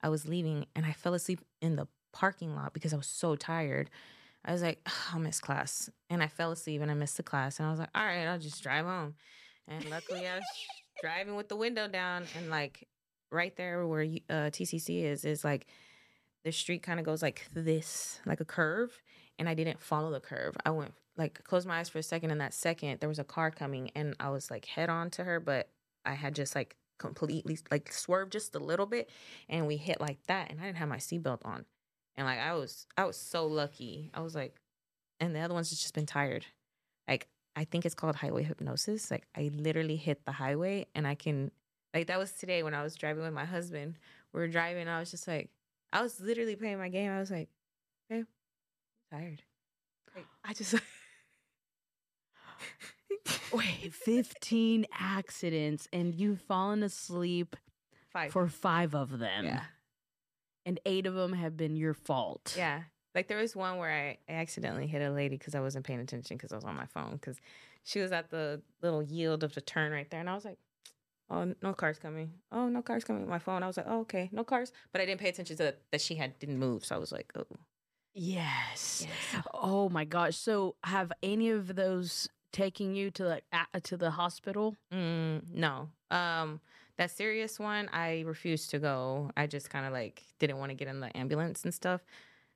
I was leaving and I fell asleep in the parking lot because I was so tired. I was like, I'll miss class. And I fell asleep and I missed the class. And I was like, all right, I'll just drive home. And luckily I was driving with the window down and like right there where uh, TCC is, is like the street kind of goes like this, like a curve. And I didn't follow the curve. I went like closed my eyes for a second. And that second, there was a car coming and I was like head on to her, but I had just like completely like swerved just a little bit and we hit like that. And I didn't have my seatbelt on. And like I was, I was so lucky. I was like, and the other ones just been tired. Like I think it's called highway hypnosis. Like I literally hit the highway and I can like that was today when I was driving with my husband. We were driving I was just like I was literally playing my game. I was like, okay, I'm tired. Like I just Wait, 15 accidents and you've fallen asleep five. for five of them. yeah. And eight of them have been your fault. Yeah. Like there was one where I, accidentally hit a lady because I wasn't paying attention because I was on my phone because she was at the little yield of the turn right there. And I was like, oh, no cars coming. Oh, no cars coming. My phone. I was like, oh, okay, no cars. But I didn't pay attention to that, that she had didn't move. So I was like, oh. Yes. Yes. Oh my gosh. So have any of those taken you to the a- to the hospital? Mm, no. Um, that serious one, I refused to go. I just kind of like didn't want to get in the ambulance and stuff.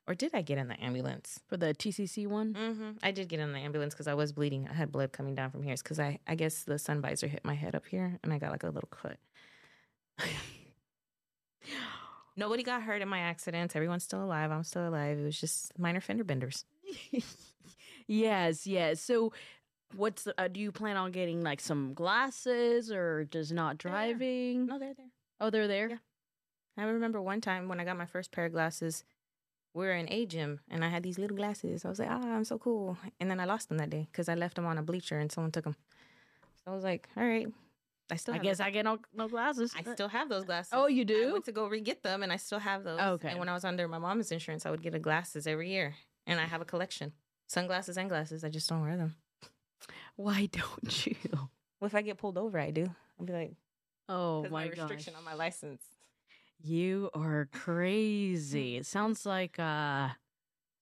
Or did I get in the ambulance? For the TCC one? hmm I did get in the ambulance because I was bleeding. I had blood coming down from here. It's because I, I guess the sun visor hit my head up here and I got like a little cut. Nobody got hurt in my accidents. Everyone's still alive. I'm still alive. It was just minor fender benders. yes, yes. So what's the, uh, do you plan on getting like some glasses or just not They're driving? No, they're there. Oh, they're there? Yeah. I remember one time when I got my first pair of glasses, we were in a gym and I had these little glasses. I was like, ah, I'm so cool. And then I lost them that day because I left them on a bleacher and someone took them. So I was like, all right. I still I guess I get no, no glasses. I still have those glasses. Oh, you do? I went to go re-get them, and I still have those. Okay. And when I was under my mom's insurance, I would get a glasses every year, and I have a collection, sunglasses and glasses. I just don't wear them. Why don't you? Well, if I get pulled over, I do. I'll be like, Oh "Cause my, my gosh. restriction on my license. You are crazy. it sounds like uh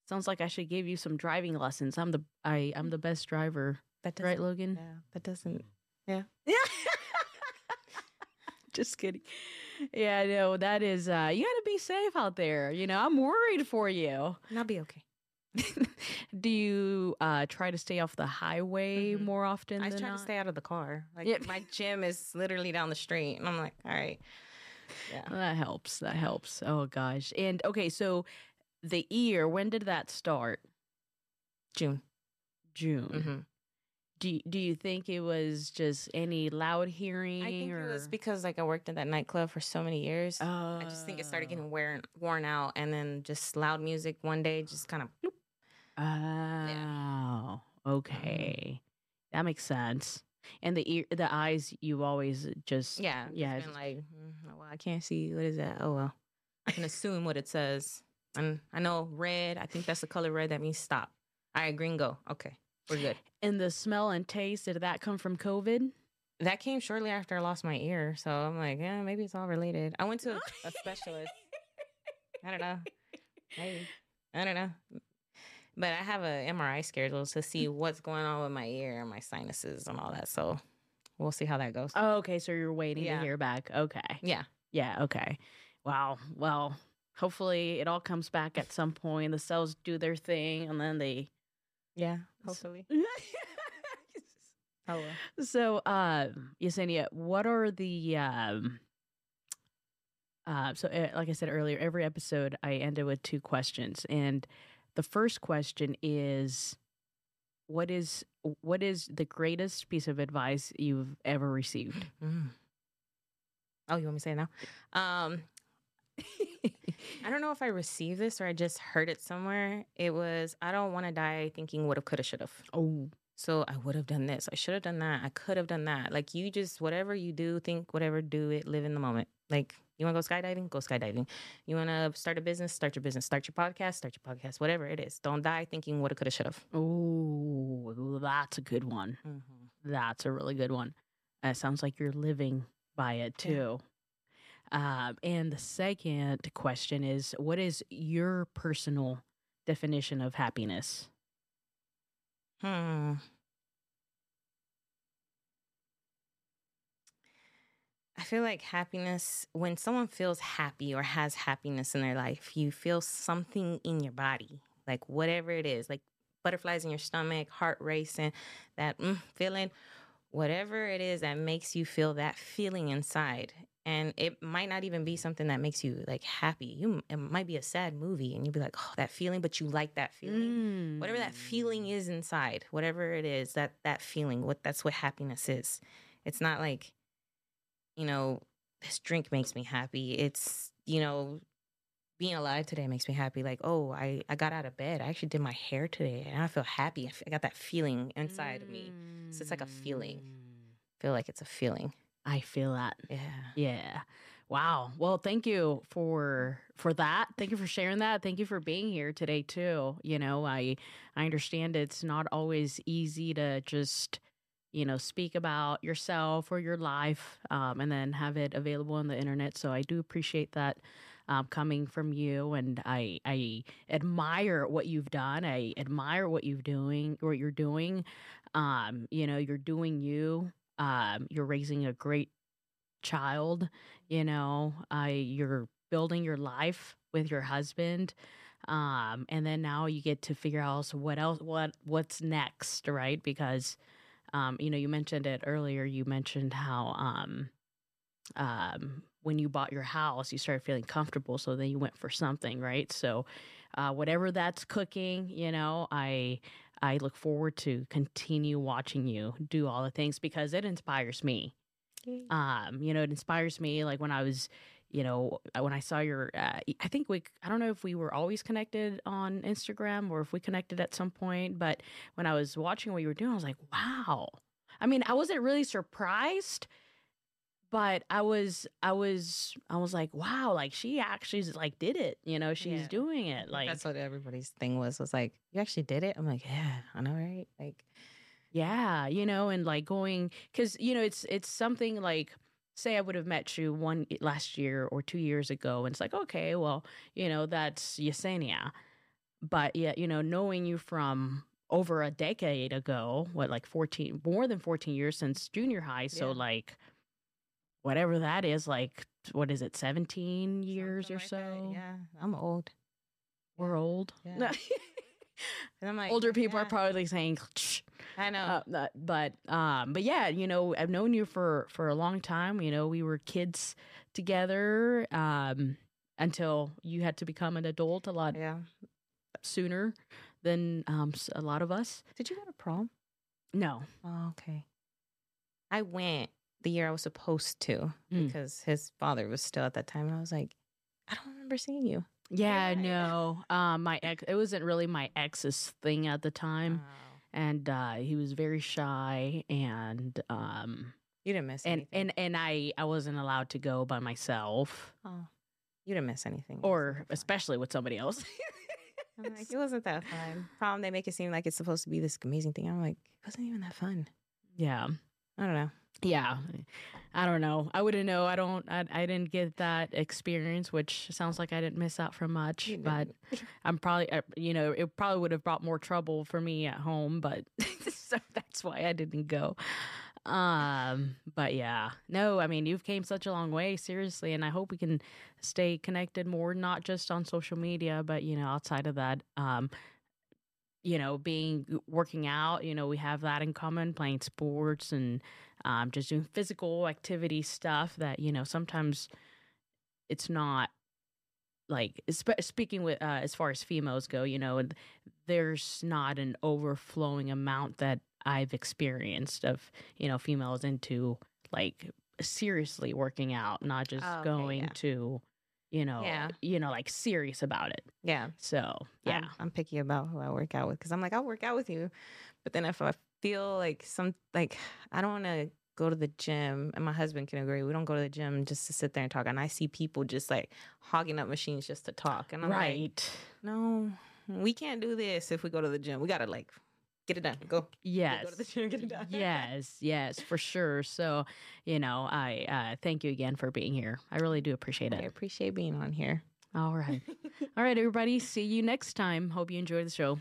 sounds like I should give you some driving lessons. I'm the I I'm the best driver. That Right, Logan? Yeah, that doesn't. Yeah. Yeah. Just kidding. Yeah, no, that is uh you gotta be safe out there. You know, I'm worried for you. And I'll be okay. Do you uh try to stay off the highway Mhm. more often I than try not? to stay out of the car. Like Yeah. my gym is literally down the street, and I'm like, all right, yeah. That helps. That helps. Oh gosh. And okay, so the ear, when did that start? June. June. hmm Do you, do you think it was just any loud hearing I think or it was because like I worked in that nightclub for so many years. I I just think it started getting wear, worn out, and then just loud music one day just kind of. Oh, okay. That makes sense. And the ear, the eyes, you always just Yeah, yeah. yeah. Been like, mm, well, I can't see. What is that? Oh well, I can assume what it says, and I know red. I think that's the color red. That means stop. All right, green go. Okay, we're good. And the smell and taste, did that come from COVID? That came shortly after I lost my ear, so I'm like, yeah, maybe it's all related. I went to a, a specialist. I don't know. Maybe. I don't know. But I have an MRI schedule to see what's going on with my ear and my sinuses and all that. So we'll see how that goes. Oh, okay. So you're waiting Yeah. to hear back. Okay. yeah. Yeah. Okay. Wow. Well, hopefully it all comes back at some point. The cells do their thing, and then they. Yeah. Hopefully. Oh, So, uh, Yesenia, what are the um, uh, so uh, like I said earlier, every episode I ended with two questions, and the first question is, what is what is the greatest piece of advice you've ever received? Mm. Oh, you want me to say it now? Um, I don't know if I received this or I just heard it somewhere. It was, I don't want to die thinking woulda, coulda, shoulda. oh, So I would have done this. I should have done that. I could have done that. Like you just, whatever you do, think whatever, do it, live in the moment. Like you want to go skydiving, go skydiving. You want to start a business, start your business. Start your podcast, start your podcast. Whatever it is. Don't die thinking what it coulda, shoulda. oh, that's a good one. That's a really good one. Uh, sounds like you're living by it Yeah. too. Um, and the second question is what is your personal definition of happiness? Hmm. I feel like happiness, when someone feels happy or has happiness in their life, you feel something in your body, like whatever it is, like butterflies in your stomach, heart racing, that mm, feeling, whatever it is that makes you feel that feeling inside. And it might not even be something that makes you like happy. You, it might be a sad movie, and you'd be like, "Oh, that feeling," but you like that feeling whatever that feeling mm. is inside whatever it is that that feeling what that's what happiness is it's not like you know this drink makes me happy it's you know being alive today makes me happy like oh i i got out of bed i actually did my hair today and i feel happy I got that feeling inside of me So it's like a feeling. Mm. feel like it's a feeling I feel that. yeah Yeah. Wow. Well, thank you for for that. Thank you for sharing that. Thank you for being here today too. You know, I I understand it's not always easy to just you know speak about yourself or your life um, and then have it available on the internet. So I do appreciate that um, coming from you, and I I admire what you've done. I admire what you've doing what you're doing. Um, you know, you're doing you. Um, you're raising a great child you know uh, you're building your life with your husband um and then now you get to figure out also what else what what's next right because um you know you mentioned it earlier you mentioned how um um when you bought your house you started feeling comfortable so then you went for something right? So uh whatever that's cooking you know i i look forward to continue watching you do all the things because it inspires me. Um you know it inspires me like when i was you know uh, when i saw your uh, i think we i don't know if we were always connected on instagram or if we connected at some point but when i was watching what you were doing i was like wow. I mean i wasn't really surprised but i was i was i was like wow like she actually like did it you know she's Yeah. doing it like that's what everybody's thing was was like you actually did it i'm like yeah i know right like Yeah, you know, and like going because you know it's it's something like say I would have met you one eh, last year or two years ago, and it's like okay, well, you know that's Yesenia, but yeah, you know, knowing you from over a decade ago, what like fourteen, more than fourteen years since junior high, so Yeah. like whatever that is, like what is it, seventeen years something or like so? that. yeah i'm old We're old. Yeah. and i'm like Older people are probably saying. "Shh." i know Uh, but um, but yeah, you know, I've known you for for a long time. You know, we were kids together um, until you had to become an adult a lot yeah sooner than um, a lot of us. did you go to prom No, Oh, okay. I went the year I was supposed to Mm. because his father was still at that time, and I was like, I don't remember seeing you. yeah, Right. no. Um, my ex, it wasn't really my ex's thing at the time, and uh, he was very shy, and um, You didn't miss and anything. and and I I wasn't allowed to go by myself oh, you didn't miss anything. Or wasn't that fun. especially with somebody else. I'm like, it wasn't that fun. Prom, they make it seem like it's supposed to be this amazing thing. I'm like, it wasn't even that fun. yeah. I don't know. Yeah, I don't know. I wouldn't know. I don't. I, I didn't get that experience, which sounds like I didn't miss out from much. But. I'm probably, you know, it probably would have brought more trouble for me at home. But so that's why I didn't go. Um, but yeah, no. I mean, you've came such a long way, seriously, and I hope we can stay connected more, not just on social media, but you know, outside of that. Um, you know, being working out, you know, we have that in common, playing sports and um, just doing physical activity stuff that, you know, sometimes it's not like spe- speaking with uh, as far as females go, you know, there's not an overflowing amount that I've experienced of, you know, females into like seriously working out, not just Oh, okay, going yeah. to, you know, Yeah. you know, like serious about it. Yeah. So, yeah. I'm, I'm picky about who I work out with because I'm like, I'll work out with you. But then if I feel like some, like, I don't want to go to the gym, and my husband can agree, we don't go to the gym just to sit there and talk. And I see people just like hogging up machines just to talk. And I'm like, right. no, we can't do this if we go to the gym. We got to like get it done. Go. Yes. Go to the gym, get it done. yes, yes, for sure. So, you know, I uh, thank you again for being here. I really do appreciate it. I appreciate being on here. All right. All right, everybody. See you next time. Hope you enjoy the show.